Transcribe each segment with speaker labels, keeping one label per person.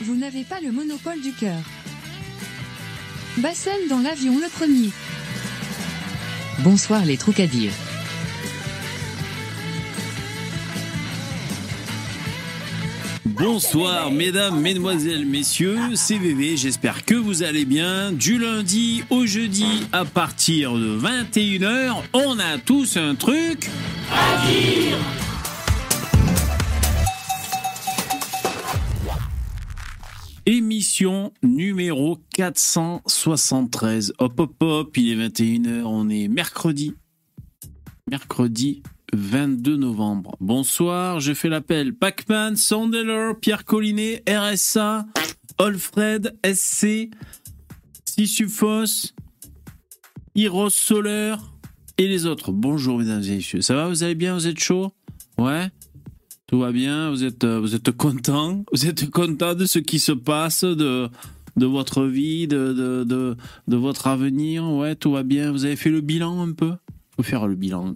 Speaker 1: vous n'avez pas le monopole du cœur. Bassem dans l'avion le premier.
Speaker 2: Bonsoir les troucadires.
Speaker 3: Bonsoir mesdames, mesdemoiselles, messieurs, c'est VV, j'espère que vous allez bien. Du lundi au jeudi à partir de 21h, on a tous un truc à dire. Émission numéro 473. Hop hop hop, il est 21h, on est mercredi. Mercredi 22 novembre. Bonsoir, je fais l'appel. Pacman, Sandeller, Pierre Collinet, RSA, Alfred, SC, Sissufos, Hiros Soler et les autres. Bonjour mesdames et messieurs. Ça va, vous allez bien, vous êtes chaud? Ouais? Tout va bien, vous êtes, vous êtes content Vous êtes content de ce qui se passe, de, votre vie, de, votre avenir Ouais, tout va bien. Vous avez fait le bilan un peu? Faut faire le bilan.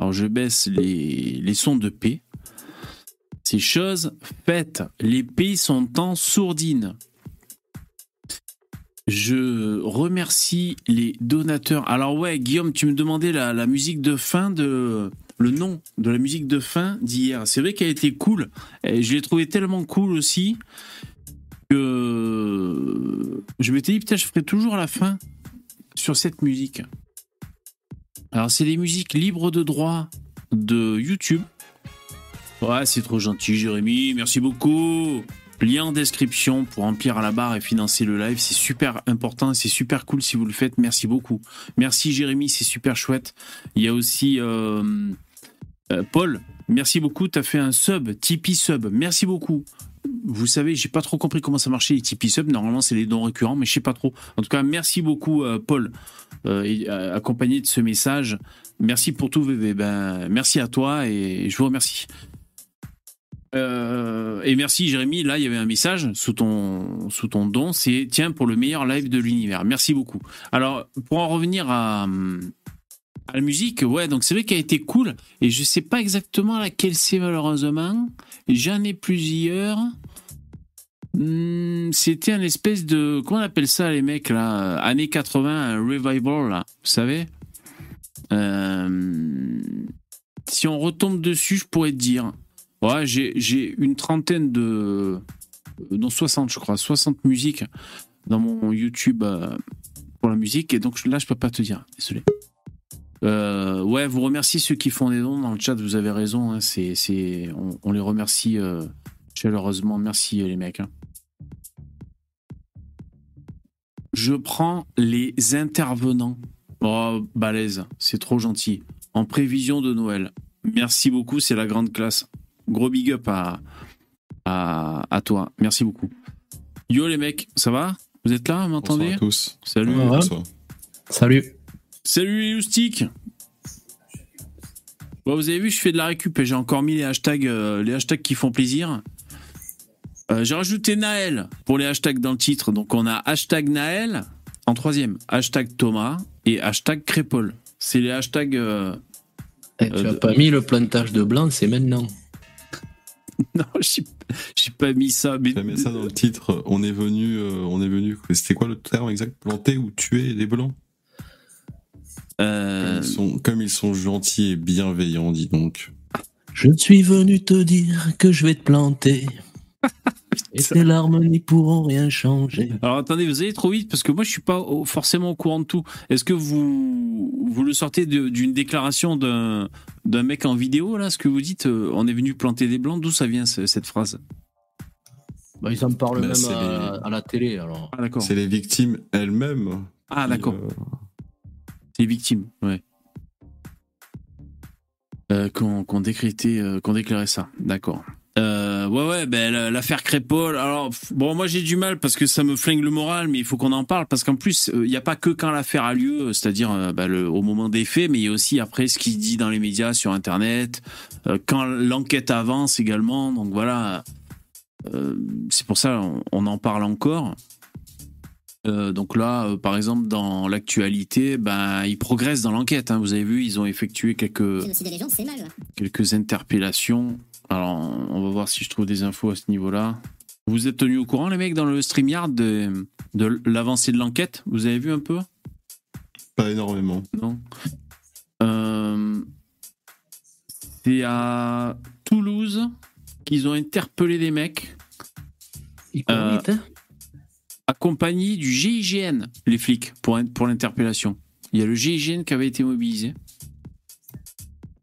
Speaker 3: Alors je baisse les, sons de paix. Ces choses faites. Les pays sont en sourdine. Je remercie les donateurs. Alors ouais, Guillaume, tu me demandais la musique de fin de le nom de la musique de fin d'hier. C'est vrai qu'elle était cool. Je l'ai trouvé tellement cool aussi que je m'étais dit putain, je ferai toujours la fin sur cette musique. Alors, c'est des musiques libres de droit de YouTube. Ouais, c'est trop gentil, Jérémy. Merci beaucoup. Lien en description pour remplir à la barre et financer le live. C'est super important, c'est super cool si vous le faites. Merci beaucoup. Merci, Jérémy, c'est super chouette. Il y a aussi euh, euh, Paul. Merci beaucoup. Tu as fait un sub, Tipeee sub. Merci beaucoup vous savez, j'ai pas trop compris comment ça marchait les Tipeee Sub. Normalement, c'est les dons récurrents, mais je sais pas trop. En tout cas, merci beaucoup, euh, Paul, accompagné de ce message. Merci pour tout, VV. Ben, merci à toi et je vous remercie. Et merci, Jérémy. Là, il y avait un message sous ton, sous ton don. C'est tiens pour le meilleur live de l'univers. Merci beaucoup. Alors, pour en revenir à, à la musique, ouais, donc c'est vrai qu'elle a été cool. Et je sais pas exactement laquelle c'est malheureusement. J'en ai plusieurs. Hmm, c'était un espèce de. Comment on appelle ça, les mecs, là? Années 80, un revival, là. Vous savez? Euh, Si on retombe dessus, je pourrais te dire. Ouais, j'ai une trentaine de. Non, 60, je crois. 60 musiques dans mon YouTube euh, pour la musique. Et donc là, je peux pas te dire. Désolé. Euh, ouais, vous remerciez ceux qui font des dons dans le chat. Vous avez raison. Hein, on, les remercie chaleureusement. Merci les mecs. Hein. Je prends les intervenants. Oh, balèze, c'est trop gentil. En prévision de Noël. Merci beaucoup, c'est la grande classe. Gros big up à, à, toi. Merci beaucoup. Yo les mecs, ça va? Vous êtes là, m'entendez
Speaker 4: Bonsoir à tous.
Speaker 3: Salut.
Speaker 5: Salut.
Speaker 3: Salut les loustiques. Bon, vous avez vu, je fais de la récup et j'ai encore mis les hashtags, euh, les hashtags qui font plaisir. Euh, j'ai rajouté Naël pour les hashtags dans le titre. Donc on a hashtag Naël en troisième, hashtag Thomas et hashtag Crépol. C'est les hashtags. Euh,
Speaker 5: eh, tu n'as pas mis le plantage de blanc, c'est maintenant.
Speaker 3: non, j'ai pas mis ça.
Speaker 4: Mais... mis ça dans le titre. On est venu, on est venu. C'était quoi le terme exact? Planter ou tuer les blancs? Comme, ils sont, comme ils sont gentils et bienveillants, dis donc.
Speaker 5: Je suis venu te dire que je vais te planter. Et tes larmes n'y pourront rien changer.
Speaker 3: Alors attendez, vous allez trop vite parce que moi je suis pas forcément au courant de tout. Est-ce que vous vous le sortez d'une déclaration d'un d'un mec en vidéo là, ce que vous dites euh, On est venu planter des blancs. D'où ça vient cette phrase?
Speaker 5: Bah, ils en parlent bah, même à, la télé alors.
Speaker 3: Ah, d'accord.
Speaker 4: C'est les victimes elles-mêmes.
Speaker 3: Ah d'accord. Euh, C'est les victimes, ouais. Euh, qu'on décrété, euh, qu'on déclarait ça, d'accord. Euh, ouais, ouais, ben, l'affaire Crépol. Alors, bon, moi j'ai du mal parce que ça me flingue le moral, mais il faut qu'on en parle parce qu'en plus, il n'y a pas que quand l'affaire a lieu, c'est-à-dire bah, le, au moment des faits, mais il y a aussi après ce qui dit dans les médias, sur Internet, quand l'enquête avance également. Donc voilà, c'est pour ça on, en parle encore. donc là, par exemple, dans l'actualité, ben, ils progressent dans l'enquête. Hein. Vous avez vu, ils ont effectué quelques, quelques interpellations alors, on va voir si je trouve des infos à ce niveau-là. Vous êtes tenus au courant, les mecs, dans le StreamYard de, de l'avancée de l'enquête? Vous avez vu un peu?
Speaker 4: Pas énormément.
Speaker 3: Non. Euh, c'est à Toulouse qu'ils ont interpellé des mecs Euh,
Speaker 5: vite, hein
Speaker 3: accompagnés du GIGN, les flics, pour, pour l'interpellation. Il y a le GIGN qui avait été mobilisé.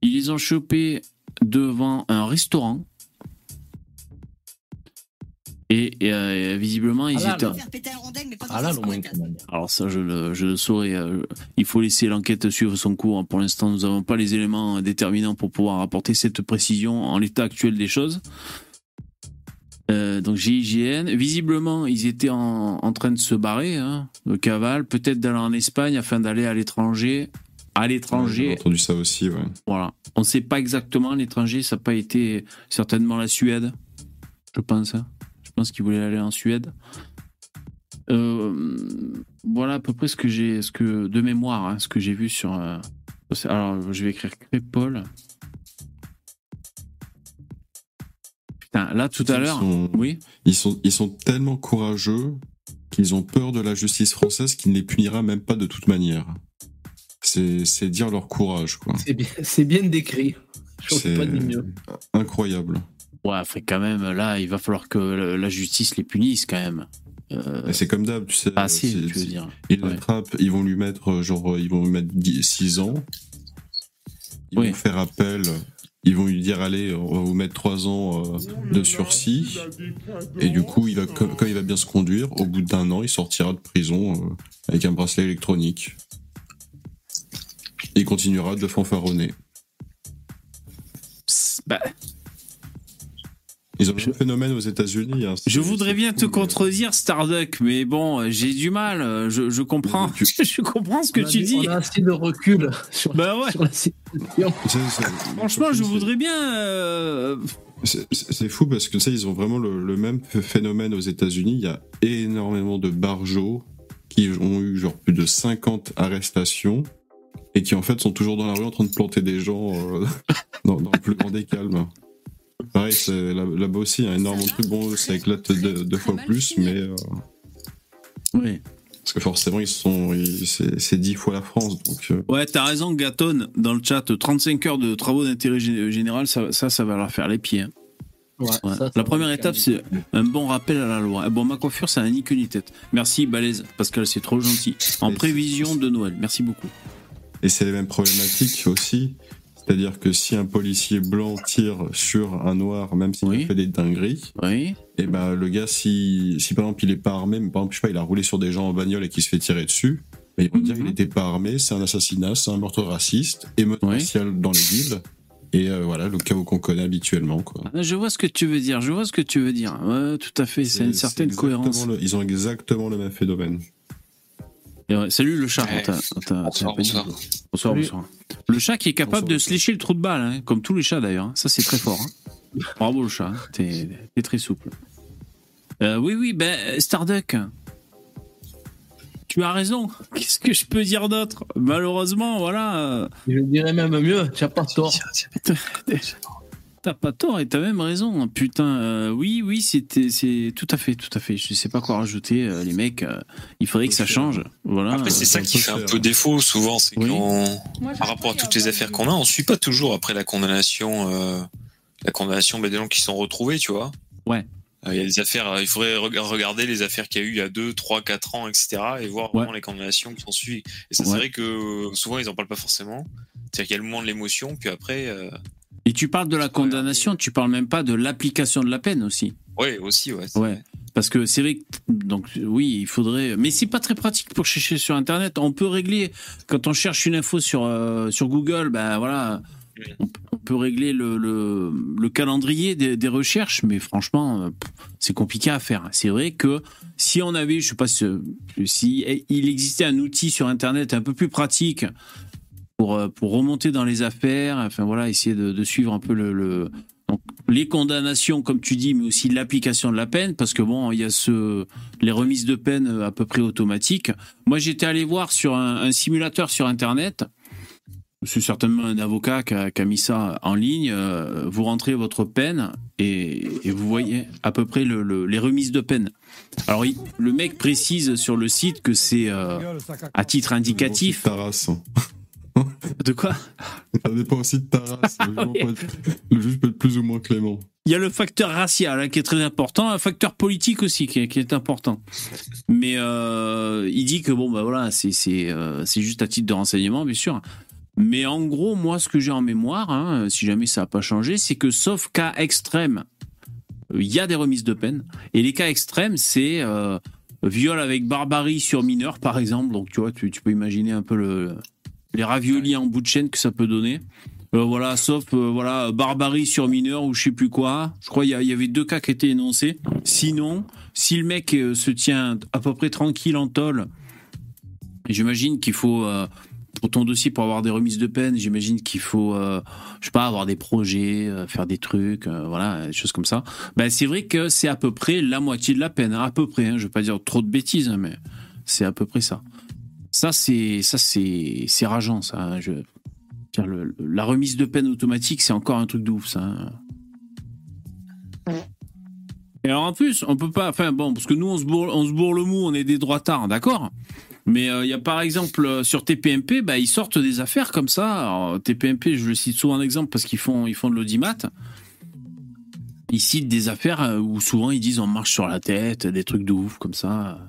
Speaker 3: Ils les ont chopés devant un restaurant. Et, et, euh, visiblement, ils
Speaker 5: Ah là,
Speaker 3: étaient.
Speaker 5: Ah là.
Speaker 3: Alors ça, je le, je le saurais. euh, il faut laisser l'enquête suivre son cours. Pour l'instant, nous n'avons pas les éléments déterminants pour pouvoir apporter cette précision en l'état actuel des choses. Euh, donc GIGN, visiblement, ils étaient en, en train de se barrer, hein, de cavale, peut-être d'aller en Espagne afin d'aller à l'étranger. À
Speaker 4: J'ai
Speaker 3: l'étranger,
Speaker 4: entendu ça aussi, ouais.
Speaker 3: voilà. On ne sait pas exactement l'étranger, ça n'a pas été certainement la Suède, je pense. hein. Je pense qu'ils voulaient aller en Suède. Euh, voilà à peu près ce que j'ai, ce que de mémoire, hein, ce que j'ai vu sur. euh, alors, je vais écrire Crépol. Putain, là tout à l'heure, oui.
Speaker 4: Ils sont, ils sont tellement courageux qu'ils ont peur de la justice française qui ne les punira même pas de toute manière. C'est dire leur courage, quoi.
Speaker 5: C'est bien, décrit.
Speaker 4: C'est incroyable.
Speaker 3: Ouais, fait quand même, là, il va falloir que la justice les punisse quand même. Euh,
Speaker 4: c'est comme d'hab, tu sais.
Speaker 3: pas assez,
Speaker 4: c'est-
Speaker 3: tu veux
Speaker 4: c'est-
Speaker 3: dire.
Speaker 4: Ils
Speaker 3: Ouais.
Speaker 4: l'attrapent, ils vont lui mettre, euh, genre, euh, ils vont lui mettre 6 ans. Ils
Speaker 3: Oui.
Speaker 4: vont faire appel. Ils vont lui dire, allez, on va vous mettre 3 ans euh, de sursis. Et du coup, il va, comme, comme il va bien se conduire, au bout d'un an, il sortira de prison euh, avec un bracelet électronique. Et il continuera de fanfaronner.
Speaker 3: Bah,
Speaker 4: Ils ont
Speaker 3: Je-
Speaker 4: un phénomène aux États-Unis. hein,
Speaker 3: Je voudrais bien te
Speaker 4: mais-
Speaker 3: contredire, Starduck, mais bon, j'ai du mal. euh, Je, je comprends.
Speaker 4: Tu-
Speaker 3: je comprends ce que tu
Speaker 5: du-
Speaker 3: dis.
Speaker 5: On a assez de recul sur,
Speaker 3: Bah ouais.
Speaker 5: sur la situation.
Speaker 3: Franchement, je voudrais bien. euh,
Speaker 4: C'est fou parce que sais, ils ont vraiment le, le même phénomène aux États-Unis. Il y a énormément de barjots qui ont eu genre plus de 50 arrestations et qui en fait sont toujours dans la rue en train de planter des gens euh, dans, dans le plus grand des calmes. Pareil, là-bas aussi, il y a énormément de trucs. Bon, ça éclate deux, deux fois plus, mais euh,
Speaker 3: Oui.
Speaker 4: parce que forcément, ils sont, ils- c'est dix fois la France, donc. euh,
Speaker 3: Ouais, t'as raison, Gaton, dans le chat. 35 heures de travaux d'intérêt gé- général, ça, ça, ça va leur faire les pieds. hein.
Speaker 5: Ouais,
Speaker 3: Ouais.
Speaker 5: ça, ça
Speaker 3: La première étape, c'est un bon rappel à la loi. Eh Bon, ma coiffure, ça n'a ni queue ni tête. Merci, Balèze, Pascal, c'est trop gentil. En prévision de Noël. Merci beaucoup.
Speaker 4: Et c'est les mêmes problématiques aussi. C'est-à-dire que si un policier blanc tire sur un noir, même s'il
Speaker 3: Oui.
Speaker 4: fait des dingueries,
Speaker 3: Oui.
Speaker 4: et ben le gars, si, si par exemple il est pas armé, mais par exemple, je sais pas, il a roulé sur des gens en bagnole et qui se fait tirer dessus, ben, ils vont dire
Speaker 3: Mhm.
Speaker 4: il n'était pas armé, c'est un assassinat, c'est un meurtre raciste, émeute
Speaker 3: Oui.
Speaker 4: dans les villes, et euh, voilà, le chaos qu'on connaît habituellement. Quoi.
Speaker 3: Ah, Je vois ce que tu veux dire. Je vois ce que tu veux dire. Ouais, tout à fait. C'est une certaine cohérence.
Speaker 4: le- ils ont exactement le même phénomène.
Speaker 3: Salut le chat.
Speaker 6: Ouais. Bonsoir, bonsoir.
Speaker 3: Bonsoir. Le chat qui est capable
Speaker 4: Bonsoir,
Speaker 3: de se lécher le trou de balle, hein, comme tous les chats d'ailleurs. hein. Ça, c'est très fort. hein. Bravo le chat. T'es t'es très souple. Euh, oui, oui, ben, Starduck. Tu as raison. Qu'est-ce que je peux dire d'autre? Malheureusement, voilà.
Speaker 5: Je dirais même mieux, tu n'as pas tort.
Speaker 3: T'as pas tort et t'as même raison. Putain, euh, oui, oui, c'était, c'est tout à fait, tout à fait. Je sais pas quoi rajouter, euh, les mecs. euh, il faudrait que ça change. Voilà.
Speaker 6: Après, c'est ça qui fait un peu défaut souvent, c'est
Speaker 3: Oui.
Speaker 6: qu'on, par rapport à toutes les affaires qu'on a, on suit pas toujours après la condamnation, euh, la condamnation des gens qui sont retrouvés, tu vois.
Speaker 3: Ouais.
Speaker 6: Il y a des affaires, il faudrait reg- regarder les affaires qu'il y a eu il y a 2, 3, 4 ans, etc. et voir
Speaker 3: Ouais.
Speaker 6: vraiment les condamnations qui sont suivies. Et ça, c'est vrai que souvent, ils en parlent pas forcément. C'est-à-dire qu'il y a le moment de l'émotion, puis après, euh,
Speaker 3: Et tu parles de la condamnation, tu parles même pas de l'application de la peine aussi.
Speaker 6: ouais, aussi, ouais.
Speaker 3: Ouais.
Speaker 6: vrai.
Speaker 3: Parce que c'est vrai que, donc oui, il faudrait. Mais c'est pas très pratique pour chercher sur Internet. On peut régler quand on cherche une info sur euh, sur Google, ben voilà,
Speaker 6: Oui.
Speaker 3: on, peut régler le, le, le calendrier des, des recherches, mais franchement, euh, c'est compliqué à faire. C'est vrai que si on avait, je sais pas si, si il existait un outil sur Internet un peu plus pratique pour euh, pour remonter dans les affaires, enfin voilà, essayer de, suivre un peu les condamnations, comme tu dis, mais aussi l'application de la peine, parce que bon, il y a les remises de peine euh, à peu près automatiques. Moi, j'étais allé voir sur un, simulateur sur Internet. C'est certainement un avocat qui a, mis ça en ligne. euh, Vous rentrez votre peine et, vous voyez à peu près le- le- les remises de peine. Alors, le mec précise sur le site que c'est à titre indicatif. De quoi
Speaker 4: Ça dépend aussi de ta race. Le juge peut être- Le juge peut être plus ou moins clément.
Speaker 3: Il y a le facteur racial hein, qui est très important, un facteur politique aussi qui est, qui est important. Mais euh, il dit que bon bah voilà, c'est euh, c'est juste à titre de renseignement bien sûr. Mais en gros, moi ce que j'ai en mémoire, hein, si jamais ça n'a pas changé, c'est que sauf cas extrême, euh, il y a des remises de peine. Et les cas extrêmes, c'est euh, viol avec barbarie sur mineur par exemple. Donc tu vois, tu, tu peux imaginer un peu le, les raviolis en bout de chaîne que ça peut donner. Euh, voilà, sauf euh, voilà barbarie sur mineur ou je sais plus quoi. Je crois il y, avait deux cas qui étaient énoncés. Sinon, si le mec euh, se tient à peu près tranquille en tôle, j'imagine qu'il faut pour ton dossier pour avoir des remises de peine, j'imagine qu'il faut je sais pas avoir des projets, faire des trucs, voilà, des choses comme ça. Ben c'est vrai que c'est à peu près la moitié de la peine, hein, à peu près. Hein, je vais pas dire trop de bêtises, hein, mais c'est à peu près ça. Ça c'est ça c'est c'est rageant ça. hein, Je Tiens, le- le- la remise de peine automatique, c'est encore un truc de ouf, ça. hein. Et alors en plus, on peut pas. Enfin bon, parce que nous, on se bourre, on se bourre le mou, on est des droitards, d'accord Mais euh, il y a par exemple euh, sur TPMP, bah, ils sortent des affaires comme ça. Alors, TPMP, je le cite souvent en exemple parce qu'ils font, ils font de l'audimat. Ils citent des affaires euh, où souvent ils disent on marche sur la tête, des trucs de ouf comme ça.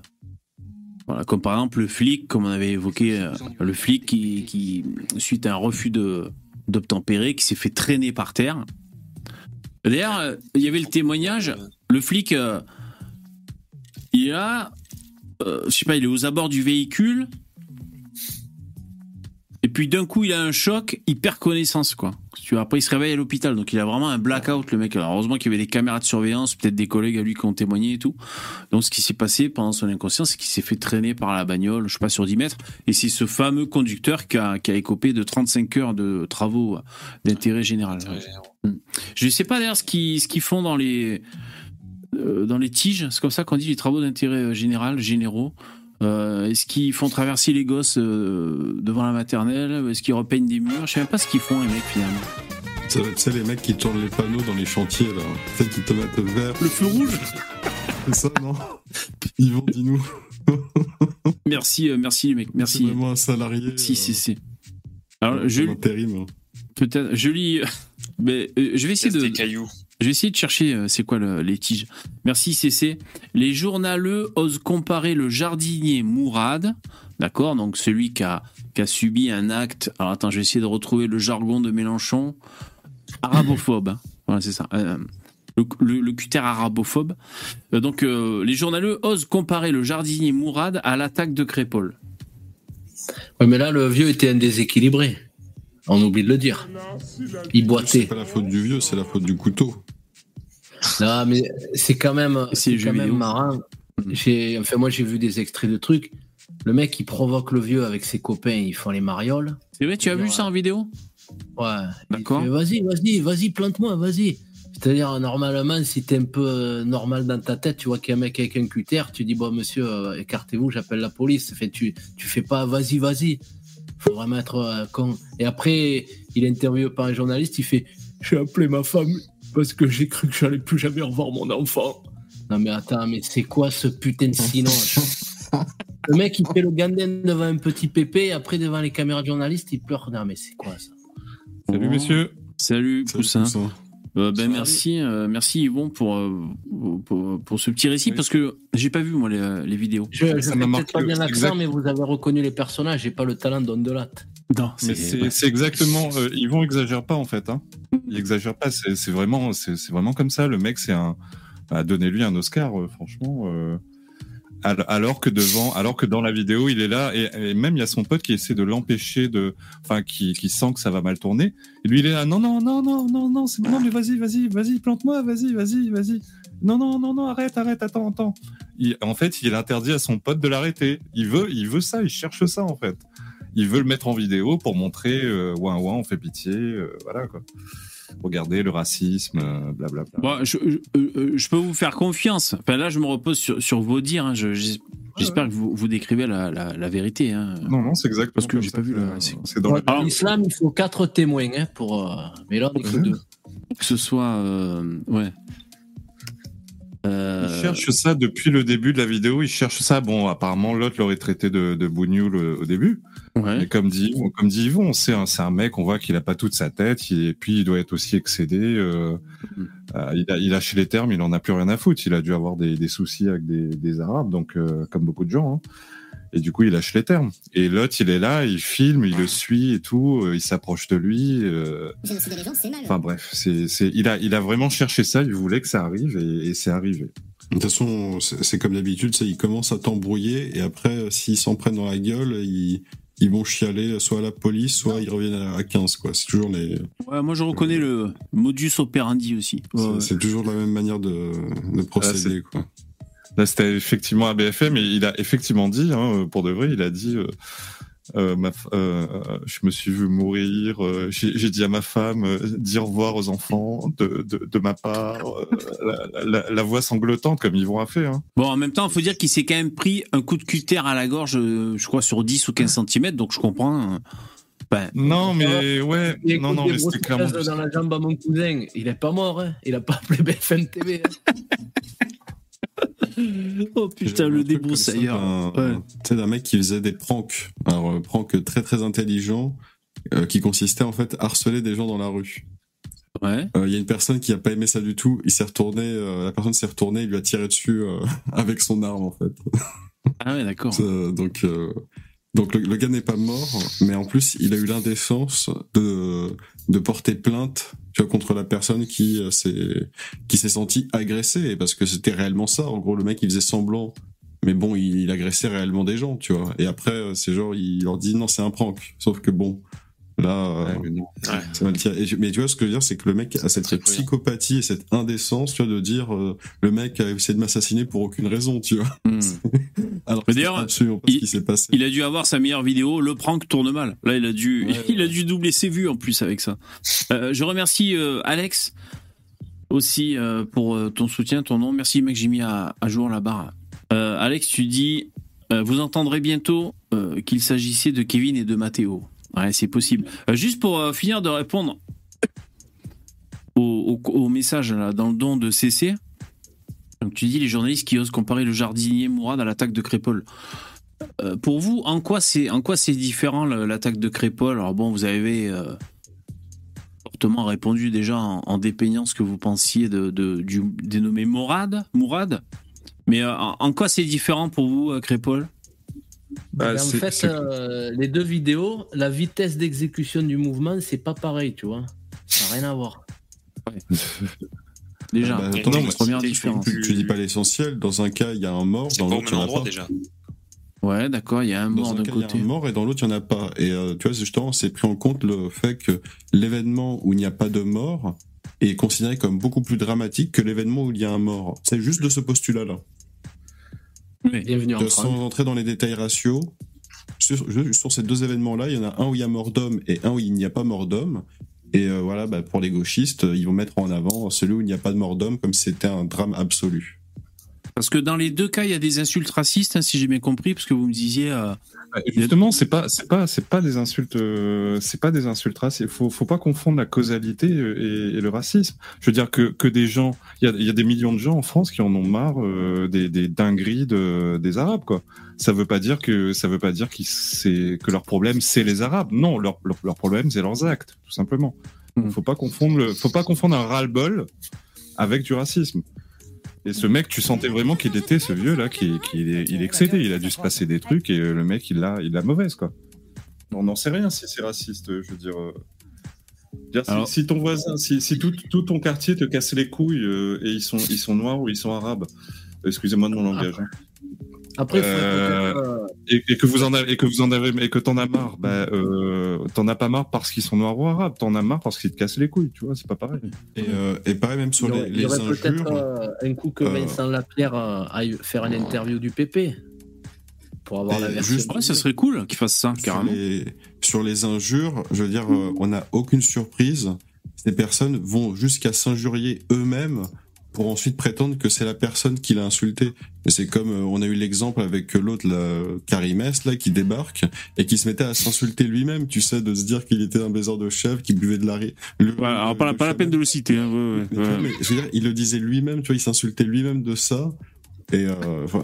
Speaker 3: Voilà, comme par exemple le flic, comme on avait évoqué, euh, le flic qui, qui, suite à un refus d'obtempérer, qui s'est fait traîner par terre. D'ailleurs, euh, il y avait le témoignage, le flic, euh, il là, euh, je sais pas, il est aux abords du véhicule, puis d'un coup, il a un choc, il perd connaissance, quoi. Tu vois, après, il se réveille à l'hôpital, donc il a vraiment un blackout, le mec. Alors, heureusement qu'il y avait des caméras de surveillance, peut-être des collègues à lui qui ont témoigné et tout. Donc, ce qui s'est passé pendant son inconscience, c'est qu'il s'est fait traîner par la bagnole, je sais pas, sur 10 mètres, et c'est ce fameux conducteur qui a, qui a écopé de 35 heures de travaux d'intérêt général. Je ne sais pas d'ailleurs ce qu'ils ce qu'ils font dans les euh, dans les tiges, c'est comme ça qu'on dit les travaux d'intérêt euh, général, généraux. Euh, Est-ce qu'ils font traverser les gosses euh, devant la maternelle Est-ce qu'ils repeignent des murs? Je sais même pas ce qu'ils font les mecs finalement.
Speaker 4: Ça va être ça, les mecs qui tournent les panneaux dans les chantiers, là. Celles qui te mettent vert.
Speaker 3: Le feu rouge?
Speaker 4: C'est ça, non? Yvon, dis-nous.
Speaker 3: Merci, euh, merci les mecs,
Speaker 4: C'est
Speaker 3: merci.
Speaker 4: vraiment un salarié.
Speaker 3: Si, si,
Speaker 4: euh,
Speaker 3: si. Alors je
Speaker 4: hein.
Speaker 3: peut-être je lis, mais euh, je vais essayer de
Speaker 6: des cailloux.
Speaker 3: Je vais essayer de chercher euh, c'est quoi le- les tiges. Merci CC. Les journaleux osent comparer le jardinier Mourad, d'accord, donc celui qui a, qui a subi un acte. Alors attends, je vais essayer de retrouver le jargon de Mélenchon. Arabophobe. hein. Voilà, c'est ça. Euh, le, le, le cutter arabophobe. Euh, donc euh, les journaleux osent comparer le jardinier Mourad à l'attaque de Crépol.
Speaker 5: Ouais, mais là, le vieux était un déséquilibré. On oublie de le dire. Il
Speaker 4: C'est
Speaker 5: boitait.
Speaker 4: pas la faute du vieux, c'est la faute du couteau.
Speaker 5: Non, mais c'est quand même,
Speaker 3: C'est
Speaker 5: quand même
Speaker 3: vidéo.
Speaker 5: marrant.
Speaker 3: Mm.
Speaker 5: J'ai, enfin, moi, j'ai vu des extraits de trucs. Le mec, il provoque le vieux avec ses copains, ils font les marioles.
Speaker 3: C'est vrai, tu as vu ça en vidéo?
Speaker 5: Ouais.
Speaker 3: D'accord.
Speaker 5: Vas-y, vas-y, vas-y, plante-moi, vas-y. C'est-à-dire, normalement, si t'es un peu euh, normal dans ta tête, tu vois qu'il y a un mec avec un cutter, tu dis, bon, monsieur, euh, écartez-vous, j'appelle la police. Fait, tu, tu fais pas, vas-y, vas-y. Faut vraiment être euh, con. Et après, il est interviewé par un journaliste, il fait, j'ai appelé ma femme parce que j'ai cru que j'allais plus jamais revoir mon enfant. Non, mais attends, mais c'est quoi ce putain de silence Le mec, il fait le gandin devant un petit pépé, et après, devant les caméras de journalistes, il pleure. Non, mais c'est quoi ça
Speaker 2: Salut messieurs.
Speaker 3: Salut,
Speaker 4: Salut,
Speaker 3: Poussin.
Speaker 4: Poussin.
Speaker 3: Euh, ben merci, euh, merci Yvon pour, euh, pour, pour ce petit récit
Speaker 2: Oui.
Speaker 3: parce que j'ai pas vu moi les, les vidéos.
Speaker 5: Je ne
Speaker 2: Ça m'a
Speaker 5: peut-être
Speaker 2: marqué
Speaker 5: pas bien l'accent, mais vous avez reconnu les personnages. J'ai pas le talent d'On de latte.
Speaker 3: Non,
Speaker 2: Mais c'est exactement. Euh, Yvon exagère pas en fait. Hein. Il exagère pas. C'est vraiment, c'est vraiment comme ça. Le mec, c'est un. Bah, Donnez-lui un Oscar, euh, franchement. euh, al- alors que devant, alors que dans la vidéo, il est là et, et même il y a son pote qui essaie de l'empêcher de, enfin, qui, qui sent que ça va mal tourner. Et lui, il est là. Non, non, non, non, non, non, c'est bon, mais vas-y, vas-y, vas-y, plante-moi, vas-y, vas-y, vas-y. Non, non, non, non, arrête, arrête, attends, attends. Il- en fait, il interdit à son pote de l'arrêter. Il veut, il veut ça, il cherche ça en fait. Il veut le mettre en vidéo pour montrer, euh, ouin ouin, on fait pitié, euh, voilà quoi. Regardez le racisme, euh, blablabla.
Speaker 3: Bon, je, je, euh, je peux vous faire confiance. Enfin là, je me repose sur, sur vos dires. hein. Je- j'es- J'espère que vous, vous décrivez la, la, la vérité. hein.
Speaker 2: Non, non, c'est exactement
Speaker 3: Parce que j'ai pas vu c'est-
Speaker 2: dans
Speaker 5: L'islam, il faut quatre témoins hein, pour. euh, Mais là, on est que deux.
Speaker 3: Que ce soit, euh, ouais.
Speaker 2: cherche ça depuis le début de la vidéo. Il cherche ça. Bon, apparemment, l'autre l'aurait traité de, de bougnoul au début.
Speaker 3: Ouais.
Speaker 2: Mais comme dit, comme dit Yvon, c'est un, c'est un mec, on voit qu'il a pas toute sa tête, il- et puis il doit être aussi excédé. euh, euh, il, a, il a lâché les termes, il en a plus rien à foutre. Il a dû avoir des, des soucis avec des, des Arabes, donc euh, comme beaucoup de gens. hein. Et du coup, il lâche les termes. Et l'autre, il est là, il filme, il le suit et tout, euh, il s'approche de lui. euh,
Speaker 7: Génocider les gens, c'est mal.
Speaker 2: Enfin bref, c'est, c'est, il a, il a vraiment cherché ça. Il voulait que ça arrive et, et c'est arrivé.
Speaker 4: De toute façon, c'est comme d'habitude, c'est ils commencent à t'embrouiller et après, s'ils s'en prennent dans la gueule, ils, ils vont chialer soit à la police, soit ils reviennent à à 15, quoi. C'est toujours les,
Speaker 3: Ouais, moi je reconnais le modus operandi aussi. Ouais,
Speaker 4: c'est-
Speaker 3: ouais.
Speaker 4: c'est toujours la même manière de, de procéder, quoi.
Speaker 2: Là, c'était effectivement à BFM et il a effectivement dit, hein, pour de vrai, il a dit, euh, euh, ma, f- euh, je me suis vu mourir, euh, j'ai dit à ma femme, euh, dis au revoir aux enfants de, de, de ma part, euh, la, la, la voix sanglotante comme Yvon a fait. Hein.
Speaker 3: Bon, en même temps, il faut dire qu'il s'est quand même pris un coup de cutter à la gorge, je crois, sur 10 ou 15 cm, donc je comprends. ben,
Speaker 2: Non, mais ouais,
Speaker 5: Il
Speaker 2: non, non, mais c'était clairement.
Speaker 5: dans la jambe à mon cousin. Il est pas mort, hein. Il a pas appelé BFM TV. hein.
Speaker 3: Oh putain, le
Speaker 4: un
Speaker 3: débroussailleur.
Speaker 4: sais, d'un mec qui faisait des pranks. Alors, euh, pranks très très intelligents, euh, qui consistait en fait à harceler des gens dans la rue.
Speaker 3: Ouais.
Speaker 4: Euh, Il y a une personne qui a pas aimé ça du tout. Il s'est retourné, euh, la personne s'est retournée, il lui a tiré dessus avec son arme en fait.
Speaker 3: Ah ouais, d'accord.
Speaker 4: Donc, donc le, le gars n'est pas mort, mais en plus il a eu l'indécence de de porter plainte, tu vois, contre la personne qui euh, s'est qui s'est senti agressée parce que c'était réellement ça. En gros, le mec il faisait semblant. Mais bon, il, il agressait réellement des gens, tu vois. Et après, euh, c'est genre, il leur dit non, c'est un prank. Sauf que bon, là, euh,
Speaker 2: Ouais, mais non.
Speaker 6: Ouais.
Speaker 4: Et tu vois, ce que je veux dire, c'est que le mec a cette psychopathie et cette indécence, tu vois, de dire euh, le mec a essayé de m'assassiner pour aucune raison, tu vois.
Speaker 3: Hmm.
Speaker 4: Alors,
Speaker 3: Mais d'ailleurs,
Speaker 4: c'est absolument pas
Speaker 3: il-
Speaker 4: ce qui s'est passé.
Speaker 3: Il a dû avoir sa meilleure vidéo, le prank tourne mal. Là, il a dû,
Speaker 4: Ouais,
Speaker 3: il a dû doubler ses vues en plus avec ça. Euh, je remercie euh, Alex aussi euh, pour euh, ton soutien, ton nom. Merci mec, j'ai mis à, à jour la barre. Euh, Alex, tu dis, euh, vous entendrez bientôt euh, qu'il s'agissait de Kevin et de Mathéo. Ouais, c'est possible. Euh, juste pour euh, finir de répondre au, message dans le don de CC. Tu dis les journalistes qui osent comparer le jardinier Mourad à l'attaque de Crépol. Euh, pour vous, en quoi c'est différent l'attaque de Crépol Alors bon, vous avez euh, fortement répondu déjà en, dépeignant ce que vous pensiez de, du dénommé Mourad. Mais en, quoi c'est différent pour vous, euh,
Speaker 5: Mais en fait, euh, les deux vidéos, la vitesse d'exécution du mouvement, c'est pas pareil, tu vois. Ça n'a rien à voir.
Speaker 3: Déjà,
Speaker 4: Bah,
Speaker 6: attends,
Speaker 3: non,
Speaker 6: mais
Speaker 3: première différence.
Speaker 6: plus-
Speaker 4: Tu dis pas l'essentiel. Dans un cas, il y a un mort, dans l'autre,
Speaker 6: même
Speaker 4: il y en a
Speaker 6: endroit
Speaker 4: pas.
Speaker 6: déjà.
Speaker 3: Ouais, d'accord, il y a un
Speaker 4: Dans
Speaker 3: mort
Speaker 4: un
Speaker 3: d'un
Speaker 4: cas, il y
Speaker 3: côté.
Speaker 4: a un mort et dans l'autre, il n'y en a pas. Et euh, tu vois, justement, c'est pris en compte le fait que l'événement où il n'y a pas de mort est considéré comme beaucoup plus dramatique que l'événement où il y a un mort. C'est juste de ce postulat-là.
Speaker 5: Bienvenue en
Speaker 4: De-
Speaker 5: France.
Speaker 4: sans entrer dans les détails ratios, sur, ces deux événements-là, il y en a un où il y a mort d'homme et un où il n'y a pas mort d'homme. Et euh, voilà, bah, pour les gauchistes, ils vont mettre en avant celui où il n'y a pas de mort d'homme comme si c'était un drame absolu.
Speaker 3: Parce que dans les deux cas, il y a des insultes racistes, hein, si j'ai bien compris, parce que vous me disiez. euh,
Speaker 2: Justement, c'est pas, c'est pas, c'est pas des insultes, euh, c'est pas des insultes racistes. Faut, faut pas confondre la causalité et, et le racisme. Je veux dire que que des gens, il y a, y a des millions de gens en France qui en ont marre euh, des, des dingueries de, des Arabes, quoi. Ça veut pas dire que, ça veut pas dire c'est que leur problème c'est les Arabes. Non, leur, leur, leur problème c'est leurs actes, tout simplement.
Speaker 3: Mm.
Speaker 2: Faut pas confondre, le, faut pas confondre un ras-le-bol avec du racisme. Et ce mec, tu sentais vraiment qu'il était ce vieux là, qui, qui il est, excédé. Il a dû se passer des trucs et euh, le mec, il l'a, il l'a mauvaise quoi. On n'en sait rien si c'est raciste. Je veux dire, euh. Dire, si-
Speaker 3: Alors-
Speaker 2: si, ton voisin, si, si tout, tout ton quartier te casse les couilles euh, et ils sont, ils sont noirs ou ils sont arabes. Excusez-moi de mon langage. hein.
Speaker 5: Après, il faudrait
Speaker 2: Euh, Et, et que vous en avez, et que vous en avez, et que t'en as marre. Bah, euh, t'en as pas marre parce qu'ils sont noirs ou arabes. T'en as marre parce qu'ils te cassent les couilles. Tu vois, c'est pas pareil.
Speaker 4: Et, euh, et pareil, même sur les,
Speaker 5: aurait, il y
Speaker 4: les
Speaker 5: aurait peut-être
Speaker 4: injures.
Speaker 5: euh, un coup que
Speaker 4: euh,
Speaker 5: Vincent Lapierre aille faire une interview du PP pour avoir
Speaker 4: Et
Speaker 5: la version.
Speaker 4: juste-
Speaker 3: Ouais, ça serait cool qu'il fasse ça,
Speaker 4: sur
Speaker 3: carrément.
Speaker 4: les, sur les injures, je veux dire, euh, on n'a aucune surprise. Ces personnes vont jusqu'à s'injurier eux-mêmes pour ensuite prétendre que c'est la personne qui l'a insulté. C'est comme euh, on a eu l'exemple avec l'autre, là, Karimès, là, qui débarque et qui se mettait à s'insulter lui-même, tu sais, de se dire qu'il était un baiser de chèvre, qui buvait de la ri- le-
Speaker 3: Ouais, alors pas, la- pas la peine de le citer. hein, ouais, ouais,
Speaker 4: Mais tu vois,
Speaker 3: ouais.
Speaker 4: mais je veux dire, il le disait lui-même, tu vois, il s'insultait lui-même de ça Et euh,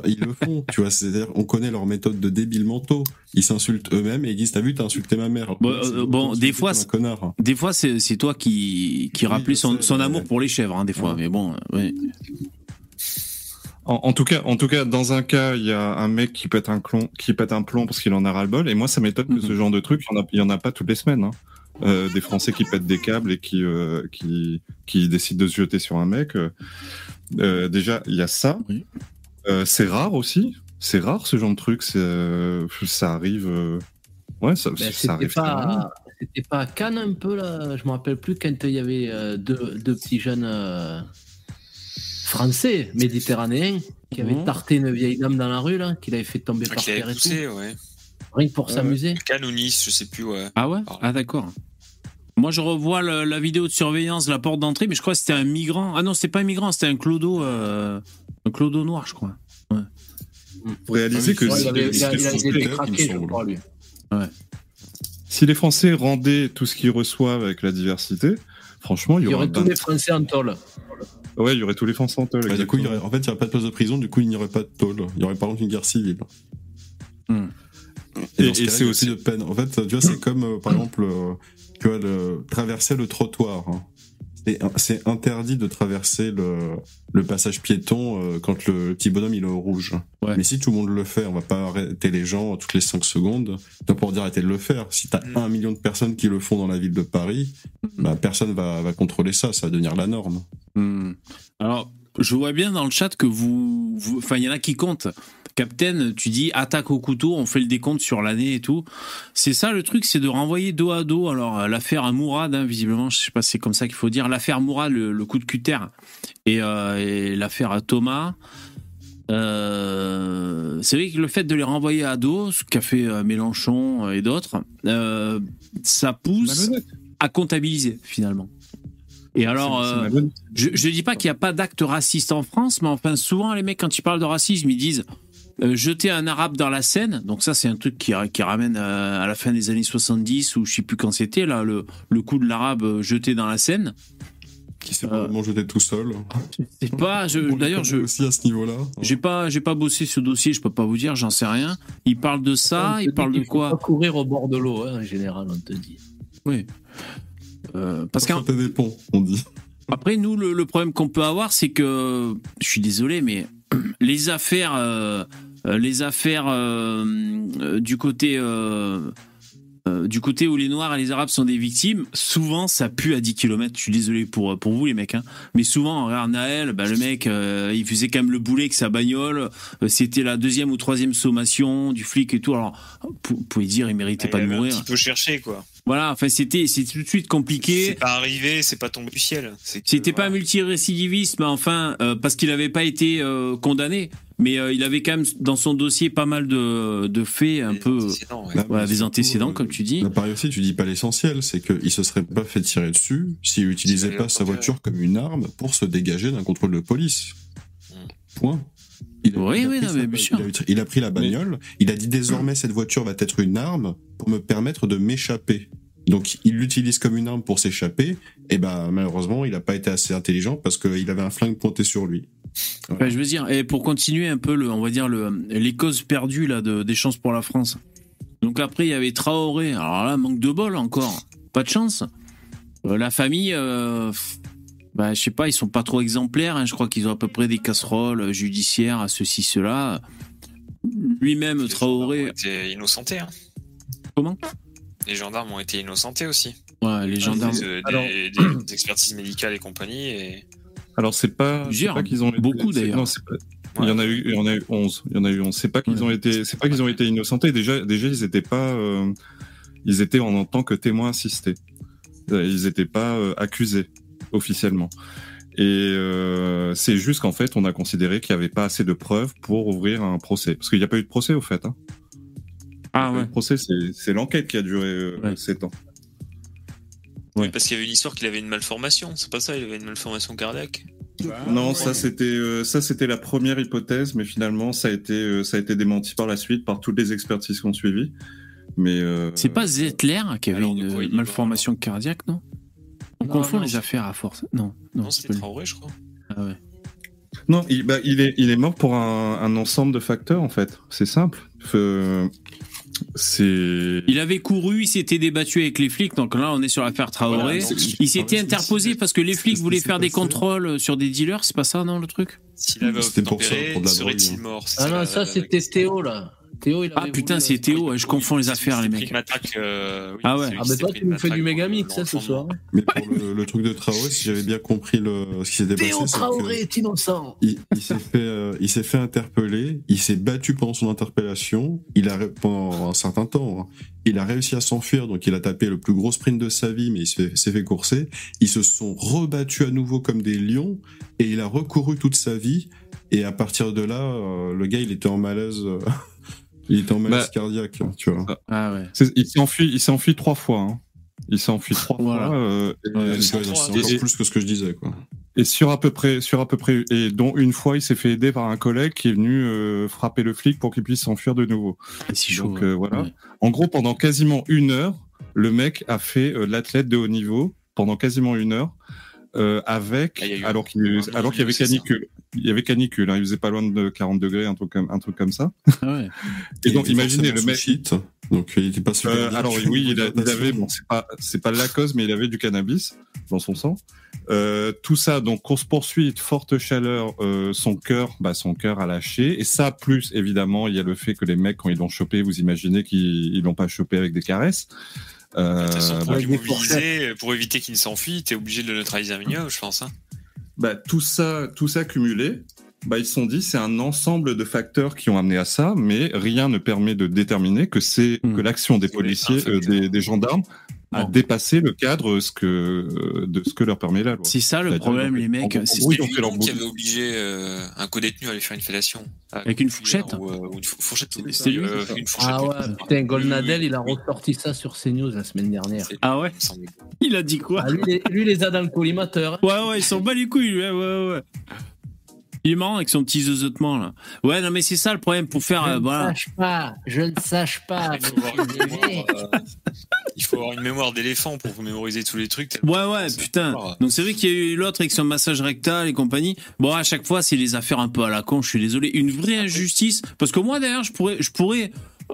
Speaker 4: ils le font, tu vois. C'est-à-dire, on connaît leur méthode de débiles mentaux. Ils s'insultent eux-mêmes et ils disent T'as vu, t'as insulté ma mère.
Speaker 3: Bon, euh, bon, des fois,
Speaker 4: un connard.
Speaker 3: Des fois, c'est c'est toi qui, qui
Speaker 4: Oui,
Speaker 3: rappelais son, son amour pour les chèvres, hein, des fois.
Speaker 4: Ouais.
Speaker 3: Mais bon, euh, ouais.
Speaker 2: En, en tout cas, en tout cas, dans un cas, il y a un mec qui pète un plomb, qui pète un plomb parce qu'il en a ras le bol. Et moi, ça m'étonne
Speaker 3: Mhm.
Speaker 2: que ce genre de truc, il y en a, il y en a pas toutes les semaines. hein. Euh, des Français qui pètent des câbles et qui, euh, qui, qui décident de se jeter sur un mec. Euh, déjà, il y a ça.
Speaker 3: Oui.
Speaker 2: Euh, c'est rare aussi. C'est rare ce genre de truc. euh, ça arrive. euh, Ouais, ça,
Speaker 5: Ben,
Speaker 2: ça arrive.
Speaker 5: pas, c'était pas à Cannes un peu là. Je me rappelle plus quand il y avait euh, deux, deux petits jeunes euh, français méditerranéens qui avaient
Speaker 3: Mhm.
Speaker 5: tarté une vieille dame dans la rue là, qui l'avait fait tomber
Speaker 6: Ah,
Speaker 5: par terre et tout,
Speaker 6: ouais.
Speaker 5: rien que pour
Speaker 2: Ouais.
Speaker 5: s'amuser.
Speaker 6: Cannes ou Nice, je sais plus, ouais.
Speaker 3: Ah ouais?
Speaker 6: Ah.
Speaker 3: Ah d'accord. Moi, je revois le- la vidéo de surveillance de la porte d'entrée, mais je crois que c'était un migrant. Ah non, c'était pas un migrant, c'était un clodo, euh, un clodo noir, je crois.
Speaker 2: Faut réaliser
Speaker 4: Ah oui,
Speaker 2: que
Speaker 4: c'est
Speaker 5: Ouais,
Speaker 2: si,
Speaker 5: il, avait,
Speaker 2: les,
Speaker 4: Français,
Speaker 5: été
Speaker 4: il me
Speaker 5: craqué, je
Speaker 4: semble.
Speaker 5: crois, lui.
Speaker 2: si les Français rendaient tout ce qu'ils reçoivent avec la diversité, franchement, il y,
Speaker 5: Il y
Speaker 2: aurait
Speaker 5: tous les Français en tôle.
Speaker 2: Ouais, il y aurait tous les Français en tôle.
Speaker 4: Ouais, du coup, il y
Speaker 2: exactement.
Speaker 4: aurait- en fait, il n'y aurait pas de place de prison, du coup, il n'y aurait pas de tôle. Il y aurait par contre une guerre civile.
Speaker 3: Hmm.
Speaker 2: Et- c'est aussi-
Speaker 4: de peine. En fait, tu vois, c'est comme, euh, par exemple, euh, le, traverser le trottoir. hein. C'est- interdit de traverser le, le passage piéton euh, quand le petit bonhomme il est au rouge.
Speaker 3: Ouais.
Speaker 4: Mais si tout le monde le fait, on va pas arrêter les gens toutes les 5 secondes. Donc pour dire arrêter de le faire. Si t'as
Speaker 6: Mm.
Speaker 4: un million de personnes qui le font dans la ville de Paris, bah, personne va, va contrôler ça. Ça va devenir la norme.
Speaker 3: Hmm. Alors, je vois bien dans le chat que vous. Enfin, il y en a qui comptent. Captain, tu dis attaque au couteau, on fait le décompte sur l'année et tout. C'est ça le truc, c'est de renvoyer dos à dos. Alors, l'affaire à Mourad, hein, visiblement, je sais pas si c'est comme ça qu'il faut dire. L'affaire Mourad, le, le coup de cutter, et, euh, et l'affaire à Thomas. Euh, c'est vrai que le fait de les renvoyer à dos, ce qu'a fait euh, Mélenchon et d'autres, euh, ça pousse à comptabiliser finalement. Et alors, euh, je, je dis pas qu'il n'y a pas d'actes racistes en France, mais enfin, souvent, les mecs, quand ils parlent de racisme, ils disent euh, jeter un arabe dans la Seine. Donc, ça, c'est un truc qui, qui ramène euh, à la fin des années 70, ou je sais plus quand c'était, là, le, le coup de l'arabe jeté dans la Seine.
Speaker 4: Qui s'est
Speaker 3: Euh.
Speaker 4: probablement jeté tout seul.
Speaker 3: C'est pas, d'ailleurs, je,
Speaker 4: aussi à ce niveau-là.
Speaker 3: j'ai pas, j'ai pas bossé ce dossier, je peux pas vous dire, j'en sais rien. Il parle de ça,
Speaker 5: te
Speaker 3: il parle de quoi
Speaker 5: courir au bord de l'eau, hein, en général, on te dit.
Speaker 3: Oui. Euh, parce
Speaker 4: des ponts, on dit.
Speaker 3: Après, nous, le, le problème qu'on peut avoir, c'est que, je suis désolé, mais les affaires, euh, euh, les affaires euh, du côté, euh, euh, du côté où les Noirs et les Arabes sont des victimes, souvent ça pue à 10 km. Je suis désolé pour pour vous les mecs, hein. mais souvent, regarde Naël, bah, le mec, euh, il faisait quand même le boulet avec sa bagnole. Euh, C'était la deuxième ou troisième sommation du flic et tout. Alors, vous pouvez dire, il méritait
Speaker 6: Il
Speaker 3: pas de
Speaker 6: avait un
Speaker 3: mourir.
Speaker 6: petit peu cherché, quoi.
Speaker 3: Voilà, enfin, c'était, c'est tout de suite
Speaker 6: C'est
Speaker 3: compliqué.
Speaker 6: pas arrivé, c'est pas tombé du ciel. C'est
Speaker 3: C'était pas
Speaker 6: voilà.
Speaker 3: multirécidiviste, mais enfin, euh, parce qu'il n'avait pas été euh, condamné, mais euh, il avait quand même dans son dossier pas mal de, de faits un
Speaker 6: Des
Speaker 3: peu.
Speaker 6: antécédents, ouais.
Speaker 4: Là,
Speaker 3: Voilà, des
Speaker 4: surtout,
Speaker 3: antécédents,
Speaker 4: euh,
Speaker 3: comme tu dis.
Speaker 4: Là, pareil aussi, tu dis pas l'essentiel, c'est qu'il se serait pas fait tirer dessus s'il utilisait pas sa voiture comme une arme pour se dégager d'un contrôle de police.
Speaker 6: Mm.
Speaker 4: Point. Il
Speaker 3: Oui,
Speaker 4: il
Speaker 3: oui,
Speaker 4: pris
Speaker 3: non, mais bien sûr.
Speaker 4: Il a, il a pris la bagnole, il a dit désormais cette voiture va être une arme pour me permettre de m'échapper. Donc il l'utilise comme une arme pour s'échapper, et ben malheureusement il a pas été assez intelligent parce qu'il avait un flingue pointé sur lui.
Speaker 3: Enfin, je veux dire, et pour continuer un peu, le, on va dire, le, les causes perdues là, de, des chances pour la France. Donc après, il y avait Traoré. Alors là, manque de bol encore. Pas de chance. Euh, la famille, euh, bah, je sais pas, ils sont pas trop exemplaires. hein. Je crois qu'ils ont à peu près des casseroles euh, judiciaires à ceci, cela. Lui-même, Traoré.
Speaker 6: ont été innocentés. hein.
Speaker 3: Comment?
Speaker 6: Les gendarmes ont été innocentés aussi.
Speaker 3: Ouais, les gendarmes.
Speaker 6: Des, euh, des-
Speaker 5: Alors-
Speaker 6: des- des expertises médicales et compagnie. Et...
Speaker 2: Alors c'est pas, pas qu'ils ont été-
Speaker 3: beaucoup, d'ailleurs.
Speaker 2: non, c'est pas- Il y en a eu, il y en a eu 11. Il y en a eu 11. C'est pas qu'ils ont été, c'est pas qu'ils ont été innocentés. Déjà, déjà, ils étaient pas, euh, ils étaient en, en tant que témoins assistés. Euh, Ils étaient pas euh, accusés officiellement. Et euh, c'est juste qu'en fait, on a considéré qu'il y avait pas assez de preuves pour ouvrir un procès. Parce qu'il n'y a pas eu de procès au fait. Hein.
Speaker 3: Ah
Speaker 2: Le
Speaker 3: ouais.
Speaker 2: procès, c'est c'est l'enquête qui a duré euh,
Speaker 3: Ouais.
Speaker 2: 7 ans.
Speaker 3: Ouais.
Speaker 6: Parce qu'il y avait une histoire qu'il avait une malformation. C'est pas ça, il avait une malformation cardiaque.
Speaker 2: Non, ça c'était euh, ça c'était la première hypothèse, mais finalement ça a été euh, ça a été démenti par la suite par toutes les expertises qui ont suivi. Mais euh,
Speaker 3: C'est pas Zettler qui avait
Speaker 6: Alors, de quoi il
Speaker 3: une malformation cardiaque, non? On
Speaker 5: Non,
Speaker 3: confond
Speaker 5: non,
Speaker 3: les affaires à force. Non, non,
Speaker 6: Non,
Speaker 3: c'est
Speaker 6: c'était. Traoré, je crois.
Speaker 3: Ah ouais.
Speaker 2: Non, il, bah, il, est, il est mort pour un, un ensemble de facteurs, en fait. C'est simple. Euh, c'est.
Speaker 3: Il avait couru, il s'était débattu avec les flics, donc là on est sur l'affaire Traoré.
Speaker 4: Voilà, donc,
Speaker 3: il s'était interposé parce que les flics voulaient faire des contrôles sur des dealers, c'est pas ça non le truc?
Speaker 6: S'il avait
Speaker 4: C'était pour ça,
Speaker 6: obtempéré,
Speaker 4: pour de la
Speaker 6: serait-il
Speaker 4: drogue.
Speaker 6: mort C'est
Speaker 5: Ah non,
Speaker 6: la-
Speaker 5: ça
Speaker 6: la-
Speaker 5: c'était
Speaker 6: la-
Speaker 5: Théo là. Théo, il
Speaker 3: Ah putain, c'est Théo, ouais, je confonds les affaires les mecs.
Speaker 6: euh, oui,
Speaker 3: Ah ouais.
Speaker 5: Ah,
Speaker 6: s'est
Speaker 5: toi, tu nous fais du Megamix,
Speaker 6: dans le
Speaker 5: hein, ce soir.
Speaker 4: Mais pour le, le truc de Traoré, si j'avais bien compris le, ce qui s'est passé,
Speaker 5: Théo Traoré est innocent.
Speaker 4: il, il s'est fait, euh, il s'est fait interpeller, il s'est battu pendant son interpellation, il a pendant un certain temps, hein. il a réussi à s'enfuir, donc il a tapé le plus gros sprint de sa vie, mais il s'est fait, courser. Ils se sont rebattus à nouveau comme des lions, et il a recouru toute sa vie. Et à partir de là, euh, le gars, il était en malaise, euh, il était en malaise
Speaker 2: Bah,
Speaker 4: cardiaque, tu vois.
Speaker 3: Ah ouais.
Speaker 2: il s'est enfui, trois fois. hein. Il s'est enfui trois
Speaker 3: Voilà.
Speaker 2: fois. euh,
Speaker 3: Ouais,
Speaker 6: c'est
Speaker 4: encore
Speaker 2: et-
Speaker 4: plus que ce que je disais, quoi.
Speaker 2: Et sur à peu près, sur à peu près, et dont une fois, il s'est fait aider par un collègue qui est venu euh, frapper le flic pour qu'il puisse s'enfuir de nouveau.
Speaker 3: C'est chaud.
Speaker 2: Donc
Speaker 3: ouais.
Speaker 2: euh, voilà.
Speaker 3: Ouais.
Speaker 2: En gros, pendant quasiment une heure, le mec a fait euh, l'athlète de haut niveau pendant quasiment une heure, euh, avec
Speaker 6: Ah, eu
Speaker 2: alors qu'il
Speaker 6: un
Speaker 2: alors qu'il y avait canicule. Il y avait canicule. Hein, il faisait pas loin de 40 degrés, un truc comme un truc comme ça.
Speaker 3: Ah ouais.
Speaker 2: Et donc imaginez le mec.
Speaker 4: shit, donc il était pas super
Speaker 2: Euh, alors oui, il, a- il avait, bon, c'est pas, c'est pas la cause, mais il avait du cannabis dans son sang. Euh, tout ça, donc course poursuite, forte chaleur, euh, son cœur, bah son cœur a lâché. Et ça, plus évidemment, il y a le fait que les mecs, quand ils l'ont chopé, vous imaginez qu'ils ils l'ont pas chopé avec des caresses. Euh,
Speaker 6: De toute façon, pour
Speaker 2: bah,
Speaker 5: des
Speaker 6: l'immobiliser, pour éviter qu'il ne s'enfuit, t'es obligé de le neutraliser un minimum, je pense. Hein.
Speaker 2: bah, tout ça, tout ça cumulé, bah, ils se sont dit c'est un ensemble de facteurs qui ont amené à ça, mais rien ne permet de déterminer que c'est
Speaker 3: Hmm.
Speaker 2: que l'action des policiers, euh, des gendarmes, a
Speaker 3: Bon.
Speaker 2: dépassé le cadre euh, ce que euh, de ce que leur permet la loi.
Speaker 3: C'est ça le problème, les mecs. c'est-
Speaker 6: C'est lui non, qui avait obligé euh, un co-détenu à aller faire une fellation.
Speaker 3: Avec une fourchette
Speaker 6: ou, euh, ou une fou- fourchette.
Speaker 3: C'était lui
Speaker 6: euh, Une fourchette.
Speaker 5: Ah ouais, putain, Golnadel, il a ressorti ça sur CNews la semaine dernière.
Speaker 6: C'est-
Speaker 3: Ah ouais?
Speaker 6: il
Speaker 3: a dit quoi?
Speaker 5: Ah, lui, les, lui, les a dans le collimateur. hein.
Speaker 3: Ouais, ouais, ils s'en bat les couilles, lui, ouais, ouais, ouais. Il est marrant avec son petit zozotement, là. Ouais, non, mais c'est ça le problème pour faire.
Speaker 5: Je
Speaker 3: euh,
Speaker 5: ne
Speaker 3: voilà.
Speaker 5: sache pas, je ne sache pas.
Speaker 6: Il faut avoir une mémoire, euh, il faut avoir une mémoire d'éléphant pour vous mémoriser tous les trucs.
Speaker 3: Ouais, ouais, putain. Donc c'est vrai qu'il y a eu l'autre avec son massage rectal et compagnie. Bon, à chaque fois, c'est les affaires un peu à la con, je suis désolé. Une vraie injustice. Parce que moi, d'ailleurs, je pourrais. Je pourrais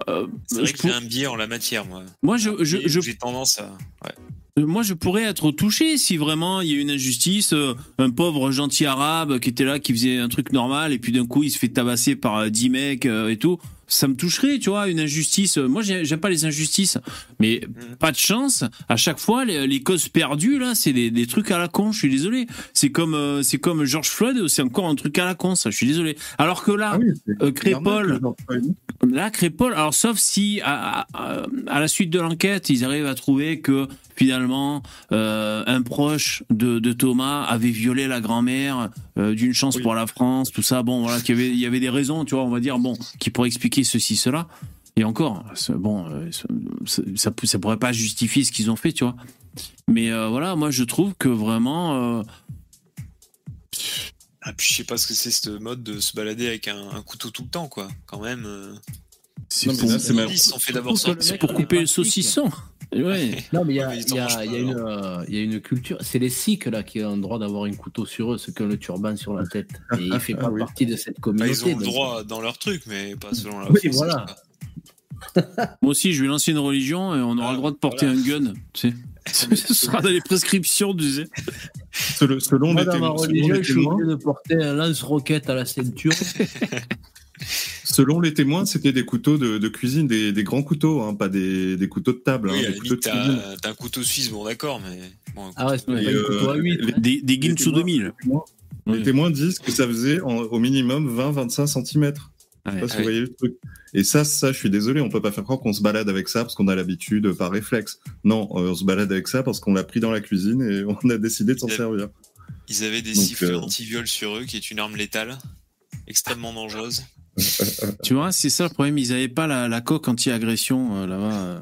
Speaker 3: euh,
Speaker 6: C'est vrai
Speaker 3: je
Speaker 6: que
Speaker 3: pour-
Speaker 6: j'ai un biais en la matière, moi.
Speaker 3: Moi, je, je,
Speaker 6: Et
Speaker 3: je
Speaker 6: J'ai tendance à. Ouais.
Speaker 3: Euh, Moi, je pourrais être touché si vraiment il y a une injustice, euh, un pauvre gentil arabe qui était là, qui faisait un truc normal, et puis d'un coup il se fait tabasser par euh, 10 mecs euh, et tout. Ça me toucherait, tu vois, une injustice. Euh, Moi, j'ai- j'aime pas les injustices, mais
Speaker 6: Mhm.
Speaker 3: pas de chance. À chaque fois, les, les causes perdues là, c'est des, des trucs à la con. Je suis désolé. C'est comme, euh, c'est comme George Floyd, c'est encore un truc à la con. Ça, je suis désolé. Alors que là,
Speaker 2: Ah oui,
Speaker 3: euh. Là, Crépol, alors sauf si à, à- à la suite de l'enquête, ils arrivent à trouver que finalement euh, un proche de, de Thomas avait violé la grand-mère euh, d'une chance
Speaker 2: Oui.
Speaker 3: pour la France, tout ça. Bon, voilà, qu'il y avait, il y avait des raisons, tu vois, on va dire, bon, qui pourraient expliquer ceci, cela. Et encore, bon, euh, ça, ça, peut- ça pourrait pas justifier ce qu'ils ont fait, tu vois. Mais euh, voilà, moi je trouve que vraiment, euh,
Speaker 6: Ah, puis je sais pas ce que c'est ce mode de se balader avec un, un couteau tout le temps, quoi. Quand même. euh,
Speaker 3: c'est pour,
Speaker 2: c'est
Speaker 6: Ils sont fait d'abord
Speaker 3: pour couper le
Speaker 5: pratique.
Speaker 3: saucisson. Ouais.
Speaker 5: Non, mais il y a,
Speaker 6: Ouais,
Speaker 5: y une, euh, il y a une culture. C'est les Sikhs là qui ont le droit d'avoir un couteau sur eux, ceux qui ont le turban sur la tête. Et il fait pas
Speaker 2: Ah oui.
Speaker 5: partie de cette
Speaker 6: Bah,
Speaker 5: communauté.
Speaker 6: ils ont le
Speaker 5: donc-
Speaker 6: droit dans leur truc, mais pas selon la
Speaker 5: Oui,
Speaker 6: France,
Speaker 5: voilà.
Speaker 3: Moi aussi, je vais lancer une religion et on aura
Speaker 6: Ah,
Speaker 3: le droit de porter
Speaker 6: voilà.
Speaker 3: un gun. Tu sais. Ce sera dans les prescriptions, tu sais.
Speaker 2: Selon, selon
Speaker 5: Moi, ma
Speaker 2: témoins,
Speaker 5: je suis obligé de porter un lance-roquette à la ceinture.
Speaker 2: Selon les témoins, c'était des couteaux de, de cuisine, des, des grands couteaux, hein, pas des, des couteaux de table,
Speaker 6: Oui,
Speaker 2: hein,
Speaker 6: à
Speaker 2: des
Speaker 6: la
Speaker 2: couteaux de
Speaker 6: limite,
Speaker 2: cuisine.
Speaker 6: t'as un couteau suisse, bon d'accord, mais. Bon,
Speaker 5: Ah ouais, c'est un couteau à
Speaker 2: euh,
Speaker 5: 8.
Speaker 2: les-
Speaker 3: Des, des Ginsu
Speaker 2: témoins-
Speaker 3: 2000.
Speaker 2: Les témoins, les
Speaker 3: Ouais.
Speaker 2: témoins disent que ça faisait en- au minimum 20-25 cm.
Speaker 3: Ouais.
Speaker 2: Je sais pas si vous
Speaker 6: oui.
Speaker 2: voyez le truc. Et ça, ça, je suis désolé, on peut pas faire croire qu'on se balade avec ça parce qu'on a l'habitude euh, par réflexe. Non, euh, on se balade avec ça parce qu'on l'a pris dans la cuisine et on a décidé de s'en servir.
Speaker 6: Ils avaient des
Speaker 2: Donc,
Speaker 6: sifflets
Speaker 2: euh,
Speaker 6: anti-viol sur eux, qui est une arme létale, extrêmement dangereuse.
Speaker 3: Tu vois, c'est ça le problème. Ils n'avaient pas la, la coque anti-agression euh, là-bas. euh,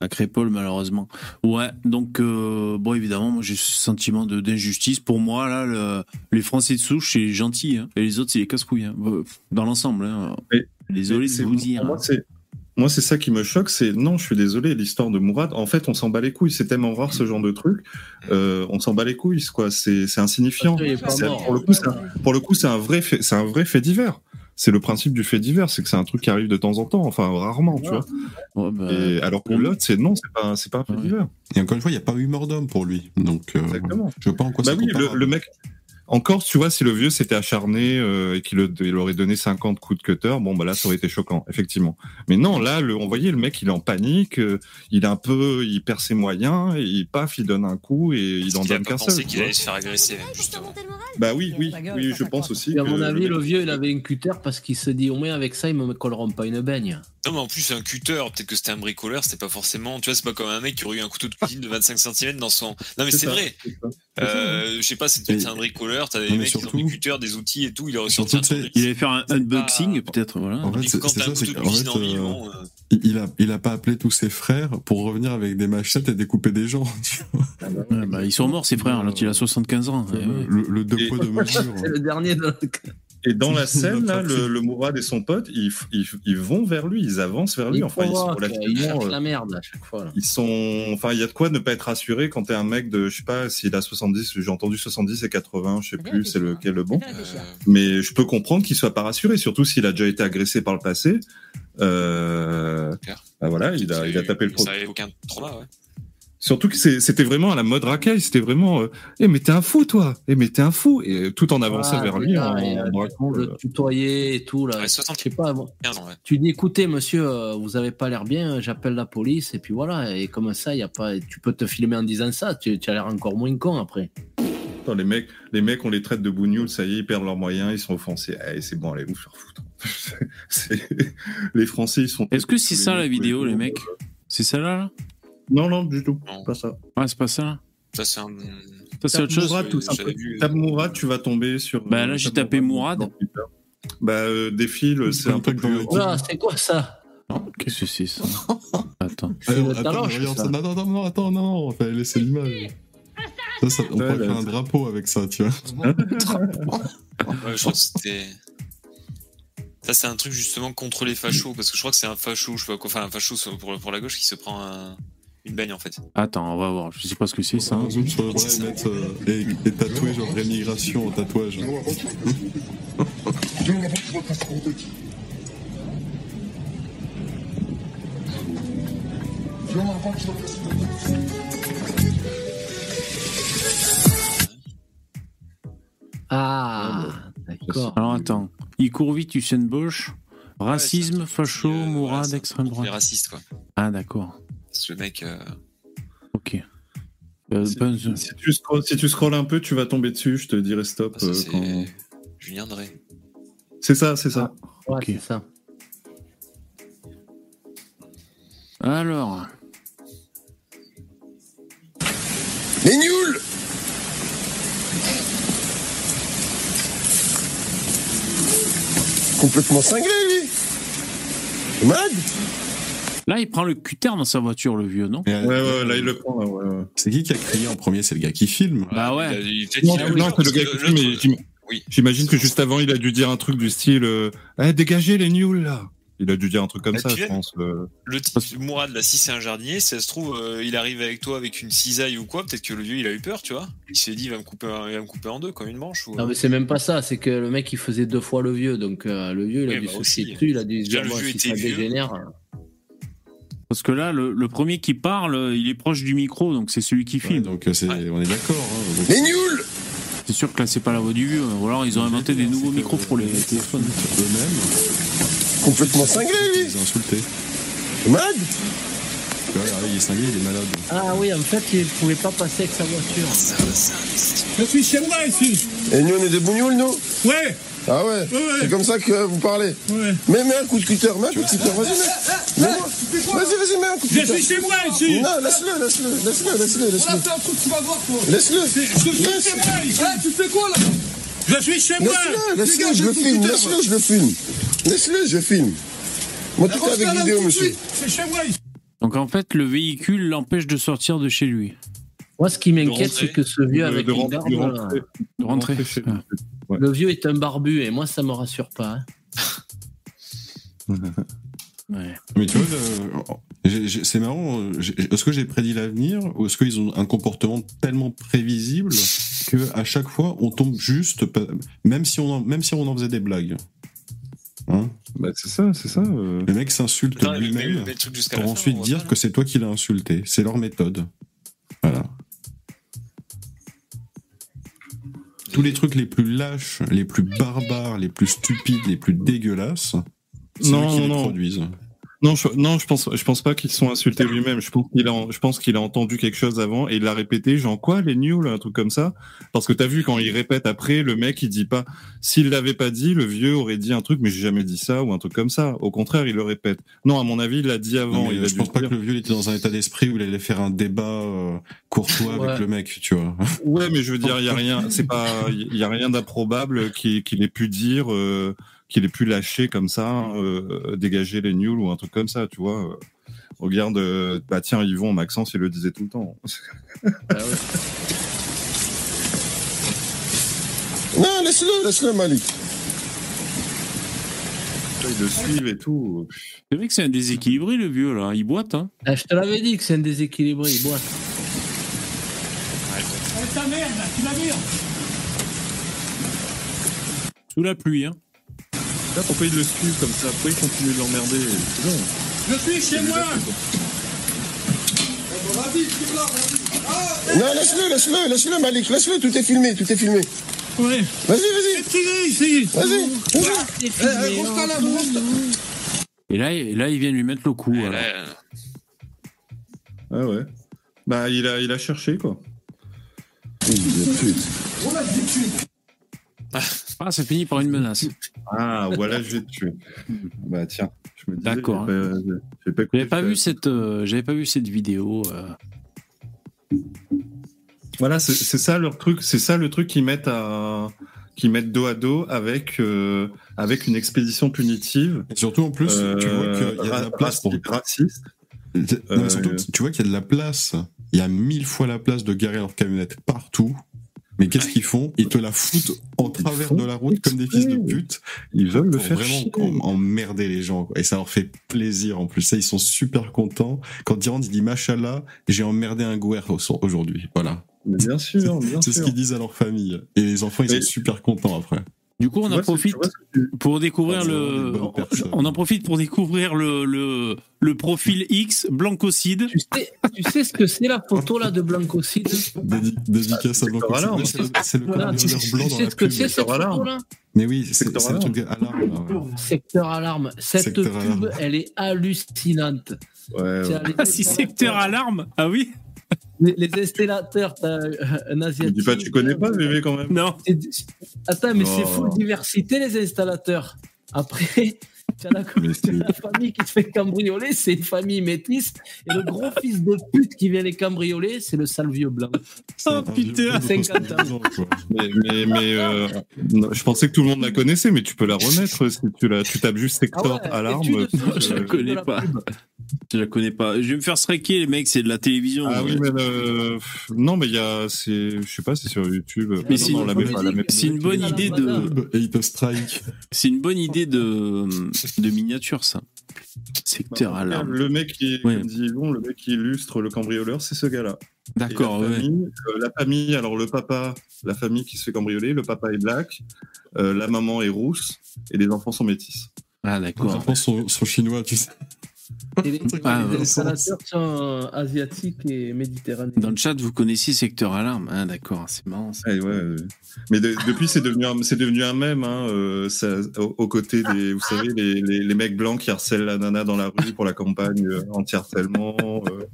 Speaker 3: à Crépole, malheureusement. Ouais, donc, euh, bon, évidemment, moi j'ai ce sentiment de- d'injustice. Pour moi, là, le- les Français de souche, c'est gentil. hein, et les autres, c'est les casse-couilles. hein, euh, dans l'ensemble. Hein. Désolé de
Speaker 2: C'est-
Speaker 3: vous dire.
Speaker 2: Moi, c'est Moi, c'est ça qui me choque, c'est non, je suis désolé, l'histoire de Mourad. En fait, on s'en bat les couilles. C'est tellement rare ce genre de truc. Euh, on s'en bat les couilles, quoi. C'est c'est insignifiant. Pour le coup, c'est un, pour le coup, c'est un vrai fait, c'est un vrai fait divers. C'est le principe du fait divers, c'est que c'est un truc qui arrive de temps en temps, enfin rarement, tu vois.
Speaker 3: Ouais, bah,
Speaker 2: Et alors que
Speaker 3: pour-
Speaker 2: l'autre, c'est non, c'est pas, c'est pas un fait
Speaker 3: Ouais.
Speaker 2: divers.
Speaker 4: Et encore une fois, il n'y a pas eu mort d'homme pour lui. Donc, euh,
Speaker 2: Exactement.
Speaker 4: je vois pas en quoi
Speaker 2: Bah
Speaker 4: c'est
Speaker 2: oui, le mec. Encore, tu vois, si le vieux s'était acharné euh, et qu'il il aurait donné 50 coups de cutter, bon, bah là, ça aurait été choquant, effectivement. Mais non, là, le, on voyait le mec, il est en panique, euh, il est un peu, il perd ses moyens, et il paf, il donne un coup et il
Speaker 6: Parce
Speaker 2: en
Speaker 6: a
Speaker 2: donne qu'un
Speaker 6: pensé
Speaker 2: seul.
Speaker 6: qu'il allait se faire agresser, justement.
Speaker 2: Bah oui, oui, oui, je pense aussi.
Speaker 5: Et à
Speaker 2: que
Speaker 5: mon avis, le vieux, il avait une cutter parce qu'il se dit au moins avec ça, ils me colleront pas une baigne.
Speaker 6: Non, mais en plus, un cutter, peut-être que c'était un bricoleur, c'était pas forcément. Tu vois, c'est pas comme un mec qui aurait eu un couteau de cuisine de 25 cm dans son. Non, mais c'est
Speaker 2: ça,
Speaker 6: vrai. Euh, je sais pas, c'est peut-être
Speaker 4: Et-
Speaker 6: un bricoleur, t'as des mecs qui ont des cutters, des outils et tout, il aurait sorti.
Speaker 3: Il allait faire un unboxing,
Speaker 6: pas-
Speaker 3: peut-être, voilà.
Speaker 4: En fait,
Speaker 6: quand t'as un
Speaker 4: ça, c'est
Speaker 6: couteau de cuisine en
Speaker 4: euh,
Speaker 6: euh,
Speaker 4: il, a, il a pas appelé tous ses frères pour revenir avec des machettes et découper des gens. tu vois.
Speaker 3: Ouais, bah, ils sont morts, ses frères. L'autre, il a 75 ans. Ouais, ouais.
Speaker 4: le, le deux
Speaker 2: Et-
Speaker 4: poids, deux mesures.
Speaker 5: C'est le dernier de
Speaker 2: Et dans la scène, là, le, le Mourad et son pote, ils, ils, ils vont vers lui, ils avancent vers lui.
Speaker 5: Il
Speaker 2: Enfin, ils sont relativement. euh,
Speaker 5: la merde à chaque fois. là.
Speaker 2: Ils sont, enfin, il y a de quoi ne pas être rassuré quand t'es un mec de, je sais pas, s'il a 70, j'ai entendu 70 et 80, je sais plus, c'est lequel le bon.
Speaker 6: euh,
Speaker 2: Mais je peux comprendre qu'il soit pas rassuré, surtout s'il a déjà été agressé par le passé. Euh, bah voilà, il a, il a tapé le
Speaker 6: Ça aucun trauma, ouais.
Speaker 2: Surtout que c'était vraiment à la mode racaille, c'était vraiment, euh, eh mais t'es un fou toi, eh mais t'es un fou, et tout en avançant
Speaker 5: Ah,
Speaker 2: vers lui en,
Speaker 5: euh,
Speaker 2: le-
Speaker 5: tutoyer et tout, là.
Speaker 6: Ouais,
Speaker 5: Je
Speaker 6: 75
Speaker 5: sais pas, bon.
Speaker 6: ans, ouais.
Speaker 5: Tu dis écoutez, monsieur, euh, vous avez pas l'air bien, j'appelle la police, et puis voilà. Et comme ça, y a pas, tu peux te filmer en disant ça, tu, tu as l'air encore moins con après.
Speaker 2: Attends, les mecs, les mecs, on les traite de bougnoules, ça y est, ils perdent leurs moyens, ils sont offensés. Eh, c'est bon, allez vous faire foutre. Les Français, ils sont.
Speaker 3: Est-ce que c'est ça la vidéo, les mecs? C'est celle-là, là?
Speaker 2: Non, non, du tout.
Speaker 6: Non.
Speaker 2: Pas ça.
Speaker 3: Ouais, c'est pas ça, là
Speaker 6: Ça, c'est un.
Speaker 3: Ça, c'est autre chose
Speaker 2: Mourad, tout Tape Mourad, tu vas tomber sur.
Speaker 3: Bah, là,
Speaker 2: euh,
Speaker 3: j'ai tapé Mourad.
Speaker 2: Bah, euh, défile, c'est un peu
Speaker 4: truc dans
Speaker 2: plus.
Speaker 5: Là, c'est quoi ça?
Speaker 3: Non, Qu'est-ce que c'est, ça? Attends.
Speaker 5: C'est
Speaker 4: Alors,
Speaker 5: le
Speaker 4: attends, regarde
Speaker 5: ça.
Speaker 4: Non, non, non, non, attends, non, on va laisser l'image. Ça, ça, on
Speaker 2: Ouais,
Speaker 4: pourrait
Speaker 2: là,
Speaker 4: faire un drapeau avec ça, tu vois.
Speaker 6: Ouais, je crois que c'était. Ça, c'est un truc justement contre les fachos, parce que je crois que c'est un facho, je sais pas quoi, enfin un facho pour, pour la gauche qui se prend un- une baigne en fait.
Speaker 3: Attends, on va voir. Je sais pas ce que c'est, ça.
Speaker 4: Un zoom sur le bras et mettre euh, et, et tatouer genre rémigration en tatouage.
Speaker 5: Ah, d'accord.
Speaker 3: Alors, attends. Il court vite, Usain Bosch. Racisme,
Speaker 6: Ouais,
Speaker 3: facho,
Speaker 6: euh,
Speaker 3: Mourad,
Speaker 6: voilà, c'est un
Speaker 3: extrême droite.
Speaker 6: racistes quoi.
Speaker 3: Ah, d'accord.
Speaker 6: Parce que le mec. euh,
Speaker 3: Ok. Euh,
Speaker 2: Si-
Speaker 3: Buzz.
Speaker 2: Si tu, scrolles, si tu scrolles un peu, tu vas tomber dessus, je te dirai stop.
Speaker 6: ça,
Speaker 2: euh,
Speaker 6: c'est
Speaker 2: quand-
Speaker 6: Julien Drey.
Speaker 2: C'est ça, c'est ça.
Speaker 5: Ouais,
Speaker 3: Ok.
Speaker 5: c'est ça.
Speaker 3: Alors,
Speaker 7: Les nuls Complètement cinglé, lui malade
Speaker 3: là, il prend le cutter dans sa voiture, le vieux, non
Speaker 4: Et,
Speaker 2: Ouais,
Speaker 4: euh,
Speaker 2: ouais, là, il le prend. Là, ouais, ouais.
Speaker 4: C'est qui qui a crié en premier? C'est le gars qui filme.
Speaker 3: Bah ouais.
Speaker 6: Il a- il- peut-être
Speaker 2: Non, c'est le gars mais
Speaker 6: Oui.
Speaker 2: J'imagine que juste avant, il a dû dire un truc du style euh, Eh, Dégagez les nuls, là Il a dû dire un truc comme ça, je pense. euh.
Speaker 6: Le type Mourad, là, si c'est un jardinier, si ça se trouve, euh, il arrive avec toi avec une cisaille ou quoi, peut-être que le vieux il a eu peur, tu vois. Il s'est dit, il va me couper, un- il va me couper en deux comme une manche. Ou...
Speaker 5: Non, mais c'est même pas ça, c'est que le mec il faisait deux fois le vieux, donc euh, le vieux il a
Speaker 6: Oui,
Speaker 5: dû
Speaker 6: bah
Speaker 5: se
Speaker 6: aussi.
Speaker 5: chier dessus, il a dû se
Speaker 6: Déjà,
Speaker 5: dire
Speaker 6: le vieux
Speaker 5: si
Speaker 6: était
Speaker 5: ça
Speaker 6: vieux.
Speaker 5: dégénère.
Speaker 3: Parce que là, le, le premier qui parle, il est proche du micro, donc c'est celui qui
Speaker 4: Ouais,
Speaker 3: filme.
Speaker 4: donc euh,
Speaker 6: Ouais.
Speaker 4: on est d'accord. hein, donc-
Speaker 7: Les nuls
Speaker 3: C'est sûr que là, c'est pas la voix du vieux. Ou alors, ils ont inventé des nouveaux micros pour les téléphones.
Speaker 4: eux-mêmes,
Speaker 7: Complètement cinglé, lui
Speaker 4: ils ont insulté.
Speaker 7: Malade
Speaker 4: Voilà, il est cinglé, il est malade.
Speaker 5: Ah oui, en fait il pouvait pas passer avec sa voiture.
Speaker 8: Je suis chez moi ici.
Speaker 7: Et nous, on est des bougnoules, nous?
Speaker 8: Ouais,
Speaker 7: Ah ouais,
Speaker 8: ouais.
Speaker 7: C'est comme ça que vous parlez
Speaker 8: ouais.
Speaker 7: Mets, mets un coup de cutter, mets un coup de cutter, vas-y, mets Vas-y, vas-y, mets un coup de
Speaker 8: Je
Speaker 7: cutter
Speaker 8: suis chez moi ici.
Speaker 7: Non, laisse-le, laisse-le, laisse-le, laisse-le, laisse-le
Speaker 8: un truc, tu vas voir toi.
Speaker 7: Laisse-le
Speaker 8: Je suis
Speaker 7: Laisse-
Speaker 8: chez moi ici. tu fais quoi là? Je suis chez moi.
Speaker 7: Laisse-le, laisse-le, je le filme, laisse-le, je le filme Laisse-le, je filme Moi, tout est avec vidéo, monsieur
Speaker 8: C'est chez moi ici.
Speaker 3: Donc, en fait, le véhicule l'empêche de sortir de chez lui.
Speaker 5: Moi ce qui m'inquiète c'est que ce vieux
Speaker 2: De-
Speaker 5: avec
Speaker 2: de
Speaker 5: une
Speaker 2: rentrer-
Speaker 5: barbe,
Speaker 2: de rentrer-
Speaker 3: De rentrer.
Speaker 2: chez
Speaker 3: Ah.
Speaker 5: Le vieux est un barbu et moi ça me rassure pas. hein.
Speaker 3: Ouais.
Speaker 4: Mais tu vois, c'est marrant. Est-ce que j'ai prédit l'avenir ou est-ce qu'ils ont un comportement tellement prévisible que à chaque fois on tombe juste, même si on en, même si on en faisait des blagues. Hein?
Speaker 2: Bah, c'est ça, c'est ça. euh.
Speaker 4: le mec s'insulte lui-même pour ensuite dire que c'est toi qui l'as insulté. C'est leur méthode. Voilà. Tous les trucs les plus lâches, les plus barbares, les plus stupides, les plus dégueulasses, c'est eux qui
Speaker 2: non,
Speaker 4: les produisent.
Speaker 2: Non, je, non, je pense, je pense pas qu'ils se sont insultés lui-même. Je pense qu'il a, je pense qu'il a entendu quelque chose avant et il l'a répété, genre quoi, les nuls, un truc comme ça. Parce que t'as vu quand il répète après, le mec il dit pas. S'il l'avait pas dit, le vieux aurait dit un truc, mais j'ai jamais dit ça ou un truc comme ça. Au contraire, il le répète. Non, à mon avis, il l'a dit avant.
Speaker 4: Non,
Speaker 2: il
Speaker 4: je pense pas
Speaker 2: dire-
Speaker 4: que le vieux il était dans un état d'esprit où il allait faire un débat euh, courtois
Speaker 5: Ouais.
Speaker 4: avec le mec, tu vois.
Speaker 2: Ouais, mais je veux dire, il y a rien, c'est pas, il y a rien d'improbable qu'il qu'il ait pu dire, euh, qu'il ait pu lâcher comme ça, euh, dégager les nuls ou un truc comme ça, tu vois. Regarde, euh, bah tiens, Yvon, Maxence, il le disait tout le temps.
Speaker 7: Non, laisse-le, laisse-le, Malik.
Speaker 2: Ils le suivent et tout.
Speaker 3: C'est vrai que c'est un déséquilibré, le vieux, là. Il boite, hein.
Speaker 5: Ah, je te l'avais dit que c'est un déséquilibré, il boite.
Speaker 8: Ta merde, là, tu la vires
Speaker 3: Sous la pluie, hein.
Speaker 2: Là, pourquoi ils le suivent comme ça Pourquoi ils continuent de l'emmerder.
Speaker 8: Je suis chez moi
Speaker 7: Non, laisse-le, laisse-le, laisse-le, Malik, laisse-le, tout est filmé, tout est filmé.
Speaker 8: Ouais.
Speaker 7: Vas-y, vas-y,
Speaker 8: ici
Speaker 7: vas-y, vas-y.
Speaker 8: Eh, eh.
Speaker 3: Et là, et là, il vient lui mettre le coup. Alors.
Speaker 6: là,
Speaker 2: Ah ouais. Bah, il a, il a cherché, quoi.
Speaker 3: Ah, c'est fini par une menace.
Speaker 2: Ah, voilà, je vais te tuer. Bah, tiens. Je me disais,
Speaker 3: D'accord.
Speaker 2: pas- pas écouté
Speaker 3: J'avais pas
Speaker 2: ça.
Speaker 3: vu cette, euh, j'avais pas vu cette vidéo. euh.
Speaker 2: Voilà, c'est ça leur truc, c'est ça le truc qu'ils mettent à qu'ils mettent dos à dos avec euh, avec une expédition punitive.
Speaker 4: Et surtout en plus, tu vois qu'il y a de la place pour.
Speaker 2: raci- raciste.
Speaker 4: Non, mais surtout,
Speaker 2: Euh,
Speaker 4: tu vois qu'il y a de la place. Il y a mille fois la place de garer leur camionnette partout. Mais qu'est-ce qu'ils font? Ils te la foutent en travers de la route comme des fils de pute.
Speaker 2: Ils veulent le faire
Speaker 4: vraiment
Speaker 2: chier.
Speaker 4: emmerder les gens. quoi. Et ça leur fait plaisir en plus. Ça, ils sont super contents. Quand ils disent Machallah, j'ai emmerdé un gouer au- aujourd'hui. Voilà.
Speaker 2: Mais bien sûr, bien
Speaker 4: C'est ce
Speaker 2: sûr.
Speaker 4: qu'ils disent à leur famille. Et les enfants, ils
Speaker 2: Mais-
Speaker 4: sont super contents après.
Speaker 3: Du coup, on
Speaker 2: Tu
Speaker 3: en
Speaker 2: vois,
Speaker 3: profite
Speaker 2: tu
Speaker 3: pour découvrir le. On en profite pour découvrir le le, le profil X Blancocide.
Speaker 5: Tu sais, tu sais ce que c'est la photo là de Blancocide?
Speaker 4: Dédi- dédicace à Blanco.
Speaker 2: Secteur alarme.
Speaker 4: C'est le-
Speaker 5: Voilà, tu,
Speaker 4: blanc dans
Speaker 5: sais
Speaker 4: la
Speaker 5: ce que c'est cette
Speaker 2: Secteur alarme.
Speaker 5: photo là
Speaker 4: Mais oui, c'est le
Speaker 2: alarme.
Speaker 4: truc d'alarme. là, ouais.
Speaker 5: Secteur alarme. Cette
Speaker 4: Secteur
Speaker 5: pub,
Speaker 4: alarme.
Speaker 5: elle est hallucinante.
Speaker 2: Ouais,
Speaker 3: Ah, si secteur alarme Ah oui
Speaker 5: Les, installateurs, t'as euh, un asiatique.
Speaker 2: dis pas, tu connais pas, bébé, quand même.
Speaker 3: Non.
Speaker 5: Attends, mais c'est full diversité les installateurs. Après, as la,
Speaker 2: Mais c'est-
Speaker 5: la famille qui se fait cambrioler, c'est une famille métisse. Et le gros fils de pute qui vient les cambrioler, c'est le sale vieux blanc.
Speaker 3: Oh,
Speaker 4: un
Speaker 3: putain,
Speaker 4: vieux de
Speaker 5: 50 ans.
Speaker 4: 72 ans, quoi.
Speaker 2: Mais, mais, mais, euh, non, je pensais que tout le monde la connaissait, mais tu peux la remettre si tu la, tu tapes juste secteur
Speaker 5: Ah ouais,
Speaker 2: alarme. euh,
Speaker 3: Je la connais pas. Je la connais pas. Je vais me faire striker, les mecs, c'est de la télévision.
Speaker 2: Ah oui, mais euh, non, mais il y a, c'est, je sais pas, c'est sur YouTube.
Speaker 3: Mais
Speaker 2: Non,
Speaker 3: c'est une-
Speaker 2: la met pas, la met pas.
Speaker 3: C'est une bonne idée de.
Speaker 4: Et il te strike.
Speaker 3: C'est une bonne idée de, de miniature, ça. Secteur
Speaker 2: Bah,
Speaker 3: alarme.
Speaker 2: Le mec qui,
Speaker 3: Ouais.
Speaker 2: comme dit Yvon, le mec qui illustre le cambrioleur, c'est ce gars-là.
Speaker 3: D'accord,
Speaker 2: Et la
Speaker 3: ouais.
Speaker 2: famille, euh, la famille, alors le papa, la famille qui se fait cambrioler, le papa est black, euh, la maman est rousse et les enfants sont métis.
Speaker 3: Ah,
Speaker 4: Les
Speaker 3: d'accord.
Speaker 4: enfants sont, sont chinois, tu sais.
Speaker 5: Et les,
Speaker 3: Ah,
Speaker 5: les
Speaker 3: ouais.
Speaker 5: installateurs sont asiatiques et méditerranéens.
Speaker 3: Dans le chat, vous connaissiez secteur alarme. Ah, d'accord, c'est marrant. ça.
Speaker 2: Ouais, ouais, ouais. Mais de- depuis, c'est devenu, un- c'est devenu un mème, hein, euh, ça, au- aux côtés des, vous savez, les, les, les mecs blancs qui harcèlent la nana dans la rue pour la campagne euh, anti-harcèlement. euh.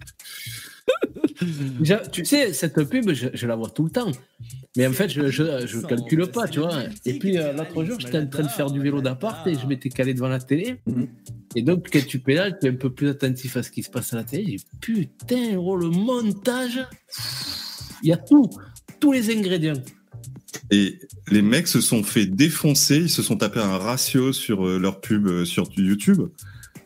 Speaker 5: Tu sais, cette pub, je, je la vois tout le temps. Mais en fait, je je, je calcule pas, tu vois. Et puis, euh, l'autre jour, j'étais en train de faire du vélo d'appart et je m'étais calé devant la télé. Et donc, quand tu pédales, tu es un peu plus attentif à ce qui se passe à la télé. J'ai dit, putain, gros, le montage, il y a tout, tous les ingrédients.
Speaker 2: Et les mecs se sont fait défoncer, ils se sont tapés un ratio sur euh, leur pub euh, sur YouTube.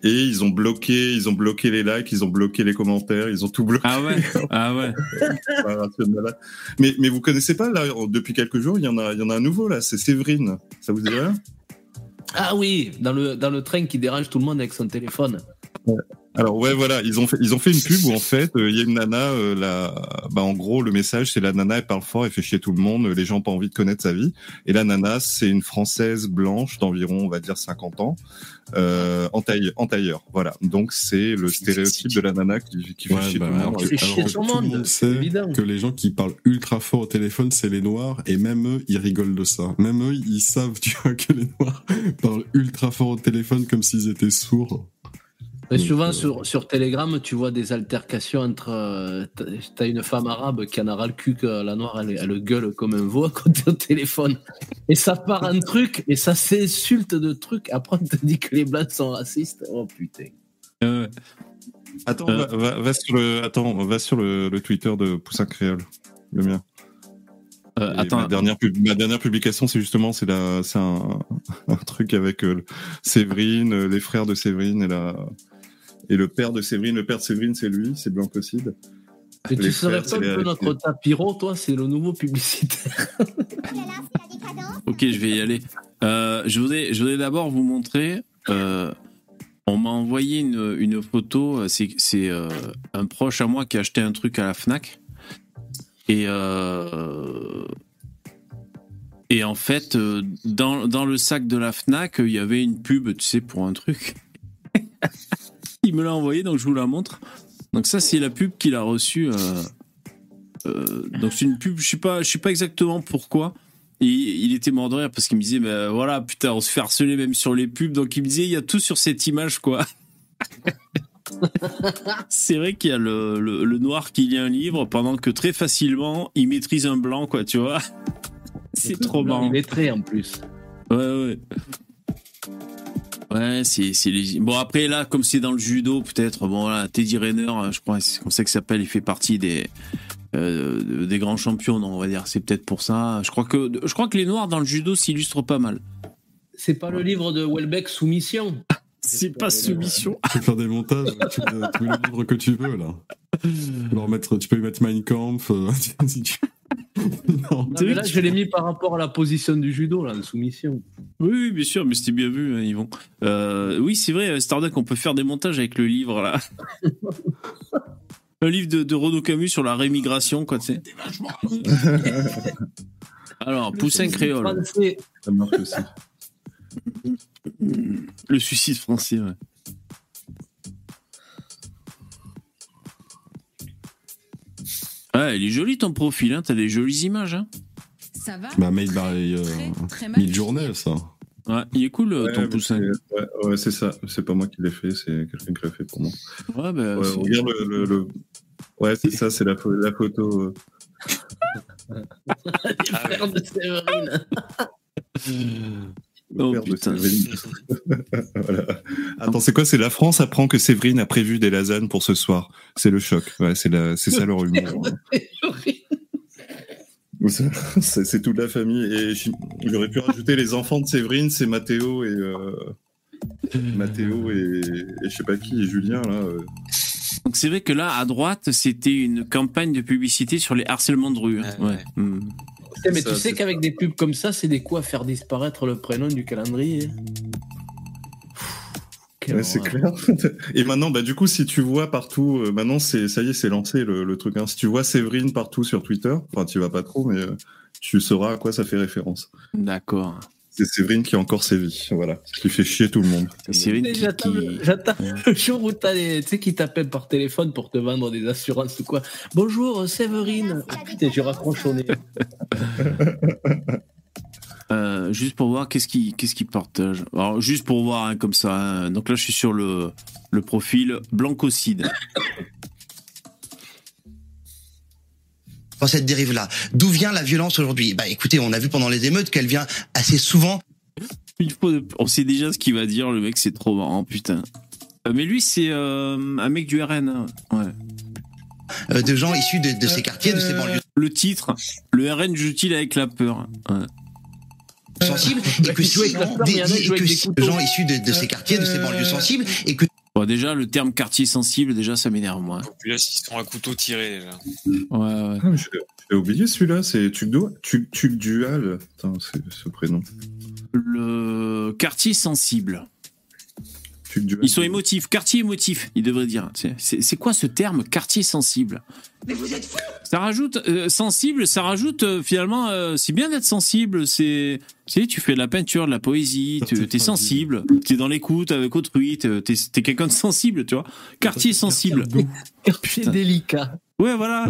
Speaker 2: Et ils ont bloqué, ils ont bloqué les likes, ils ont bloqué les commentaires, ils ont tout bloqué.
Speaker 3: Ah ouais Ah ouais.
Speaker 2: Mais, mais vous connaissez pas, là, depuis quelques jours, il y en a, il y en a un nouveau, là, c'est Séverine. Ça vous dit rien?
Speaker 5: Ah oui, dans le, dans le train qui dérange tout le monde avec son téléphone.
Speaker 2: Alors ouais, voilà, ils ont fait, ils ont fait une pub où en fait, euh, il y a une nana, euh, la, bah en gros, le message c'est la nana, elle parle fort, elle fait chier tout le monde, les gens ont pas envie de connaître sa vie. Et la nana, c'est une française blanche d'environ, on va dire 50 ans, euh, en taille, en tailleur. Voilà. Donc c'est le stéréotype de la nana qui, qui fait
Speaker 4: Ouais,
Speaker 2: chier
Speaker 4: bah,
Speaker 2: tout le monde.
Speaker 5: Qui fait
Speaker 4: alors
Speaker 5: chier
Speaker 4: que
Speaker 5: tout le monde,
Speaker 4: sait que les gens qui parlent ultra fort au téléphone, c'est les noirs, et même eux, ils rigolent de ça. Même eux, ils savent, tu vois, que les noirs parlent ultra fort au téléphone comme s'ils étaient sourds.
Speaker 5: Mais
Speaker 4: Donc,
Speaker 5: souvent
Speaker 4: euh,
Speaker 5: sur, sur Telegram, tu vois des altercations entre. euh, t'as- une femme arabe qui en a ras le cul que la noire, elle, elle gueule comme un veau à côté au téléphone. Et ça part un truc, et ça s'insulte de trucs. Après, on te dit que les blancs sont racistes. Oh putain.
Speaker 3: Euh,
Speaker 2: Attends,
Speaker 3: Euh.
Speaker 2: va, va- va sur le, attends, va sur le, le Twitter de Poussin Créole, le mien.
Speaker 3: euh, attends,
Speaker 2: ma dernière, pub- ma dernière publication, c'est justement, c'est la, c'est un, un truc avec euh, Séverine, les frères de Séverine et la, et le père de Séverine. Le père de Séverine, c'est lui, c'est Blancocide.
Speaker 5: Mais
Speaker 2: Les
Speaker 5: tu serais pas un peu notre tapiro, toi C'est le nouveau publicitaire.
Speaker 3: ok, je vais y aller. Euh, je voudrais, je voudrais d'abord vous montrer. euh, on m'a envoyé une, une photo. C'est, c'est euh, un proche à moi qui a acheté un truc à la Fnac. Et euh, et en fait, dans, dans le sac de la Fnac, il y avait une pub, tu sais, pour un truc. il me l'a envoyé, donc je vous la montre. Donc ça, c'est la pub qu'il a reçue. euh, euh, donc c'est une pub, je sais pas, je sais pas exactement pourquoi. Et il était mort de rire parce qu'il me disait, ben voilà, putain, on se fait harceler même sur les pubs. Donc il me disait, il y a tout sur cette image, quoi. c'est vrai qu'il y a le, le, le noir qui lit un livre pendant que très facilement il maîtrise un blanc, quoi, tu vois. C'est trop marrant.
Speaker 5: Lettré en plus.
Speaker 3: Ouais, ouais. Ouais, c'est c'est les... Bon, après, là, comme c'est dans le judo, peut-être, bon, voilà, Teddy Rayner, euh, je crois, c'est comme ça qu'il s'appelle, il fait partie des, euh, des grands champions, donc on va dire, c'est peut-être pour ça. Je crois, que, je crois que les noirs dans le judo s'illustrent pas mal.
Speaker 5: C'est pas le livre de Welbeck Soumission.
Speaker 3: C'est pas soumission.
Speaker 4: Tu peux faire des montages, tu peux, tous les livres que tu veux, là. Tu peux, mettre, tu peux y mettre Mein Kampf, euh, si tu Non.
Speaker 5: Non, mais là, je l'ai mis par rapport à la position du judo, là, de soumission.
Speaker 3: Oui, oui, bien sûr, mais c'était bien vu, hein, Yvon. Euh, oui, c'est vrai, Starduck, on peut faire des montages avec le livre, là. Un livre de, de Renaud Camus sur la rémigration, quoi, tu sais. Alors, Poussin créole.
Speaker 2: Ça marche aussi.
Speaker 3: Le suicide français, ouais. Ouais, il est joli ton profil, hein. t'as des jolies images. Hein.
Speaker 1: Ça va
Speaker 4: Bah, made by euh,
Speaker 1: Très, très mal.
Speaker 4: Mid-Journal, ça.
Speaker 3: Ouais, il est cool euh,
Speaker 2: Ouais,
Speaker 3: ton poussin.
Speaker 2: c'est- Ouais, ouais, c'est ça. C'est pas moi qui l'ai fait, c'est quelqu'un qui l'a fait pour moi.
Speaker 3: Ouais, bah,
Speaker 2: Ouais,
Speaker 3: c'est-
Speaker 2: regarde le, le- le- Ouais, c'est ça, c'est la, la photo. euh.
Speaker 6: Ah,
Speaker 5: de Séverine.
Speaker 3: Oh, putain.
Speaker 2: Voilà. Attends, c'est quoi C'est la France apprend que Séverine a prévu des lasagnes pour ce soir. C'est le choc. Ouais, c'est la- ça leur humour. C'est c'est- toute la famille. Et j'aurais pu rajouter les enfants de Séverine, c'est Mathéo et euh, Mathéo et, et je sais pas qui et Julien là. euh.
Speaker 3: Donc c'est vrai que là, à droite, c'était une campagne de publicité sur les harcèlements de rue. hein.
Speaker 6: Ouais,
Speaker 3: Ouais.
Speaker 5: Mais
Speaker 2: Ça,
Speaker 5: tu sais qu'avec des pubs comme ça, c'est des coups à faire disparaître le prénom du calendrier.
Speaker 2: Ouais, c'est clair. Et maintenant, bah du coup, si tu vois partout, euh, maintenant c'est ça y est, c'est lancé le, le truc. Hein. Si tu vois Séverine partout sur Twitter, enfin tu vas pas trop, mais euh, tu sauras à quoi ça fait référence.
Speaker 3: D'accord.
Speaker 2: C'est Séverine qui a encore sévi, voilà, qui fait chier tout le monde.
Speaker 3: Séverine
Speaker 5: Tu sais,
Speaker 3: qui,
Speaker 5: J'attends
Speaker 3: qui-
Speaker 5: le- j'attends le jour où t'as tu sais, qui t'appellent par téléphone pour te vendre des assurances ou quoi. Bonjour, Séverine. Ah, putain, je raccroche au nez.
Speaker 3: Euh, juste pour voir qu'est-ce qu'il qu'est-ce qu'il partage. Alors juste pour voir hein, comme ça. hein. Donc là, je suis sur le le profil Blancocide.
Speaker 9: Dans cette dérive-là. D'où vient la violence aujourd'hui? Bah écoutez, on a vu pendant les émeutes qu'elle vient assez souvent
Speaker 3: On sait déjà ce qu'il va dire. Le mec, c'est trop marrant, putain. Euh, mais lui, c'est euh, un mec du RN. hein. Ouais.
Speaker 9: euh, de gens issus de, de ces quartiers, de ces banlieues
Speaker 3: Le titre, le RN joue-t-il avec la peur? Ouais.
Speaker 9: sensibles, et que
Speaker 5: Il
Speaker 9: si,
Speaker 5: joue avec la peur,
Speaker 9: des, gens issus de, de ces quartiers, de ces banlieues sensibles, et que
Speaker 3: Bon, déjà, le terme quartier sensible, déjà, ça m'énerve, moi.
Speaker 6: Puis là, ils sont à couteau tiré déjà.
Speaker 3: Ouais, ouais.
Speaker 2: Ah, mais oublié celui-là, c'est Tugdo, Tug, Tugdual. Putain, c'est ce prénom.
Speaker 3: Le. quartier sensible.
Speaker 2: Tu- tu-
Speaker 3: Ils sont émotifs, quartier émotif, ils devraient dire. C'est- quoi ce terme, quartier sensible? Ça rajoute euh, sensible, ça rajoute euh, finalement. euh, c'est bien d'être sensible. C'est, tu sais, tu fais de la peinture, de la poésie, tu es sensible, t'es dans l'écoute avec autrui, t'es es, quelqu'un de sensible, tu vois. Quartier sensible.
Speaker 5: Quartier délicat.
Speaker 3: Ouais, voilà.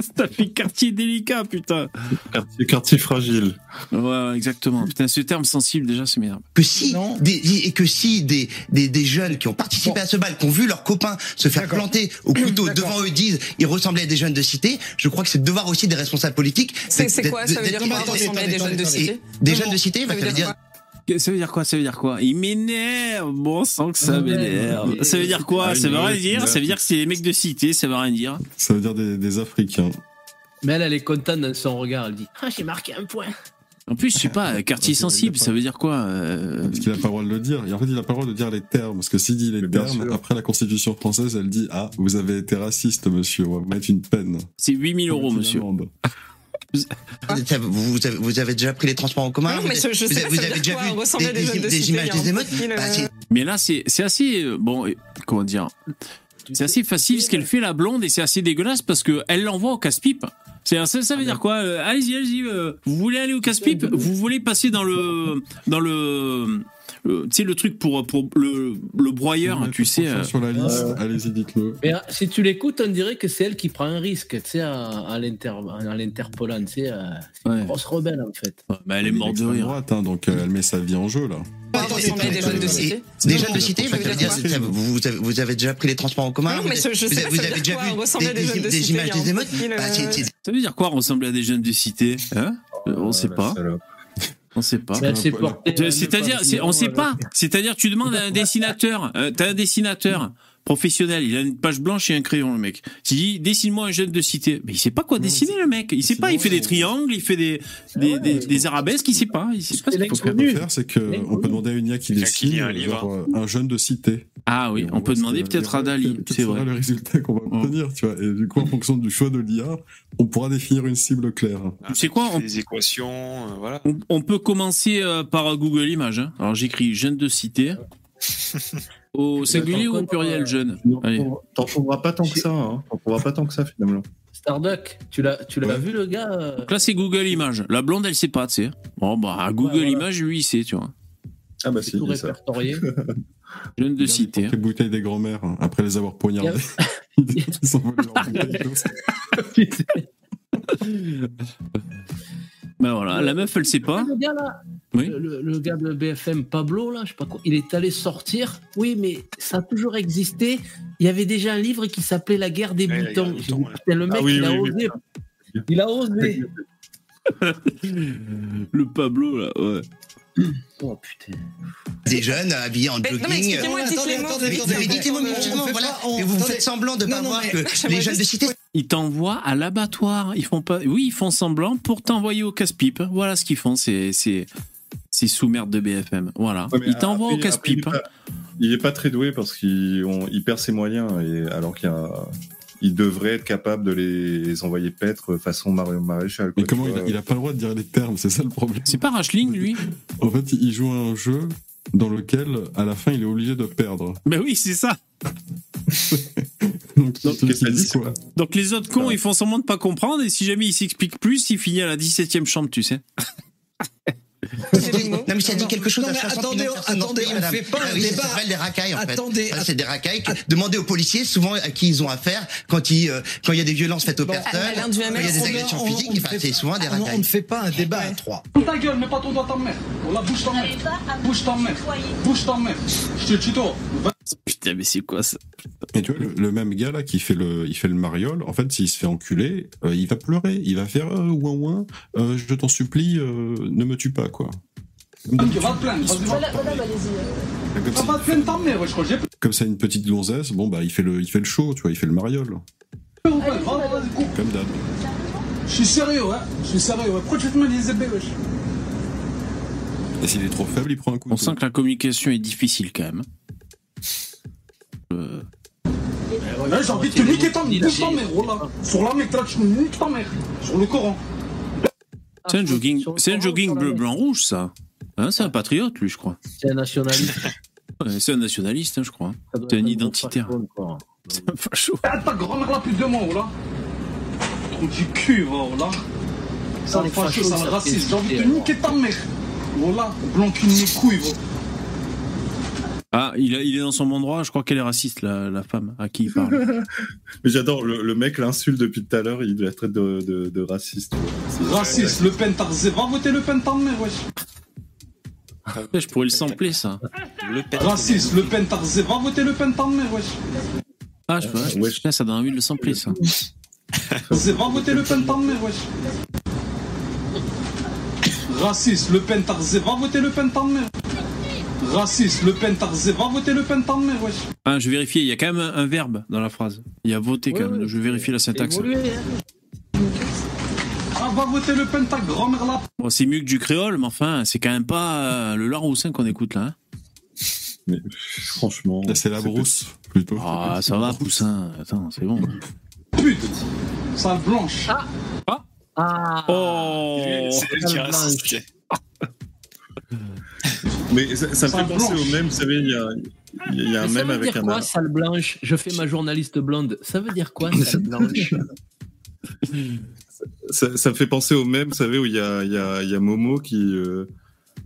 Speaker 3: T'as fait quartier délicat, putain.
Speaker 2: Quartier, quartier fragile.
Speaker 3: Ouais, exactement. Putain, ce terme sensible déjà, c'est merde.
Speaker 9: que si des, et que si des, des, des jeunes qui ont participé à ce bal, qui ont vu leurs copains se faire planter au couteau devant eux disent ils ressemblaient à des jeunes de cité, je crois que c'est le devoir aussi des responsables politiques.
Speaker 10: C'est quoi Ça veut dire quoi ressembler à des jeunes de cité
Speaker 9: Des jeunes de cité,
Speaker 10: ça veut
Speaker 9: ça
Speaker 10: dire
Speaker 3: Ça veut dire quoi Ça veut dire quoi? Il m'énerve. Bon sang que ça
Speaker 5: Ouais,
Speaker 3: m'énerve. Ça veut dire quoi?
Speaker 2: Ah,
Speaker 3: Ça veut rien dire. Ça veut dire que c'est les mecs de cité. Ça veut rien dire.
Speaker 4: Ça veut dire des, des Africains.
Speaker 5: Mais elle, elle est contente dans son regard. Elle dit Ah, j'ai marqué un point.
Speaker 3: En plus, je sais pas, quartier sensible, ça veut dire quoi euh,
Speaker 4: Parce qu'il a pas le droit de le dire. Et en fait, il a pas le droit de dire les termes. Parce que s'il dit les
Speaker 2: Mais
Speaker 4: termes, après la Constitution française, elle dit Ah, vous avez été raciste, monsieur. On va vous mettre une peine.
Speaker 3: C'est 8000 euros, monsieur.
Speaker 9: Vous, vous avez, vous avez déjà pris les transports en commun
Speaker 10: Non,
Speaker 9: vous
Speaker 10: mais
Speaker 9: avez-
Speaker 10: je- je
Speaker 9: vous
Speaker 10: sais pas,
Speaker 9: vous avez déjà
Speaker 10: quoi,
Speaker 9: vu des,
Speaker 10: des
Speaker 9: des
Speaker 10: cité,
Speaker 9: images
Speaker 10: a
Speaker 9: des émeutes Bah,
Speaker 10: euh,
Speaker 3: Mais là, c'est assez euh, bon. Comment dire C'est assez facile ce qu'elle fait la blonde et c'est assez dégueulasse parce que elle l'envoie au casse-pipe. Ça, ça veut dire quoi Euh, Allez-y, allez-y. euh, vous voulez aller au casse-pipe Vous voulez passer dans le dans le euh, tu sais le truc pour pour le le broyeur, tu sais. euh,
Speaker 4: Sur la liste, allez-y, dites-le.
Speaker 5: Mais ah, si tu l'écoutes, on dirait que c'est elle qui prend un risque, tu sais, à, à l'inter- à l'interpellant, tu sais. euh, C'est
Speaker 3: Ouais.
Speaker 5: grosse rebelle, en fait.
Speaker 3: bah, elle est morte de rire.
Speaker 4: droite, hein, donc euh, elle met sa vie en jeu, là.
Speaker 10: Des jeunes de cité.
Speaker 9: Des jeunes de cité, vous, vous avez, déjà pris les transports en commun
Speaker 10: Non,
Speaker 9: vous
Speaker 10: mais
Speaker 9: avez-
Speaker 10: je- sais pas,
Speaker 9: vous avez déjà vu
Speaker 10: des jeunes de
Speaker 9: des,
Speaker 10: cité,
Speaker 9: images
Speaker 10: un
Speaker 9: des émeutes Bah,
Speaker 10: euh,
Speaker 3: Ça veut dire quoi ressembler à des jeunes de cité Hein? Euh, On sait
Speaker 2: Ah, la
Speaker 3: pas. On sait pas. C'est-à-dire, on sait pas. C'est-à-dire, tu demandes à un dessinateur. euh, T'as un dessinateur professionnel. Il a une page blanche et un crayon, le mec. Tu dis, dessine-moi un jeune de cité. Mais il sait pas quoi
Speaker 4: Non,
Speaker 3: dessiner,
Speaker 4: c'est-
Speaker 3: le mec. Il sait
Speaker 4: c'est
Speaker 3: pas. Il fait des
Speaker 4: normal.
Speaker 3: triangles, il fait des des, des, des arabesques. Il sait pas. Il sait pas ce
Speaker 5: C'est
Speaker 3: qu'il faut faire.
Speaker 4: Ce qu'on peut c'est demander à une IA qui dessine,
Speaker 6: un livre.
Speaker 4: genre, euh, un jeune de cité.
Speaker 3: Ah oui, on peut demander peut-être à Dali. C'est vrai.
Speaker 4: le résultat qu'on va
Speaker 3: Mm.
Speaker 4: obtenir, tu vois. Et du coup, en fonction du choix de l'IA, on pourra définir une cible claire.
Speaker 6: Ah,
Speaker 3: C'est quoi,
Speaker 6: il fait
Speaker 3: on-
Speaker 6: Des équations, euh, voilà.
Speaker 3: On, on peut commencer euh, par Google Images. hein. Alors j'écris jeune de cité. Au singulier ou au pluriel jeune
Speaker 2: Non,
Speaker 3: Allez.
Speaker 2: T'en trouveras pas tant que ça. Hein. T'en trouveras pas tant que ça finalement.
Speaker 5: Starduck, tu l'as, tu l'as
Speaker 4: Ouais.
Speaker 5: vu, le gars euh,
Speaker 3: Donc là c'est Google Images. La blonde elle sait pas, tu sais. Bon bah Google
Speaker 5: voilà.
Speaker 3: Images lui il sait, tu vois.
Speaker 2: Ah bah
Speaker 5: C'est tout répertorié.
Speaker 3: Jeune de cité. hein.
Speaker 4: Les bouteilles des grands-mères, hein, après les avoir poignardées. Ils sont bouteilles.
Speaker 3: Ben voilà, la meuf elle sait pas.
Speaker 5: Le gars là,
Speaker 3: Oui.
Speaker 5: le, gars de BFM Pablo là, je sais pas quoi, il est allé sortir. Oui, mais ça a toujours existé. Il y avait déjà un livre qui s'appelait La guerre des
Speaker 6: Ouais, La guerre
Speaker 5: boutons. dit, le mec,
Speaker 2: Ah oui,
Speaker 5: il a
Speaker 2: oui, oui.
Speaker 5: osé. Il a osé.
Speaker 3: Le Pablo là, ouais.
Speaker 5: Oh putain.
Speaker 9: des jeunes habillés en
Speaker 10: Mais- non, mais
Speaker 9: jogging.
Speaker 10: expliquez-moi,
Speaker 9: dites-moi, mais justement, voilà. Et vous faites semblant de pas voir que les jeunes de cité
Speaker 3: Ils t'envoient à l'abattoir. Ils font pas. Oui, ils font semblant pour t'envoyer au casse-pipe. Voilà ce qu'ils font. C'est c'est sous merde de BFM. Voilà.
Speaker 2: Ouais, mais
Speaker 3: ils t'envoient au
Speaker 2: après, il
Speaker 3: casse-pipe.
Speaker 2: est pas- Il est pas très doué parce qu'il il perd ses moyens et alors qu'il y a il devrait être capable de les envoyer paître façon Mario Maréchal. quoi,
Speaker 4: Mais comment il a, il a pas le droit de dire les termes, c'est ça le problème.
Speaker 3: C'est pas Rachling lui
Speaker 4: En fait, il joue à un jeu dans lequel, à la fin, il est obligé de perdre.
Speaker 3: Ben oui, c'est ça.
Speaker 4: Donc,
Speaker 2: Donc,
Speaker 4: il
Speaker 2: qu'est-ce que ça
Speaker 4: dit
Speaker 2: dit, c'est
Speaker 4: quoi
Speaker 3: Donc les autres cons, ils font semblant de pas comprendre et si jamais ils s'expliquent plus, il finit à la 17e chambre, tu sais. Senin bu.
Speaker 9: Non, mais ça dit quelque chose
Speaker 11: Non,
Speaker 9: à
Speaker 11: mais
Speaker 9: 60
Speaker 11: attendez,
Speaker 9: millions de personnes dans ce
Speaker 11: attendez,
Speaker 9: pays,
Speaker 11: on
Speaker 9: madame.
Speaker 11: fait pas
Speaker 9: Ah
Speaker 11: un
Speaker 9: oui, ça
Speaker 11: débat.
Speaker 9: s'appelle des racailles, en fait.
Speaker 11: Attendez,
Speaker 9: Ça, C'est des racailles. que- Demandez aux policiers souvent à qui ils ont affaire quand il, euh, quand il y a des violences faites aux
Speaker 11: Bon,
Speaker 9: personnes, quand il y a des agressions
Speaker 11: on- on-
Speaker 9: physiques, enfin, c'est souvent des
Speaker 11: on- On ne
Speaker 9: racailles.
Speaker 11: fait pas un débat à trois.
Speaker 8: Ta gueule, mets pas ton doigt ta mère. Bouge ta mère. Bouge ta mère. Bouge ta mère. Je te tuto.
Speaker 3: Putain, mais c'est quoi ça
Speaker 4: Et tu vois, le, le même gars là qui fait le, il fait le mariole, en fait, s'il se fait enculer, euh, il va pleurer, il va faire euh, ouin ouin, euh, je t'en supplie, euh, ne me tue pas, quoi. Comme,
Speaker 8: Ça
Speaker 4: une petite gonzesse, bon bah il fait le, il fait le show, tu vois, il fait le mariole, comme d'hab.
Speaker 8: Je suis sérieux, hein. Je suis sérieux, ouais. Pourquoi tu te mets des épées, wesh?
Speaker 4: Et s'il est trop faible, il prend un coup.
Speaker 3: On sent que la communication est difficile quand même. Euh,
Speaker 8: Ouais, J'ai envie de te niquer ta mère. Bouge ta mère, voilà. Sur la mec, là, tu me niques ta mère. Sur le Coran.
Speaker 3: c'est un jogging, c'est un jogging bleu, blanc, rouge ça. Hein, c'est un patriote, lui, je crois.
Speaker 5: C'est un nationaliste.
Speaker 3: Ouais, c'est un nationaliste, hein, je crois. C'est un identitaire. C'est un facho.
Speaker 8: Ah, ta grand-mère là, plus de moi, là. Trou du cul, va, là. Ça le
Speaker 5: les
Speaker 8: facho, le
Speaker 5: ça
Speaker 8: raciste. J'ai envie de niquer ta mère. Voilà, blanc cul de mes couilles, va.
Speaker 3: Ah, il, a- il est dans son bon droit, je crois qu'elle est raciste, la, la femme à qui il parle.
Speaker 2: Mais j'adore, le, le mec l'insulte depuis tout à l'heure, il la traite de, de, de raciste. C'est-
Speaker 8: Raciste, Le Pen. Va voter Le Pen, ta mère, wesh.
Speaker 3: Je pourrais le sampler, ça.
Speaker 6: Le pète.
Speaker 8: Raciste, Le Pen, t'as. Va voter Le Pen, ta mère, wesh.
Speaker 3: Ah, je peux.
Speaker 2: ouais.
Speaker 3: Putain, ça donne envie de le sampler, ça.
Speaker 8: Va voter Le Pen, ta mère, wesh. Raciste, Le Pen, t'as. Va voter Le Pen, ta mère. Raciste, Le Pen, t'as. Va voter Le Pen, ta mère, wesh.
Speaker 3: Ah, je vais vérifier, il y a quand même un, un verbe dans la phrase. Il y a voté quand
Speaker 5: Ouais,
Speaker 3: même,
Speaker 5: ouais,
Speaker 3: je vais vérifier la syntaxe.
Speaker 5: Évolué, hein.
Speaker 8: Ah, va voter Le Pen, ta grand-mère là.
Speaker 3: Bon, c'est mieux que du créole, mais enfin, c'est quand même pas euh, le Laroussin qu'on écoute là. hein.
Speaker 2: Mais franchement.
Speaker 4: C'est la brousse, plutôt.
Speaker 3: Ah, ça va, Poussin. Attends, c'est bon.
Speaker 8: Pute. Sale blanche.
Speaker 5: Ah,
Speaker 3: Oh
Speaker 6: C'est elle qui est raciste.
Speaker 2: Mais ça, ça me fait penser
Speaker 8: blanche.
Speaker 2: au même, vous savez, il y a, il y un
Speaker 5: ça
Speaker 2: même
Speaker 5: veut
Speaker 2: avec
Speaker 5: dire
Speaker 2: un.
Speaker 5: quoi, sale blanche? Je fais ma journaliste blonde. Ça veut dire quoi, sale blanche?
Speaker 2: Ça, ça me fait penser au même, vous savez, où il y a, il y a, il y a Momo qui. euh,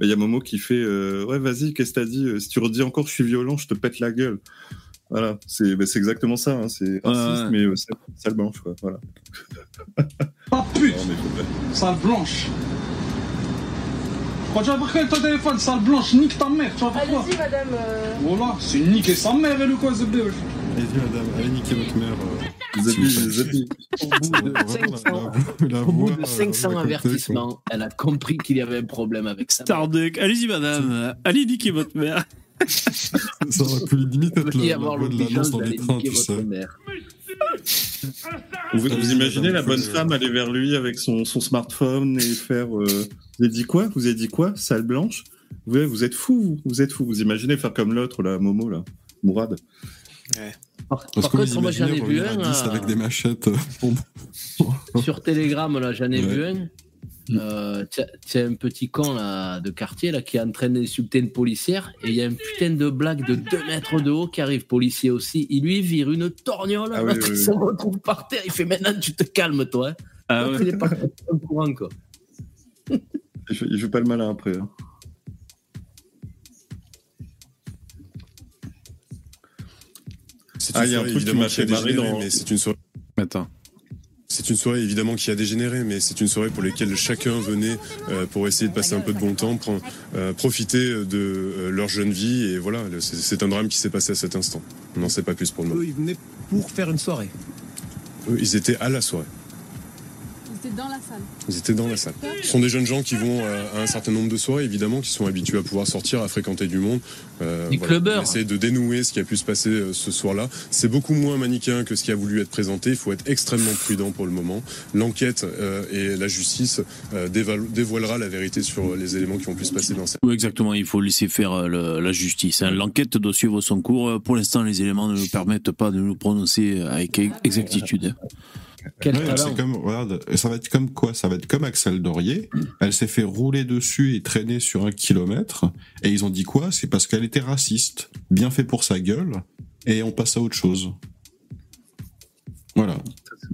Speaker 2: Il y a Momo qui fait euh, Ouais, vas-y, qu'est-ce que t'as dit Euh, Si tu redis encore je suis violent, je te pète la gueule. Voilà, c'est bah, exactement ça. hein, C'est raciste,
Speaker 3: Ouais.
Speaker 2: mais euh, blanche, quoi. Voilà.
Speaker 8: Pas pute.
Speaker 2: Non, mais
Speaker 8: Sale blanche. Quand tu vas voir ton téléphone, sale blanche, nique ta mère, tu vas voir quoi
Speaker 10: Allez-y, madame.
Speaker 8: Voilà, c'est niquer sa mère, elle ou quoi, ce bébé
Speaker 4: Allez-y, madame, allez niquer votre mère.
Speaker 2: Zabi, zabi.
Speaker 5: Au bout de
Speaker 4: Vraiment,
Speaker 5: 500,
Speaker 4: la- la
Speaker 5: au bout
Speaker 4: voix,
Speaker 5: de
Speaker 4: euh,
Speaker 5: 500
Speaker 4: à côté, quoi.
Speaker 5: avertissements, elle a compris qu'il y avait un problème avec ça.
Speaker 3: Starduck, allez-y, madame. Allez niquer votre mère.
Speaker 4: Ça aurait pu limite être
Speaker 5: avoir
Speaker 4: de
Speaker 5: l'obligeance
Speaker 4: l'annonce dans les trains.
Speaker 2: Vous, vous imaginez la bonne femme aller vers lui avec son, son smartphone et faire euh, Vous avez dit quoi? Vous avez dit quoi Sale blanche? Vous, vous êtes fou, vous, vous êtes fou. Vous imaginez faire comme l'autre, là, Momo, là, Mourad.
Speaker 5: Par,
Speaker 4: Parce
Speaker 5: par contre, moi j'en ai vu un
Speaker 4: à 10
Speaker 5: euh,
Speaker 4: avec des machettes. euh,
Speaker 5: sur Telegram, là, j'en ai
Speaker 4: Ouais.
Speaker 5: vu un. Euh, tiens- tiens, un petit con là, de quartier là, qui est en train d'insulter une policière et il y a un putain de blague de 2 mètres de haut qui arrive, policier aussi. Il lui vire une torgnole,
Speaker 2: Ah oui,
Speaker 5: l'autre,
Speaker 2: oui,
Speaker 5: il
Speaker 2: oui.
Speaker 5: se retrouve par terre. Il fait maintenant tu te calmes toi. Hein.
Speaker 3: Ah ouais.
Speaker 5: il est pas courant quoi.
Speaker 2: Il fait, il fait pas le malin après. hein.
Speaker 11: C'est
Speaker 2: Ah,
Speaker 11: une
Speaker 2: il y a un
Speaker 11: soirée
Speaker 2: truc qui
Speaker 11: évidemment
Speaker 2: m'a
Speaker 11: qui a
Speaker 2: fait marrer
Speaker 11: dégénéré,
Speaker 2: dans-
Speaker 11: mais c'est une soirée.
Speaker 3: Attends.
Speaker 11: C'est une soirée évidemment qui a dégénéré, mais c'est une soirée pour laquelle chacun venait euh, pour essayer de passer un peu de bon temps, prendre- euh, profiter de euh, leur jeune vie, et voilà, c'est c'est un drame qui s'est passé à cet instant. On n'en sait pas plus pour le moment.
Speaker 12: Eux, ils venaient pour faire une soirée.
Speaker 11: Eux, ils étaient à la soirée.
Speaker 1: Ils étaient dans la salle.
Speaker 11: Ils étaient dans la salle. Ce sont des jeunes gens qui vont euh, à un certain nombre de soirées, évidemment, qui sont habitués à pouvoir sortir, à fréquenter du monde. Euh,
Speaker 5: Des clubbers.
Speaker 11: On essaie de dénouer ce qui a pu se passer euh, ce soir-là. C'est beaucoup moins manichéen que ce qui a voulu être présenté. Il faut être extrêmement prudent pour le moment. L'enquête euh, et la justice euh, dévoilera la vérité sur les éléments qui ont pu se passer dans cette.
Speaker 3: Oui, exactement, il faut laisser faire euh, le- la justice. hein. L'enquête doit suivre son cours. Pour l'instant, les éléments ne nous permettent pas de nous prononcer avec ex- exactitude.
Speaker 5: Quel
Speaker 4: Ouais,
Speaker 5: talent.
Speaker 4: c'est comme, regarde, ça va être comme quoi? Ça va être comme Axel Dorier. Elle s'est fait rouler dessus et traîner sur un kilomètre. Et ils ont dit quoi? C'est parce qu'elle était raciste. Bien fait pour sa gueule. Et on passe à autre chose. Voilà.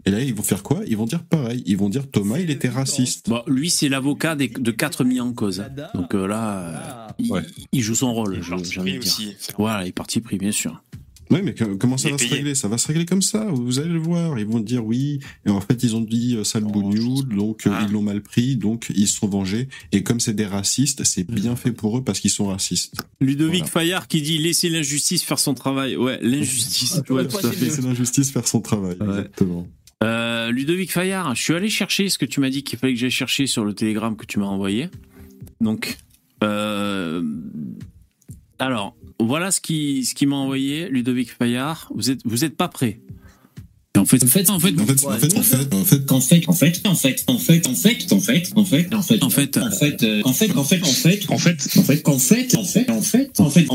Speaker 4: Et là, ils vont faire quoi? Ils vont dire pareil. Ils vont dire Thomas, il était raciste.
Speaker 3: Bon, lui, c'est l'avocat des- de quatre mis en cause. Donc euh, là, euh, il,
Speaker 2: Ouais.
Speaker 3: il joue son rôle,
Speaker 6: Il aussi.
Speaker 3: Voilà, il est parti pris, bien sûr.
Speaker 4: Ouais, mais que- comment ça va se régler? Ça va se régler comme ça. Vous allez le voir. Ils vont dire oui. Et en fait, ils ont dit euh, sale bougnoul, donc euh,
Speaker 6: Ah.
Speaker 4: ils l'ont mal pris, donc ils se sont vengés. Et comme c'est des racistes, c'est bien fait pour eux parce qu'ils sont racistes.
Speaker 3: Ludovic
Speaker 4: Voilà.
Speaker 3: Fayard qui dit laissez l'injustice faire son travail. Ouais, l'injustice.
Speaker 5: Ouais,
Speaker 3: Ouais, tout à fait.
Speaker 4: C'est l'injustice faire son travail.
Speaker 3: Ouais.
Speaker 4: Exactement.
Speaker 3: Euh, Ludovic Fayard, je suis allé chercher ce que tu m'as dit qu'il fallait que j'aille chercher sur le télégramme que tu m'as envoyé. Donc, euh, alors, voilà ce qui, ce qui m'a envoyé Ludovic Fayard. Vous êtes, vous êtes pas prêt. En fait, en fait, en fait,
Speaker 4: En fait, en fait, en fait, en fait,
Speaker 13: En fait, en fait, en fait, en fait, en fait, en fait, en fait, en fait,
Speaker 3: en fait,
Speaker 13: en fait, euh, en fait, en fait, en fait, en fait, en fait, en fait, en fait, en fait, en fait, en fait,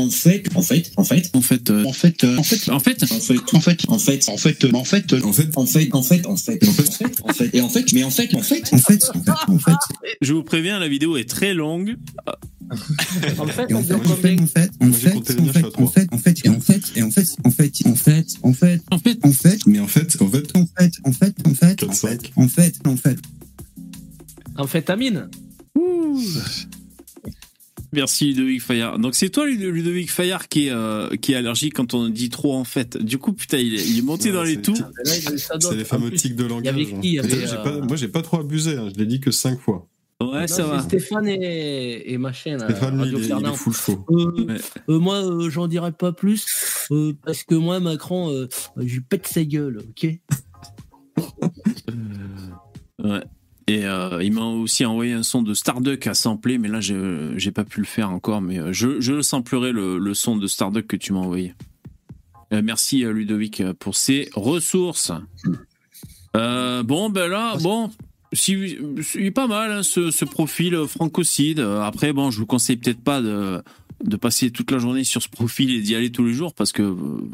Speaker 13: en fait, en fait,
Speaker 3: en fait, euh,
Speaker 13: en fait, euh, en fait,
Speaker 3: en fait,
Speaker 13: en fait, en fait, en fait, en fait, en fait,
Speaker 4: en fait,
Speaker 13: en fait, en fait, en fait, en fait, en fait, et en fait, mais en fait, en fait, en fait, en fait, en fait.
Speaker 3: je vous préviens, la vidéo est très longue.
Speaker 5: En fait,
Speaker 14: Et
Speaker 5: on
Speaker 14: en fait, en fait, en fait, en fait, en fait, en fait, en fait, et en fait, et en fait, en fait, en fait, en fait,
Speaker 3: En fait,
Speaker 14: en fait,
Speaker 4: Mais en fait, en fait,
Speaker 14: en fait, en fait, en fait, en
Speaker 4: cinq.
Speaker 14: fait, en fait, en fait.
Speaker 5: Amphétamine
Speaker 3: Merci Ludovic Fayard. Donc c'est toi Ludo- Ludovic Fayard qui est, euh, qui est allergique quand on dit trop en fait. Du coup, putain, il est, il est monté
Speaker 4: Ouais,
Speaker 3: dans les
Speaker 4: c'est-
Speaker 3: tours.
Speaker 4: C'est les
Speaker 5: En
Speaker 4: fameux tics de langage. hein.
Speaker 5: avait, euh,
Speaker 4: pas- Moi, j'ai pas trop abusé. hein. Je l'ai dit que cinq fois.
Speaker 3: Ouais,
Speaker 5: non,
Speaker 3: ça
Speaker 5: c'est
Speaker 3: va.
Speaker 5: Stéphane et, et machin. là,
Speaker 4: Stéphane,
Speaker 5: Radio
Speaker 4: il est, il est full.
Speaker 5: Euh,
Speaker 3: Ouais.
Speaker 5: euh, moi, euh, j'en dirai pas plus, euh, parce que moi, Macron, euh, je lui pète sa gueule, ok?
Speaker 3: Ouais. Et euh, il m'a aussi envoyé un son de Starduck à sampler, mais là, je j'ai pas pu le faire encore. Mais euh, je, je le samplerai, le, le son de Starduck que tu m'as envoyé. Euh, merci, euh, Ludovic, euh, pour ces ressources. Euh, bon, ben là, bon, si, il est pas mal, hein, ce, ce profil euh, francocide. Euh, Après, bon, je vous conseille peut-être pas de, de passer toute la journée sur ce profil et d'y aller tous les jours, parce que euh,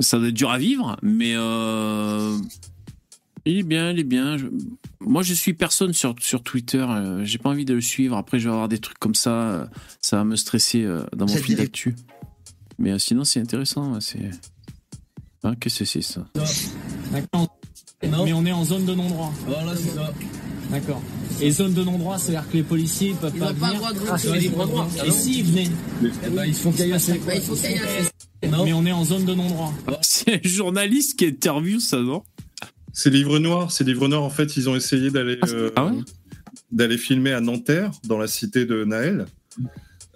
Speaker 3: ça doit être dur à vivre, mais... Euh, il est bien, il est bien. Je- Moi, je suis personne sur, sur Twitter. euh, J'ai pas envie de le suivre. Après, je vais avoir des trucs comme ça. Ça va me stresser dans mon fil d'actu. Mais sinon, c'est intéressant. C'est. Ah, Qu'est-ce que c'est ça?
Speaker 12: D'accord. Mais on est en zone de non-droit. Voilà, c'est ça. D'accord. Et zone de non-droit, c'est-à-dire que les policiers ne peuvent
Speaker 1: Ils
Speaker 12: pas
Speaker 1: n'ont pas
Speaker 12: venir.
Speaker 1: le droit de
Speaker 12: Ah,
Speaker 1: les droits.
Speaker 12: Et s'ils venaient Eh ben, caillasser.
Speaker 1: Bah, il faut caillasser.
Speaker 12: Mais on est en zone de non-droit.
Speaker 3: C'est un journaliste qui interview ça, non?
Speaker 2: C'est Livre Noir. C'est Livre Noir. En fait, ils ont essayé d'aller euh,
Speaker 3: Ah ouais?
Speaker 2: d'aller filmer à Nanterre, dans la cité de Naël.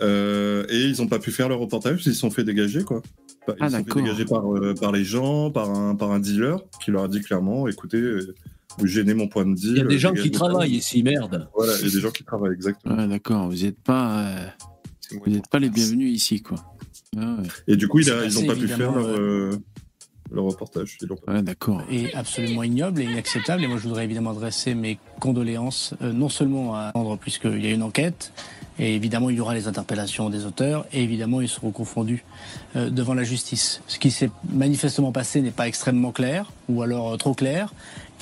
Speaker 2: Euh, et ils n'ont pas pu faire le reportage. Ils se sont fait dégager, quoi. Bah, Ils
Speaker 3: Ah,
Speaker 2: se sont fait
Speaker 3: d'accord.
Speaker 2: dégager par, euh, par les gens, par un, par un dealer qui leur a dit clairement écoutez, euh, vous gênez mon point de deal.
Speaker 5: Il y a des
Speaker 2: euh,
Speaker 5: gens qui travaillent ici, merde.
Speaker 2: Voilà, il y a des gens qui travaillent, exactement.
Speaker 3: Ouais, d'accord. Vous n'êtes pas, euh, vous n'êtes pas les bienvenus ici, quoi. Ah ouais.
Speaker 2: Et du coup, il a-
Speaker 15: C'est
Speaker 2: ils n'ont pas pu faire leur, euh, leur reportage. Ils
Speaker 3: Ouais, d'accord.
Speaker 15: est absolument ignoble et inacceptable. Et moi, je voudrais évidemment adresser mes condoléances, euh, non seulement à Andre, puisqu'il y a une enquête, et évidemment, il y aura les interpellations des auteurs, et évidemment, ils seront confondus euh, devant la justice. Ce qui s'est manifestement passé n'est pas extrêmement clair, ou alors euh, trop clair.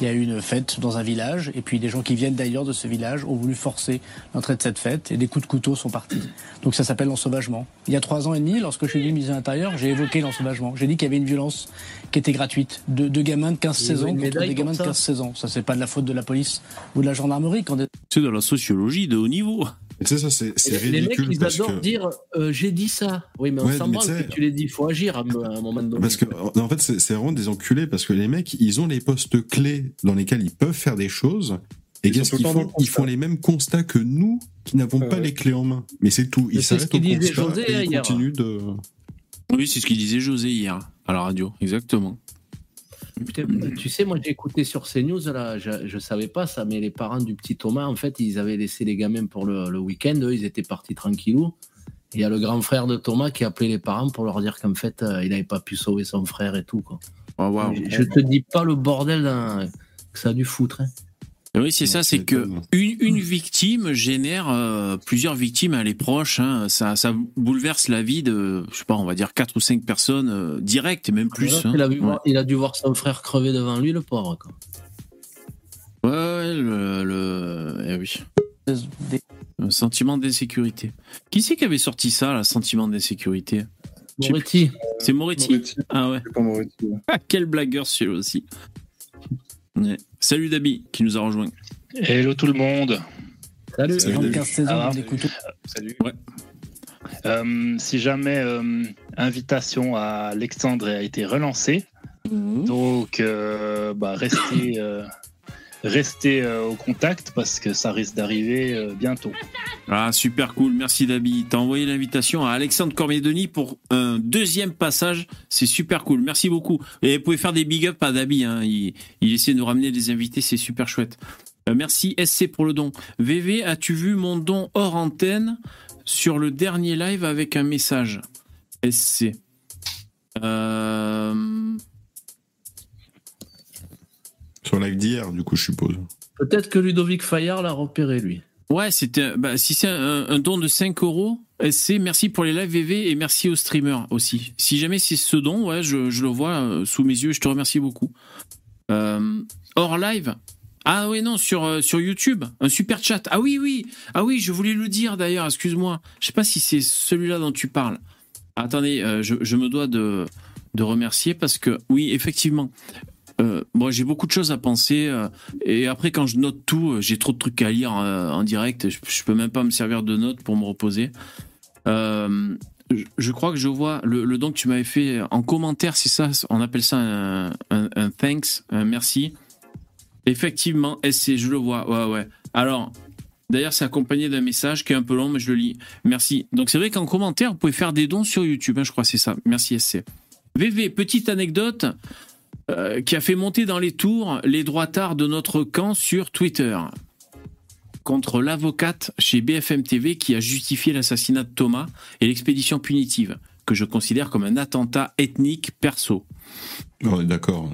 Speaker 15: Il y a eu une fête dans un village, et puis des gens qui viennent d'ailleurs de ce village ont voulu forcer l'entrée de cette fête, et des coups de couteau sont partis. Donc ça s'appelle l'ensauvagement. Il y a trois ans et demi, lorsque je suis venu ministre de l'Intérieur, j'ai évoqué l'ensauvagement. J'ai dit qu'il y avait une violence qui était gratuite, de, de gamins de 15-16
Speaker 5: Il y a
Speaker 15: ans contre des gamins de
Speaker 5: pour ça
Speaker 15: 15-16 ans. Ça, c'est pas de la faute de la police ou de la gendarmerie. Quand des...
Speaker 3: C'est de la sociologie de haut niveau.
Speaker 4: Et tu sais, ça, c'est c'est
Speaker 5: Les mecs,
Speaker 4: ridicule
Speaker 5: ils adorent
Speaker 4: que.
Speaker 5: dire euh, j'ai dit ça. Oui, mais on
Speaker 4: Ouais,
Speaker 5: s'en que tu l'as dit. Il faut agir à, un- à un moment donné.
Speaker 4: Parce que, en fait, c'est vraiment des enculés parce que les mecs, ils ont les postes clés dans lesquels ils peuvent faire des choses. Et qu'est-ce qu'ils font Ils font les mêmes constats que nous qui n'avons pas
Speaker 2: ouais.
Speaker 4: les clés en main. Mais c'est tout. Ils
Speaker 5: c'est ce
Speaker 4: s'arrêtent au
Speaker 5: qu'il disait
Speaker 4: constat
Speaker 5: José,
Speaker 4: et ils
Speaker 5: hier.
Speaker 4: continuent de.
Speaker 3: Oui, c'est ce qu'il disait José hier à la radio. Exactement.
Speaker 5: Tu sais, moi j'ai écouté sur CNews, là, je, je savais pas ça, mais les parents du petit Thomas, en fait, ils avaient laissé les gamins pour le, le week-end, eux, ils étaient partis tranquillou. Il y a le grand frère de Thomas qui a appelé les parents pour leur dire qu'en fait, euh, il n'avait pas pu sauver son frère et tout. Quoi.
Speaker 3: Oh.
Speaker 5: Je, je te dis pas le bordel que ça a dû foutre. hein.
Speaker 3: Oui, c'est ça, c'est que une, une victime génère euh, plusieurs victimes à les proches. hein. Ça, ça bouleverse la vie de, je sais pas, on va dire quatre ou cinq personnes euh, directes et même plus. Hein.
Speaker 5: il, a vu
Speaker 3: Ouais.
Speaker 5: voir- il a dû voir son frère crever devant lui, le pauvre. Quoi.
Speaker 3: Ouais, ouais, le, le- eh oui. Un sentiment d'insécurité. Qui c'est qui avait sorti ça, là, sentiment d'insécurité?
Speaker 5: Moretti,
Speaker 3: C'est Moretti,
Speaker 2: Moretti.
Speaker 3: Ah ouais.
Speaker 2: Moretti.
Speaker 3: Ah, quel blagueur celui-là aussi. Ouais. Salut Dabi qui nous a rejoint.
Speaker 16: Hello tout le monde.
Speaker 5: salut.
Speaker 4: Salut,
Speaker 15: gens de
Speaker 4: David.
Speaker 15: 15-16 ans
Speaker 16: Ça va
Speaker 15: ont des couteaux.
Speaker 16: Salut.
Speaker 3: Ouais.
Speaker 16: Euh, si jamais euh, invitation à Alexandre a été relancée, donc euh, bah, restez, euh, restez euh, au contact parce que ça risque d'arriver euh, bientôt.
Speaker 3: Ah, super cool. Merci Dabi. T'as envoyé l'invitation à Alexandre Cormier-Denis pour un deuxième passage. C'est super cool. Merci beaucoup. Et vous pouvez faire des big up à Dabi. Hein. Il, essaie de nous ramener des invités. C'est super chouette. Euh, merci SC pour le don. VV, as-tu vu mon don hors antenne sur le dernier live avec un message? SC.
Speaker 4: Sur live d'hier, du coup, je suppose.
Speaker 5: Peut-être que Ludovic Fayard l'a repéré, lui.
Speaker 3: Ouais, c'était. Bah, si c'est un, un don de 5 euros, SC, merci pour les lives VV et merci aux streamers aussi. Si jamais c'est ce don, ouais, je, je le vois euh, sous mes yeux, je te remercie beaucoup. Euh, hors live, Ah oui, non, sur, euh, sur YouTube, un super chat. Ah oui, oui, ah oui, je voulais le dire d'ailleurs, excuse-moi. Je sais pas si c'est celui-là dont tu parles. Attendez, euh, je, je me dois de, de remercier parce que, oui, effectivement, euh, moi j'ai beaucoup de choses à penser euh, et après quand je note tout, euh, j'ai trop de trucs à lire euh, en direct. Je, je peux même pas me servir de notes pour me reposer. Je, crois que je vois le, don que tu m'avais fait en commentaire, c'est ça, on appelle ça un, thanks, un merci. Effectivement, SC, je le vois. Ouais, ouais. Alors, d'ailleurs, c'est accompagné d'un message qui est un peu long, mais je le lis. Merci. Donc, c'est vrai qu'en commentaire, vous pouvez faire des dons sur YouTube. hein, je crois c'est ça. Merci, SC. VV, petite anecdote euh, qui a fait monter dans les tours les droitards de notre camp sur Twitter contre l'avocate chez BFM TV qui a justifié l'assassinat de Thomas et l'expédition punitive, que je considère comme un attentat ethnique perso
Speaker 4: Ouais, d'accord.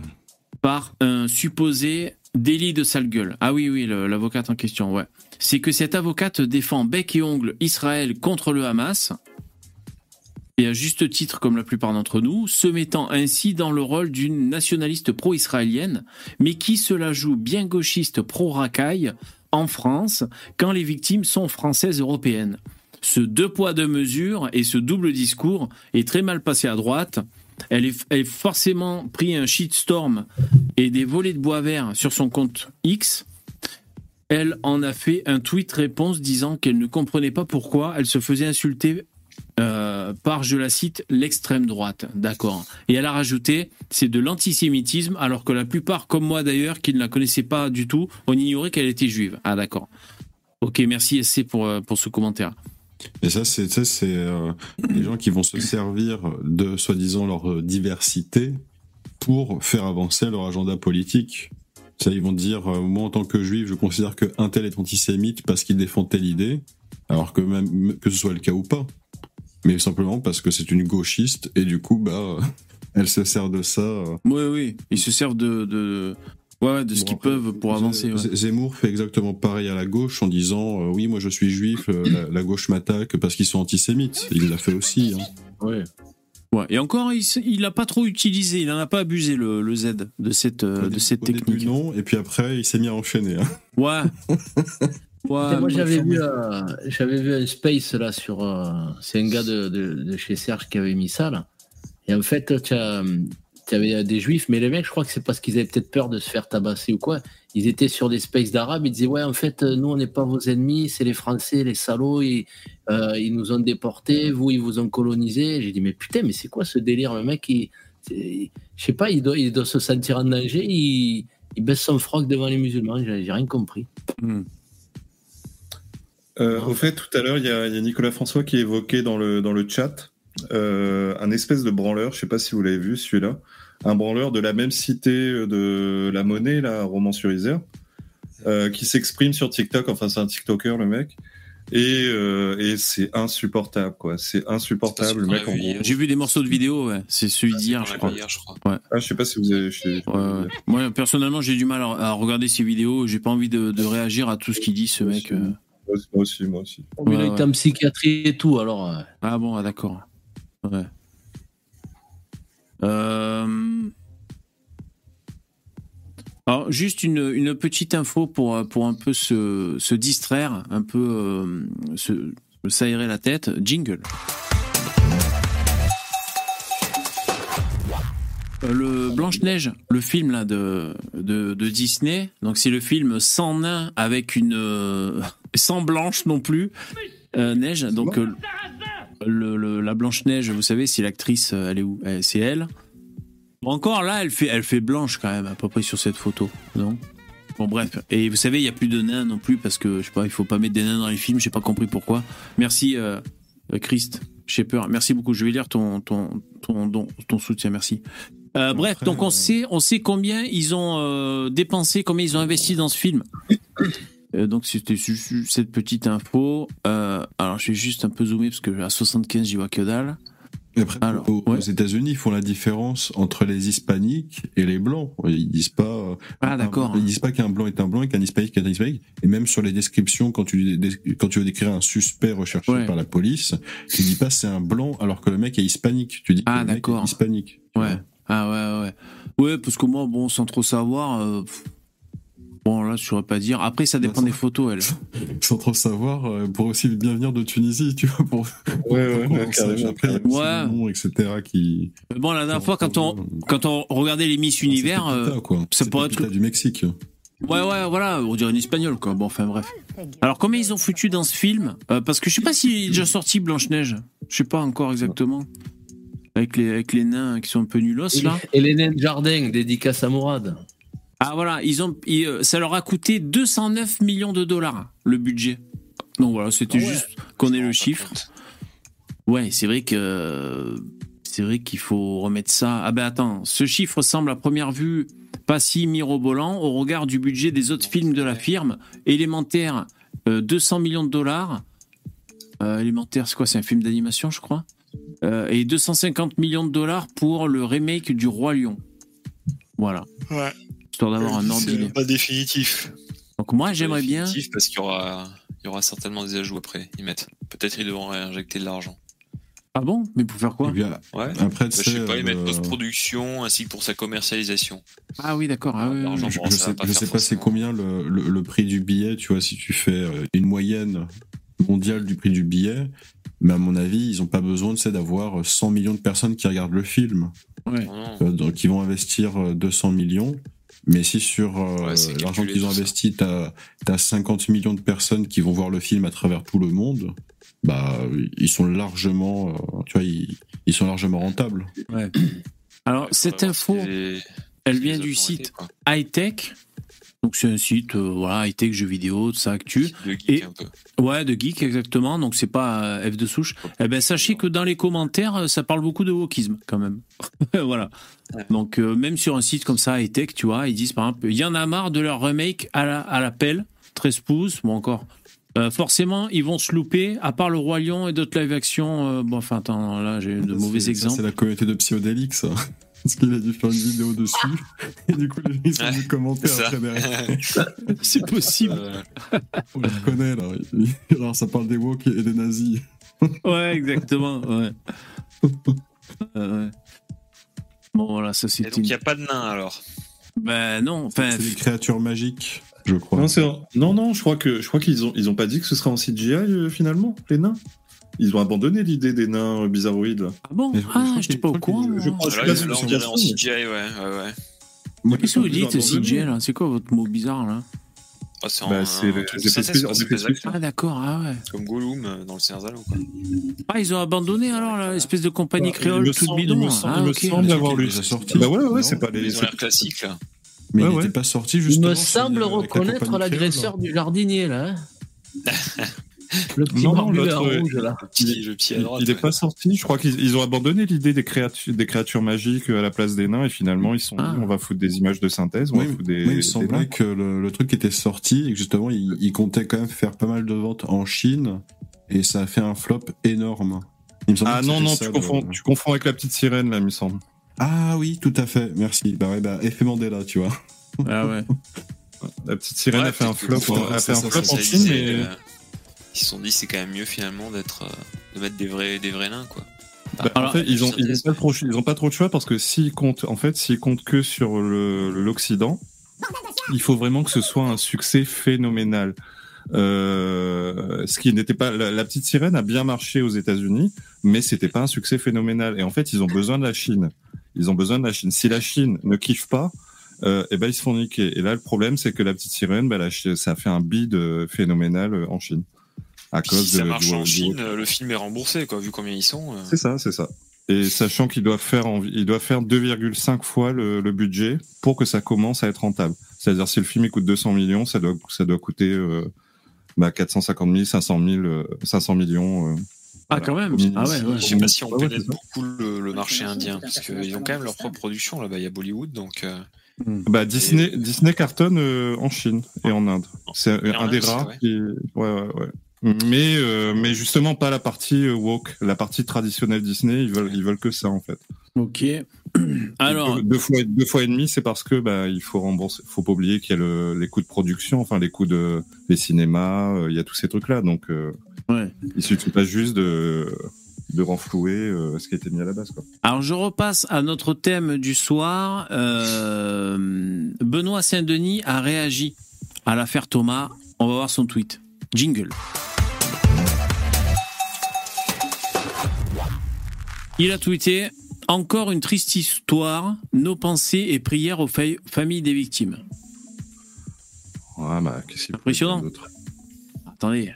Speaker 3: par un supposé délit de sale gueule. Ah oui, oui, l'avocate en question, ouais. C'est que cette avocate défend bec et ongle Israël contre le Hamas, et à juste titre comme la plupart d'entre nous, se mettant ainsi dans le rôle d'une nationaliste pro-israélienne, mais qui se la joue bien gauchiste pro-racaille en France quand les victimes sont françaises européennes. Ce deux poids deux mesures et ce double discours est très mal passé à droite. Elle est, forcément pris un shitstorm et des volets de bois vert sur son compte X. Elle en a fait un tweet réponse disant qu'elle ne comprenait pas pourquoi elle se faisait insulter euh, par, je la cite, l'extrême droite. D'accord. Et elle a rajouté, c'est de l'antisémitisme, alors que la plupart, comme moi d'ailleurs, qui ne la connaissaient pas du tout, on ignorait qu'elle était juive. Ah d'accord. Ok, merci SC pour, euh, pour ce commentaire.
Speaker 4: Et ça, c'est euh, gens qui vont se servir de soi-disant leur euh, diversité pour faire avancer leur agenda politique. Ça, ils vont dire, moi en tant que juif, je considère que un tel est antisémite parce qu'il défend telle idée, alors que même que ce soit le cas ou pas, mais simplement parce que c'est une gauchiste et du coup, bah, elle se sert de ça. euh.
Speaker 3: Oui, oui, ils se servent de, de, ouais, de ce qu'ils peuvent pour avancer. ouais.
Speaker 4: Zemmour fait exactement pareil à la gauche en disant euh, oui moi je suis juif euh, la, la gauche m'attaque parce qu'ils sont antisémites il l'a fait aussi hein.
Speaker 5: Ouais.
Speaker 3: Ouais. Et encore, il l'a pas trop utilisé, il en a pas abusé le, le Z de cette, euh, de cette
Speaker 4: au
Speaker 3: technique.
Speaker 4: début non et puis après il s'est mis à enchaîner hein.
Speaker 3: Ouais. Ouais,
Speaker 5: moi, j'avais vu, euh, j'avais vu un space là sur. euh, c'est un gars de, de, de chez Serge qui avait mis ça là. Et en fait, tu avais des juifs, mais les mecs, je crois que c'est parce qu'ils avaient peut-être peur de se faire tabasser ou quoi. Ils étaient sur des spaces d'arabes, ils disaient Ouais, en fait, nous, on n'est pas vos ennemis, c'est les Français, les salauds, ils, euh, ils nous ont déportés, vous, ils vous ont colonisés. J'ai dit Mais putain, mais c'est quoi ce délire? Le mec, il, je sais pas, il doit, il doit se sentir en danger, il, il baisse son froc devant les musulmans, j'ai j'ai rien compris.
Speaker 2: Euh, au fait, tout à l'heure, il y, a il y a Nicolas François qui évoquait dans le, dans le chat euh, un espèce de branleur, je sais pas si vous l'avez vu celui-là, un branleur de la même cité de la monnaie, là, à Romans-sur-Isère, euh, qui s'exprime sur TikTok, enfin c'est un TikToker le mec, et, euh, et c'est insupportable, quoi. C'est insupportable, le mec en gros.
Speaker 3: J'ai vu des morceaux de vidéo, ouais. C'est celui d'hier, je crois. Ouais.
Speaker 2: Ah, je sais pas si vous avez. je sais-
Speaker 3: Ouais, ouais. Moi, personnellement, j'ai du mal à, à regarder ces vidéos. J'ai pas envie de, de réagir à tout ce qu'il dit, ce mec.
Speaker 2: Moi aussi, moi aussi.
Speaker 5: Mais là,
Speaker 3: Ouais,
Speaker 5: il est en psychiatrie et tout, alors. euh,
Speaker 3: Ah bon, ah, d'accord. Ouais. Euh, Alors, juste une, une petite info pour, euh, pour un peu se, se distraire, un peu euh, se, s'aérer la tête. Jingle. Le Blanche-Neige, le film là de, de, de Disney, donc c'est le film sans nain avec une euh, sans blanche non plus euh, neige. Donc euh, le, le- la Blanche-Neige, vous savez, c'est l'actrice, euh, elle est où? Euh, C'est elle. Encore là, elle fait elle fait blanche quand même à peu près sur cette photo, non? Bon bref, et vous savez, il y a plus de nains non plus parce que je sais pas, il faut pas mettre des nains dans les films, j'ai pas compris pourquoi. Merci euh, euh, Christ Shaper, merci beaucoup. Je vais lire ton ton ton ton soutien, merci. Euh, bref, donc on sait, on sait combien ils ont euh, dépensé, combien ils ont investi dans ce film. Euh, donc c'était cette petite info. Euh, alors je vais juste un peu zoomer parce que à 75 j'y vois que dalle.
Speaker 4: Et après, aux, aux États-Unis, ils font la différence entre les hispaniques et les blancs. Ils disent pas. euh,
Speaker 3: Ah, d'accord.
Speaker 4: Ils disent pas qu'un blanc est un blanc et qu'un hispanique est un hispanique. Et même sur les descriptions, quand tu quand tu veux décrire un suspect recherché
Speaker 3: Ouais.
Speaker 4: par la police, tu dis pas c'est un blanc alors que le mec est hispanique. Tu dis
Speaker 3: Ah,
Speaker 4: que le mec est hispanique.
Speaker 3: Ouais. Ah ouais ouais. Ouais, parce que moi bon sans trop savoir. euh, Bon, là, je saurais pas dire. Après, ça dépend des photos, elle.
Speaker 4: Sans trop savoir, euh, pour aussi bien venir de Tunisie, tu vois, pour.
Speaker 2: Ouais, ouais, ouais, carrément,
Speaker 4: petits noms, etc. qui.
Speaker 3: Mais Bon, la dernière fois, quand on, quand on regardait les Miss Univers, euh,
Speaker 4: quoi.
Speaker 3: ça pourrait être.
Speaker 4: du Mexique.
Speaker 3: Ouais, ouais, voilà, on dirait une espagnole, quoi. Bon, enfin, bref. Alors, combien ils ont foutu dans ce film? Euh, Parce que je sais pas s'il est déjà sorti Blanche-Neige. Je sais pas encore exactement. Avec les, avec les nains qui sont un peu nulos, là.
Speaker 5: Et les nains de jardin, dédicace à Mourad.
Speaker 3: Ah voilà, ils ont, ils, euh, ça leur a coûté 209 millions de dollars le budget. Donc voilà, c'était
Speaker 5: Ah ouais.
Speaker 3: juste qu'on ait le chiffre. Ouais, c'est vrai que c'est vrai qu'il faut remettre ça. Ah ben attends, ce chiffre semble à première vue pas si mirobolant au regard du budget des autres films de la firme. Élémentaire, euh, 200 millions de dollars. Euh, Élémentaire, c'est quoi? C'est un film d'animation, je crois? Euh, et 250 millions de dollars pour le remake du Roi Lion. Voilà.
Speaker 6: Ouais.
Speaker 3: Histoire d'avoir un ordre d'idée.
Speaker 6: C'est pas définitif.
Speaker 3: Donc moi, j'aimerais bien.
Speaker 6: Définitif parce qu'il y aura, il y aura certainement des ajouts après. Ils mettent. Peut-être ils devront réinjecter de l'argent.
Speaker 3: Ah bon? Mais pour faire quoi?
Speaker 6: Ouais.
Speaker 4: Après,
Speaker 6: Bah, je
Speaker 4: sais,
Speaker 6: sais pas, ils mettent
Speaker 4: euh,
Speaker 6: post-production ainsi que pour sa commercialisation.
Speaker 3: Ah oui, d'accord. Ah, oui,
Speaker 6: L'argent
Speaker 3: oui.
Speaker 4: Je,
Speaker 6: ça
Speaker 4: sais,
Speaker 6: pas
Speaker 4: je
Speaker 6: faire
Speaker 4: sais pas c'est combien le, le, le prix du billet, tu vois, si tu fais euh, une moyenne mondiale du prix du billet, mais à mon avis, ils ont pas besoin, tu d'avoir 100 millions de personnes qui regardent le film.
Speaker 3: Ouais.
Speaker 4: Euh, Donc, ils vont investir euh, 200 millions. Mais si sur euh,
Speaker 6: Ouais,
Speaker 4: l'argent qu'ils ont investi, t'as as 50 millions de personnes qui vont voir le film à travers tout le monde, bah ils sont largement, euh, tu vois, ils, ils sont largement rentables.
Speaker 3: Ouais. Alors, cette info, elle vient du site Hightech. Donc, c'est un site, euh, voilà, Hightech, jeux vidéo, tout ça, actu.
Speaker 6: De geek
Speaker 3: Et-
Speaker 6: un peu.
Speaker 3: Ouais, de geek, exactement. Donc, c'est pas euh, F de souche. Eh ben, sachez que dans les commentaires, euh, ça parle beaucoup de wokisme, quand même. voilà. Donc, euh, même sur un site comme ça, Hightech, tu vois, ils disent, par exemple, il y en a marre de leur remake à la, à la pelle, 13 pouces, bon, encore. Euh, forcément, ils vont se louper, à part le Roi Lion et d'autres live action. euh, bon, enfin, attends, là, j'ai de mauvais exemples.
Speaker 4: C'est la communauté de Psyodélique, ça. Parce qu'il a dû faire une vidéo dessus. Et du coup, les gens ils sont venus commenter
Speaker 6: c'est
Speaker 4: après derrière.
Speaker 3: C'est possible.
Speaker 4: On les connaît, là. Alors, ça parle des woke et des nazis.
Speaker 3: Ouais, exactement. Ouais. Euh, ouais. Bon, voilà, ça
Speaker 6: Et
Speaker 3: c'était.
Speaker 6: donc il n'y a pas de nain alors?
Speaker 3: Ben non, enfin.
Speaker 4: C'est des créatures magiques, je crois.
Speaker 2: Non, c'est- non, non, je crois que je crois qu'ils ont ils ont pas dit que ce serait en CGI euh, finalement les nains? Ils ont abandonné l'idée des nains euh, bizarroïdes. Là.
Speaker 3: Ah bon Ah, j'étais pas au courant.
Speaker 2: Je crois, je
Speaker 6: Là,
Speaker 2: suis pas
Speaker 6: là,
Speaker 2: la
Speaker 6: en. CGI, ouais, ouais, ouais.
Speaker 3: Qu'est-ce que vous dites. CGI là C'est quoi votre mot bizarre là
Speaker 6: Ah, c'est en,
Speaker 2: Bah.
Speaker 3: Ah d'accord, ah ouais.
Speaker 6: Comme Gollum euh, dans le Anneaux, quoi.
Speaker 3: Ah, ils ont abandonné alors l'espèce de compagnie
Speaker 2: Bah,
Speaker 3: créole
Speaker 2: il me
Speaker 3: toute
Speaker 2: semble-
Speaker 3: bidon.
Speaker 2: Il me semble,
Speaker 3: ah,
Speaker 2: il me semble avoir lu.
Speaker 4: déjà sorti.
Speaker 2: Bah ouais, ouais, c'est pas les.
Speaker 6: Ils ont l'air classiques, là.
Speaker 4: Mais
Speaker 2: Ouais,
Speaker 4: il
Speaker 2: ouais.
Speaker 4: n'était pas sorti
Speaker 5: Il
Speaker 4: justement.
Speaker 5: me
Speaker 4: chez-
Speaker 5: semble
Speaker 4: la
Speaker 5: reconnaître l'agresseur du jardinier, là. le petit
Speaker 2: Non, l'autre, euh,
Speaker 5: rouge, là.
Speaker 6: Le petit, le petit à
Speaker 2: Il,
Speaker 6: droite.
Speaker 2: il est
Speaker 6: ouais.
Speaker 2: pas sorti. Je crois qu'ils ils ont abandonné l'idée des créatures, des créatures magiques à la place des nains et finalement ils sont dit
Speaker 3: Ah.
Speaker 2: on va foutre des images de synthèse, on
Speaker 4: Oui,
Speaker 2: va foutre des.
Speaker 4: oui, il semblait que le, le truc était sorti et que justement il, il comptait quand même faire pas mal de ventes en Chine et ça a fait un flop énorme. Il me semblait
Speaker 2: Ah non non, tu confonds, tu confonds avec la petite sirène là, il me semble.
Speaker 4: Ah oui, tout à fait, merci. Bah ouais, bah effet Mandela, tu vois.
Speaker 3: Ah ouais.
Speaker 2: La petite sirène
Speaker 6: Ouais,
Speaker 2: a fait un flop, a
Speaker 4: ça,
Speaker 2: fait un
Speaker 4: ça,
Speaker 2: flop
Speaker 6: Ça,
Speaker 2: en
Speaker 6: ils
Speaker 2: Chine, mais
Speaker 6: euh, Ils se sont dit c'est quand même mieux finalement d'être euh, de mettre des vrais des vrais nains quoi.
Speaker 2: Bah, en fait, ils ont, ils ont pas trop, ils ont pas trop de choix parce que s'ils comptent, en fait, s'ils comptent que sur l'Occident, il faut vraiment que ce soit un succès phénoménal. Euh, ce qui n'était pas, la, petite sirène a bien marché aux États-Unis, mais c'était pas un succès phénoménal. Et en fait, ils ont besoin de la Chine. Ils ont besoin de la Chine. Si la Chine ne kiffe pas, euh, eh ben ils se font niquer. Et là, le problème, c'est que la petite sirène, bah, ça a fait un bid euh, phénoménal en Chine à cause
Speaker 6: Si ça
Speaker 2: de,
Speaker 6: marche
Speaker 2: du-
Speaker 6: en Chine, le film est remboursé quoi, vu combien ils sont. euh.
Speaker 2: c'est ça, c'est ça. Et sachant qu'il doit faire, envi- il doit faire 2,5 fois le, le budget pour que ça commence à être rentable. C'est-à-dire si le film il coûte 200 millions, ça doit, ça doit coûter euh, bah, 450 000, 500 000, euh, 500 millions. euh,
Speaker 3: Ah,
Speaker 2: voilà.
Speaker 3: quand même. Ah ouais, ouais.
Speaker 6: Je sais pas si on pénètre
Speaker 2: ça.
Speaker 6: beaucoup le, le marché indien, parce qu'ils ont quand même leur propre production là-bas. Il y a Bollywood, donc. euh,
Speaker 2: Bah, Disney, Disney cartonne euh, en Chine et en Inde. C'est
Speaker 6: Et
Speaker 2: un des
Speaker 6: Inde,
Speaker 2: rares qui. Ouais, ouais, ouais. Mais, euh, mais justement pas la partie euh, woke, la partie traditionnelle Disney. Ils veulent, ils veulent que ça en fait.
Speaker 3: Ok. Alors,
Speaker 2: deux, deux fois, deux fois et demi, c'est parce que bah il faut rembourser. Faut pas oublier qu'il y a le, les coûts de production, enfin les coûts de les cinémas, euh, il y a tous ces trucs là. Donc euh,
Speaker 3: ouais.
Speaker 2: il suffit pas juste de de renflouer euh, ce qui a été mis à la base quoi.
Speaker 3: Alors je repasse à notre thème du soir. Euh, Benoît Saint-Denis a réagi à l'affaire Thomas. On va voir son tweet. Jingle. Il a tweeté Encore une triste histoire, nos pensées et prières aux fa- familles des victimes.
Speaker 2: Ouais, bah, qu'est-ce qu'il peut
Speaker 3: Impressionnant. Attendez.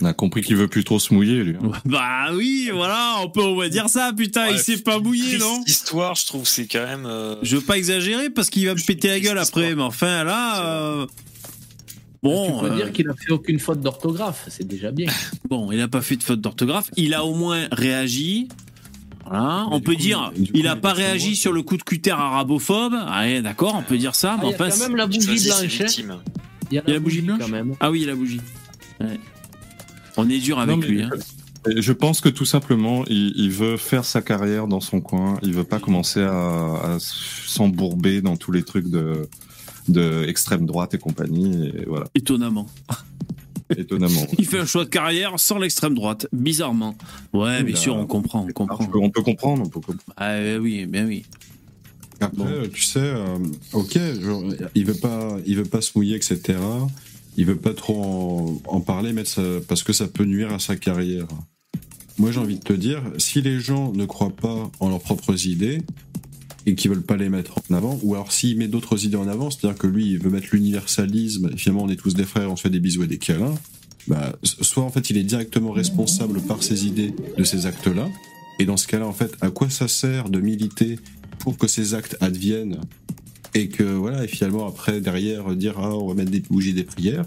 Speaker 2: On a compris qu'il veut plus trop se mouiller, lui. hein.
Speaker 3: Bah oui, voilà, on peut on va dire ça, putain, il s'est pas mouillé,
Speaker 6: triste
Speaker 3: non?
Speaker 6: Histoire, je trouve, c'est quand même. euh,
Speaker 3: Je veux pas exagérer parce qu'il va me péter la gueule après, mais enfin là. euh, Bon,
Speaker 5: Tu peux
Speaker 3: euh,
Speaker 5: dire qu'il a fait aucune faute d'orthographe, c'est déjà bien.
Speaker 3: bon, il a pas fait de faute d'orthographe. Il a au moins réagi. Voilà, on peut dire, il a pas réagi sur le coup de cutter arabophobe. Allez, d'accord, on peut dire ça.
Speaker 5: Ah,
Speaker 3: mais
Speaker 5: il y a
Speaker 3: enfin,
Speaker 5: quand même la bougie blanche. Il y a
Speaker 3: Il y a la bougie blanche
Speaker 5: quand même.
Speaker 3: Ah oui, il y a la bougie. Ouais. On est dur avec
Speaker 2: Non,
Speaker 3: lui. Hein.
Speaker 2: Je pense que tout simplement, il, il veut faire sa carrière dans son coin. Il veut pas commencer à, à s'embourber dans tous les trucs de, de extrême droite et compagnie. Et voilà,
Speaker 3: Étonnamment.
Speaker 2: étonnamment.
Speaker 3: Il fait un choix de carrière sans l'extrême droite, bizarrement. Ouais, bien
Speaker 2: Oula.
Speaker 3: sûr, on comprend, on comprend.
Speaker 2: On peut, on peut comprendre, on peut comprendre.
Speaker 3: Ah euh, oui, bien oui.
Speaker 4: Après, tu sais, euh, ok, genre, il veut pas, il veut pas se mouiller, etc. Il veut pas trop en, en parler, mais ça, parce que ça peut nuire à sa carrière. Moi, j'ai envie de te dire, si les gens ne croient pas en leurs propres idées et qu'ils veulent pas les mettre en avant, ou alors s'il met d'autres idées en avant, c'est-à-dire que lui, il veut mettre l'universalisme, finalement, on est tous des frères, on se fait des bisous et des câlins. Bah, soit en fait, il est directement responsable par ses idées de ces actes-là, et dans ce cas-là, en fait, à quoi ça sert de militer pour que ces actes adviennent et que voilà, et finalement après derrière dire ah on va mettre des bougies des prières?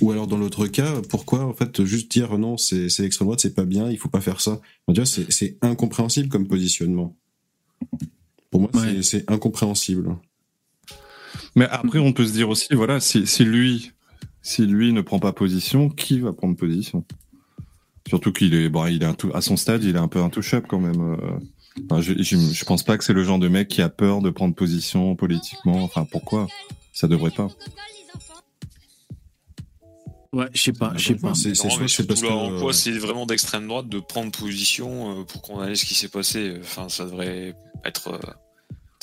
Speaker 4: Ou alors dans l'autre cas, pourquoi en fait juste dire non c'est l'extrême droite c'est pas bien, il faut pas faire ça? C'est c'est incompréhensible comme positionnement. Pour moi c'est c'est incompréhensible.
Speaker 2: Mais après, on peut se dire aussi, voilà, si, si lui, si lui ne prend pas position, qui va prendre position? Surtout qu'il est, bon, il est un tout, à son stade, il est un peu intouchable quand même. euh. Enfin, je, je, je pense pas que c'est le genre de mec qui a peur de prendre position politiquement. Enfin, pourquoi? Ça devrait pas.
Speaker 3: Ouais, je sais pas, je sais pas.
Speaker 6: Là, en quoi c'est vraiment d'extrême droite de prendre position euh, pour condamner ce qui s'est passé. Enfin, ça devrait être euh,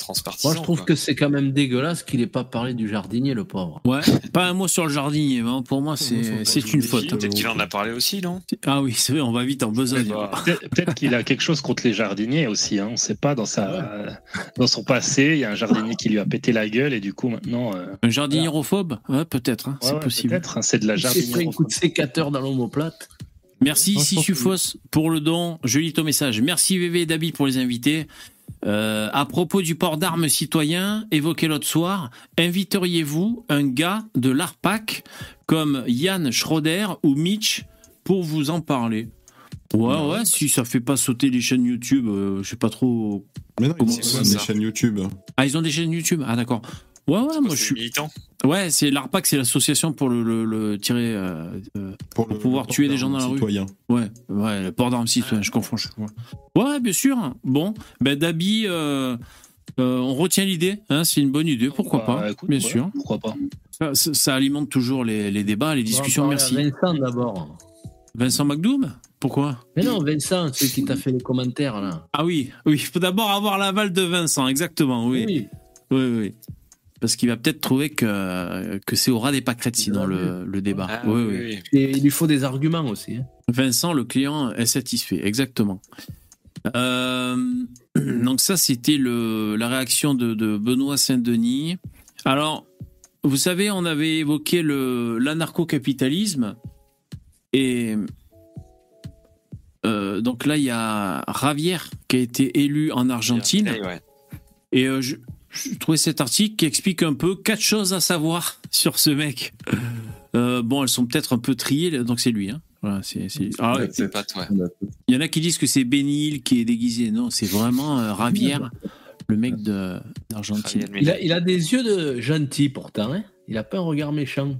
Speaker 6: transpartisan.
Speaker 5: Moi, je trouve
Speaker 6: quoi.
Speaker 5: que c'est quand même dégueulasse qu'il ait pas parlé du jardinier, le pauvre.
Speaker 3: Ouais, pas un mot sur le jardinier, hein. pour moi c'est c'est une faute.
Speaker 6: Peut-être qu'il en a parlé aussi, non?
Speaker 3: Ah oui, c'est vrai, on va vite en besogne.
Speaker 16: Peut-être peut-être qu'il a quelque chose contre les jardiniers aussi. Hein. On ne sait pas dans sa dans son passé, il y a un jardinier qui lui a pété la gueule et du coup maintenant. euh,
Speaker 3: Un jardiniérophobe Ouais, peut-être, hein,
Speaker 16: ouais,
Speaker 3: c'est
Speaker 16: ouais,
Speaker 3: possible.
Speaker 16: Peut-être, hein, c'est de la
Speaker 5: pris un coup de sécateur dans l'omoplate.
Speaker 3: Merci Sissufos pour le don. Je lis ton message. Merci VV et Dabi pour les invités. Euh, à propos du port d'armes citoyen évoqué l'autre soir, inviteriez-vous un gars de l'ARPAC comme Yann Schroeder ou Mitch pour vous en parler? Ouais, ouais, si ça fait pas sauter les chaînes YouTube, euh, je sais pas trop.
Speaker 4: Mais non,
Speaker 3: comment
Speaker 4: ils ont des chaînes YouTube.
Speaker 3: Ah, ils ont des chaînes YouTube Ah, d'accord. Ouais, ouais, moi je suis.
Speaker 6: militant.
Speaker 3: Ouais, c'est l'ARPAC, c'est l'association pour le, le, le tirer. euh, pour pouvoir tuer des gens dans la rue.
Speaker 4: Citoyen.
Speaker 3: Ouais, ouais, le port d'armes citoyen, je confonds fois. Ouais, bien sûr. Bon, ben Dabi, euh, euh, on retient l'idée, hein, c'est une bonne idée, pourquoi
Speaker 16: Bah,
Speaker 3: pas,
Speaker 16: écoute,
Speaker 3: bien
Speaker 16: ouais,
Speaker 3: sûr.
Speaker 16: Pourquoi pas
Speaker 3: Ça, ça- ça alimente toujours les, les débats, les discussions, merci.
Speaker 5: Vincent d'abord.
Speaker 3: Vincent McDoom Pourquoi?
Speaker 5: Mais non, Vincent, celui qui t'a fait les commentaires là.
Speaker 3: Ah oui, oui, il faut d'abord avoir l'aval de Vincent, exactement, oui.
Speaker 5: Oui.
Speaker 3: Oui, oui. Parce qu'il va peut-être trouver que, que c'est au ras des pâquerettes sinon le, le débat.
Speaker 6: Ah,
Speaker 3: oui,
Speaker 6: oui,
Speaker 3: oui.
Speaker 6: oui.
Speaker 5: Et il lui faut des arguments aussi. hein.
Speaker 3: Vincent, le client est satisfait, exactement. Euh, donc ça, c'était le la réaction de, de Benoît Saint-Denis. Alors, vous savez, on avait évoqué le l'anarcho-capitalisme et euh, donc là, il y a Javier qui a été élu en Argentine. Et euh, je, je trouvais cet article qui explique un peu quatre choses à savoir sur ce mec. Euh, bon, elles sont peut-être un peu triées, donc c'est lui. Hein. Voilà, c'est, c'est- Alors,
Speaker 6: Ouais, c'est pas toi.
Speaker 3: il y en a qui disent que c'est Benil qui est déguisé. Non, c'est vraiment euh, Javier, le mec de, d'Argentine.
Speaker 5: Il a, il a des yeux de gentil pourtant. Hein il a pas un regard méchant.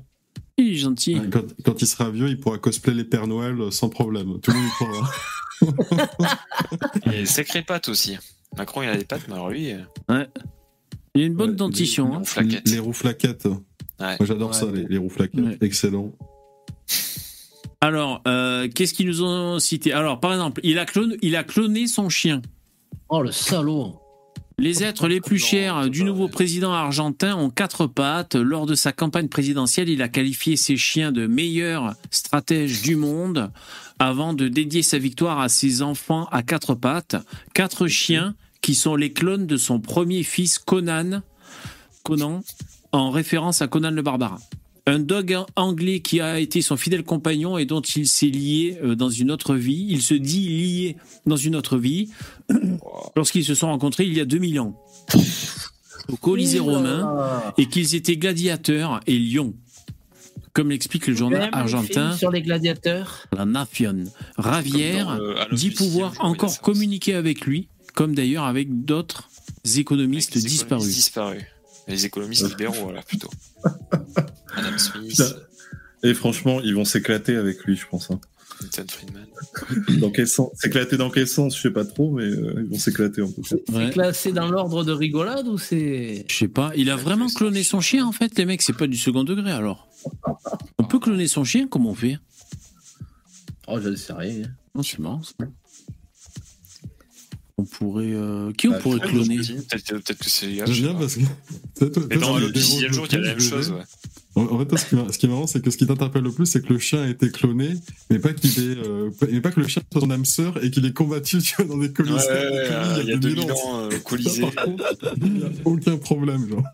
Speaker 3: Il est gentil.
Speaker 4: Quand, quand il sera vieux, il pourra cosplayer les Pères Noël sans problème. Tout le monde y croira.
Speaker 6: Et sacré patte aussi. Macron, il a des pattes, mais alors lui. euh,
Speaker 3: Ouais. Il a une bonne dentition. hein.
Speaker 6: flaquette.
Speaker 4: Les roues flaquettes.
Speaker 6: Ouais.
Speaker 4: J'adore ça, les, les roues flaquettes. Excellent.
Speaker 3: Alors, euh, qu'est-ce qu'ils nous ont cité? Alors, par exemple, il a, cloné, il a cloné son chien.
Speaker 5: Oh le salaud
Speaker 3: Les êtres les plus chers du nouveau président argentin ont quatre pattes. Lors de sa campagne présidentielle, il a qualifié ses chiens de meilleurs stratèges du monde avant de dédier sa victoire à ses enfants à quatre pattes. Quatre chiens qui sont les clones de son premier fils Conan, Conan en référence à Conan le barbare. Un dog anglais qui a été son fidèle compagnon et dont il s'est lié euh, dans une autre vie. Il se dit lié dans une autre vie lorsqu'ils se sont rencontrés il y a 2000 ans au Colisée romain et qu'ils étaient gladiateurs et lions. Comme l'explique le journal argentin
Speaker 5: film sur les gladiateurs.
Speaker 3: La Nation. Ravière
Speaker 6: euh,
Speaker 3: dit pouvoir encore communiquer avec lui, comme d'ailleurs avec d'autres économistes disparus.
Speaker 6: disparus. Les économistes libéraux, voilà, plutôt. Madame Smith.
Speaker 2: Et franchement, ils vont s'éclater avec lui, je pense. hein.
Speaker 6: Milton Friedman.
Speaker 2: Dans quel sens S'éclater dans quel sens Je sais pas trop, mais euh, ils vont s'éclater en tout cas.
Speaker 3: Ouais.
Speaker 5: C'est classé dans l'ordre de rigolade ou c'est.
Speaker 3: Je sais pas, il a vraiment cloné son chien en fait, les mecs, c'est pas du second degré alors. On peut cloner son chien, comment on fait
Speaker 5: Oh, je ne sais rien.
Speaker 3: Non, c'est marrant ça. On pourrait. euh, Qui on
Speaker 2: Bah,
Speaker 3: pourrait
Speaker 2: je-
Speaker 3: cloner
Speaker 6: Peut-être peut-être que c'est les
Speaker 4: J'aime bien parce que.
Speaker 6: Mais dans le dixième jour, il y a la même chose, ouais.
Speaker 4: En, fait, toi, ce qui, est marrant, c'est que ce qui t'interpelle le plus, c'est que le chien a été cloné, mais pas qu'il est, euh, mais pas que le chien soit son âme sœur et qu'il est combattu, tu vois, dans des
Speaker 6: Ouais,
Speaker 4: colisées.
Speaker 6: ouais, ouais,
Speaker 4: colis
Speaker 6: il y a 2000
Speaker 4: ans.
Speaker 6: ans, euh,
Speaker 4: par contre, il n'y a aucun problème, genre.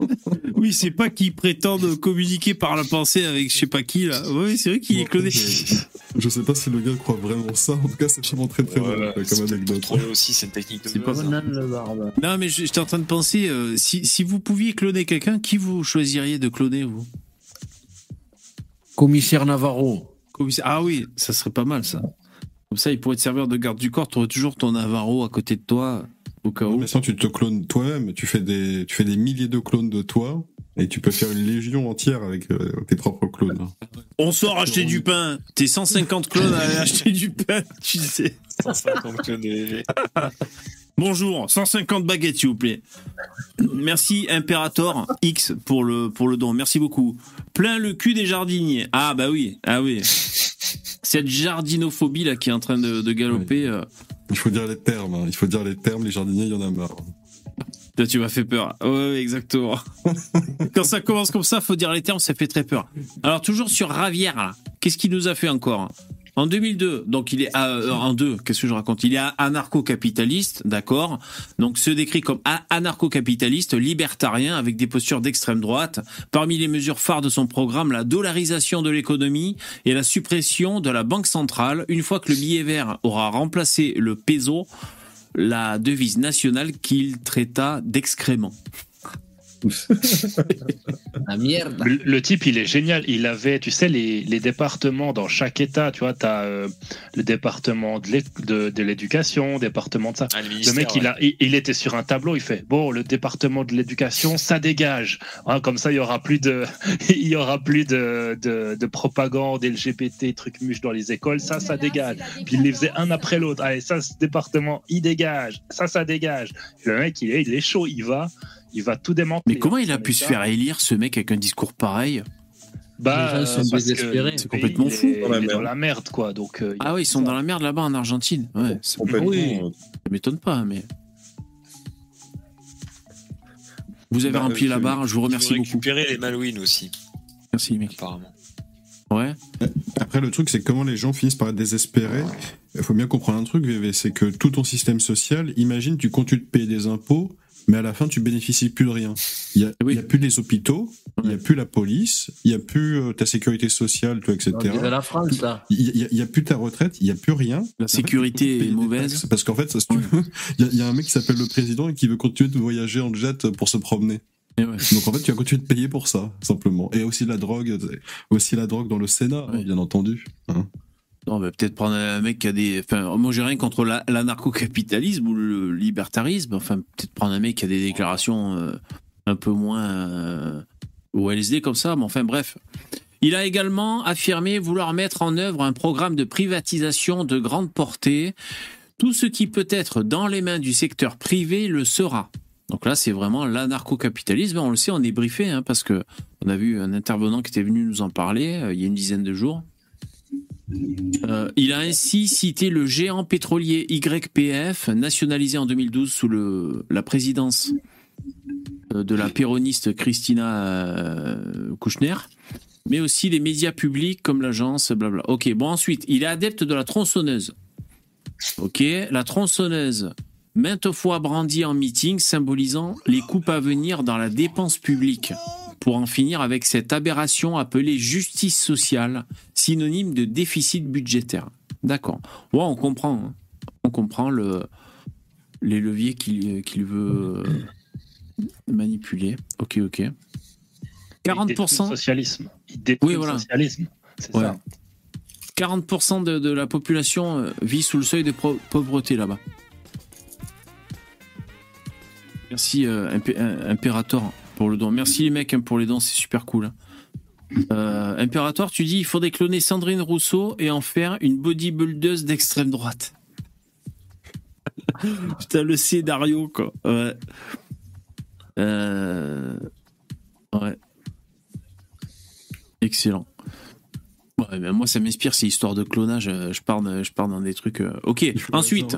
Speaker 3: Oui, c'est pas qu'ils prétendent communiquer par la pensée avec je sais pas qui là. Oui, c'est vrai qu'il est cloné.
Speaker 4: Je, je sais pas si le gars croit vraiment ça. En tout cas, c'est vraiment très très
Speaker 6: c'est
Speaker 4: comme anecdote.
Speaker 6: aussi, c'est une technique de
Speaker 3: C'est pas mal.
Speaker 6: hein.
Speaker 5: Conan le barbe.
Speaker 3: Non, mais je- j'étais en train de penser, euh, si, si vous pouviez cloner quelqu'un, qui vous choisiriez de cloner, vous?
Speaker 5: Commissaire Navarro.
Speaker 3: Commissaire- Ah oui, ça serait pas mal, ça. Comme ça, il pourrait te servir de garde du corps, tu aurais toujours ton Navarro à côté de toi, au cas où.
Speaker 4: Mais sinon, tu te clones toi-même, tu fais des, tu fais des milliers de clones de toi, et tu peux faire une légion entière avec euh, tes propres clones.
Speaker 3: On sort acheter du pain. T'es 150 clones à aller acheter du pain, tu sais.
Speaker 6: 150 clones.
Speaker 3: Bonjour, 150 baguettes, s'il vous plaît. Merci, Imperator X, pour le, pour le don. Merci beaucoup. Plein le cul des jardiniers. Ah, bah oui, ah oui. Cette jardinophobie, là, qui est en train de, de galoper. euh,
Speaker 4: Il faut dire les termes, hein. il faut dire les termes, les jardiniers, il y en a marre.
Speaker 3: Là, tu m'as fait peur. Ouais, exactement. Quand ça commence comme ça, faut dire les termes, ça fait très peur. Alors, toujours sur Ravière. Qu'est-ce qu'il nous a fait encore? En 2002, donc il est à- euh, en deux, qu'est-ce que je raconte? Il est anarcho-capitaliste, d'accord? Donc se décrit comme anarcho-capitaliste, libertarien, avec des postures d'extrême droite. Parmi les mesures phares de son programme, la dollarisation de l'économie et la suppression de la banque centrale. Une fois que le billet vert aura remplacé le peso, la devise nationale qu'il traita d'excrément.
Speaker 5: La merde.
Speaker 16: Le, le type, il est génial. Il avait, tu sais, les, les départements dans chaque État. Tu vois, tu as le département de l'é- de de l'éducation, département de ça.
Speaker 6: Ah,
Speaker 16: Le mec, il, a, il, il était sur un tableau. Il fait Bon, le département de l'éducation, ça dégage. Hein, comme ça, il y aura plus de, il y aura plus de, de, de propagande LGBT, trucs muches dans les écoles. Ça, ça dégage. Puis il les faisait un après l'autre. Allez, ça, ce département, il dégage. Ça, ça dégage. Le mec, il est, il est chaud. Il va, il va tout démanteler.
Speaker 3: Mais comment il a pu se faire élire ce mec avec un discours pareil
Speaker 16: Bah,
Speaker 5: Les gens sont désespérés.
Speaker 3: C'est complètement fou.
Speaker 16: est-
Speaker 2: Dans la
Speaker 16: il est dans
Speaker 2: merde.
Speaker 16: la merde, quoi. Donc, euh,
Speaker 3: Ah oui, ils sont dans la merde là-bas en Argentine. Ouais, ça,
Speaker 2: Complètement.
Speaker 5: Oui.
Speaker 2: euh,
Speaker 3: ça m'étonne pas, mais. Vous avez
Speaker 2: Bah,
Speaker 3: rempli
Speaker 2: euh,
Speaker 3: la barre, je vous
Speaker 6: Ils
Speaker 3: remercie beaucoup.
Speaker 6: récupéré les Malouines aussi,
Speaker 3: Merci, mec.
Speaker 6: apparemment.
Speaker 3: Ouais.
Speaker 4: Après, le truc, c'est comment les gens finissent par être désespérés. Il faut bien comprendre un truc, VV, c'est que tout ton système social, imagine, tu continues de payer des impôts, mais à la fin, tu bénéficies plus de rien. Il y a,
Speaker 3: Oui.
Speaker 4: il y a plus les hôpitaux, il y a plus la police, il y a plus euh, ta sécurité sociale, toi, etc.
Speaker 5: Dirait la France, là.
Speaker 4: Il y, a- il plus ta retraite, il y a plus rien.
Speaker 3: La sécurité
Speaker 4: fait,
Speaker 3: est mauvaise.
Speaker 4: Parce qu'en fait, ça, si tu veux, il y, a- il y a un mec qui s'appelle le président et qui veut continuer de voyager en jet pour se promener.
Speaker 3: Ouais.
Speaker 4: Donc en fait, tu vas continuer de payer pour ça, simplement. Et aussi la drogue, aussi la drogue dans le Sénat,
Speaker 3: Ouais.
Speaker 4: bien entendu. hein.
Speaker 3: Mais peut-être prendre un mec qui a des. Enfin, moi, j'ai rien contre la- l'anarcho-capitalisme ou le libertarisme. Enfin, peut-être prendre un mec qui a des déclarations euh, un peu moins euh, comme ça. Mais enfin, bref. Il a également affirmé vouloir mettre en œuvre un programme de privatisation de grande portée. Tout ce qui peut être dans les mains du secteur privé le sera. Donc là, c'est vraiment l'anarcho-capitalisme. On le sait, on est briefé, hein, parce que on a vu un intervenant qui était venu nous en parler euh, il y a une dizaine de jours. Euh, il a ainsi cité le géant pétrolier YPF, nationalisé en 2012 sous la présidence euh, de la péroniste Christina euh, Kouchner, mais aussi les médias publics comme l'agence, blabla. Ok, bon ensuite, il est adepte de la tronçonneuse. Ok, la tronçonneuse, maintes fois brandie en meeting, symbolisant les coupes à venir dans la dépense publique, pour en finir avec cette aberration appelée justice sociale, synonyme de déficit budgétaire. D'accord. Ouais, on comprend. hein. On comprend le, les leviers qu'il veut euh, manipuler. Ok, ok.
Speaker 16: Il détruit
Speaker 3: 40%.
Speaker 16: le socialisme. Il détruit
Speaker 3: Oui, voilà.
Speaker 16: socialisme. C'est
Speaker 3: Ouais.
Speaker 16: ça.
Speaker 3: 40% de, de la population euh, vit sous le seuil de pauvreté là-bas. Merci euh, Impé- euh, Imperator pour le don. Merci les mecs hein, pour les dons, c'est super cool. Euh, Imperator, tu dis il faudrait cloner Sandrine Rousseau et en faire une bodybuildeuse d'extrême droite. Putain, le scénario, quoi. Ouais. Euh, Ouais. Excellent. Ouais, mais moi, ça m'inspire ces histoires de clonage. euh, Je pars, de- je pars dans des trucs. euh, Ok. Ensuite.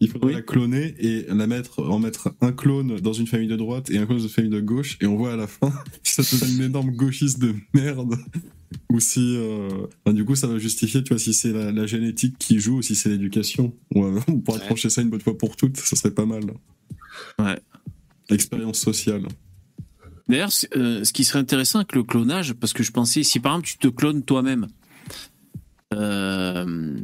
Speaker 4: Il faudrait la cloner et la mettre, en mettre un clone dans une famille de droite et un clone dans une famille de gauche, et on voit à la fin si ça faisait une énorme gauchiste de merde, ou si, euh, enfin, du coup, ça va justifier, tu vois, si c'est la, la génétique qui joue ou si c'est l'éducation. On, va- on pourra trancher ça une bonne fois pour toutes, ça serait pas mal.
Speaker 3: Ouais.
Speaker 4: Expérience sociale.
Speaker 3: D'ailleurs, euh, ce qui serait intéressant avec le clonage, parce que je pensais, si par exemple tu te clones toi-même, euh,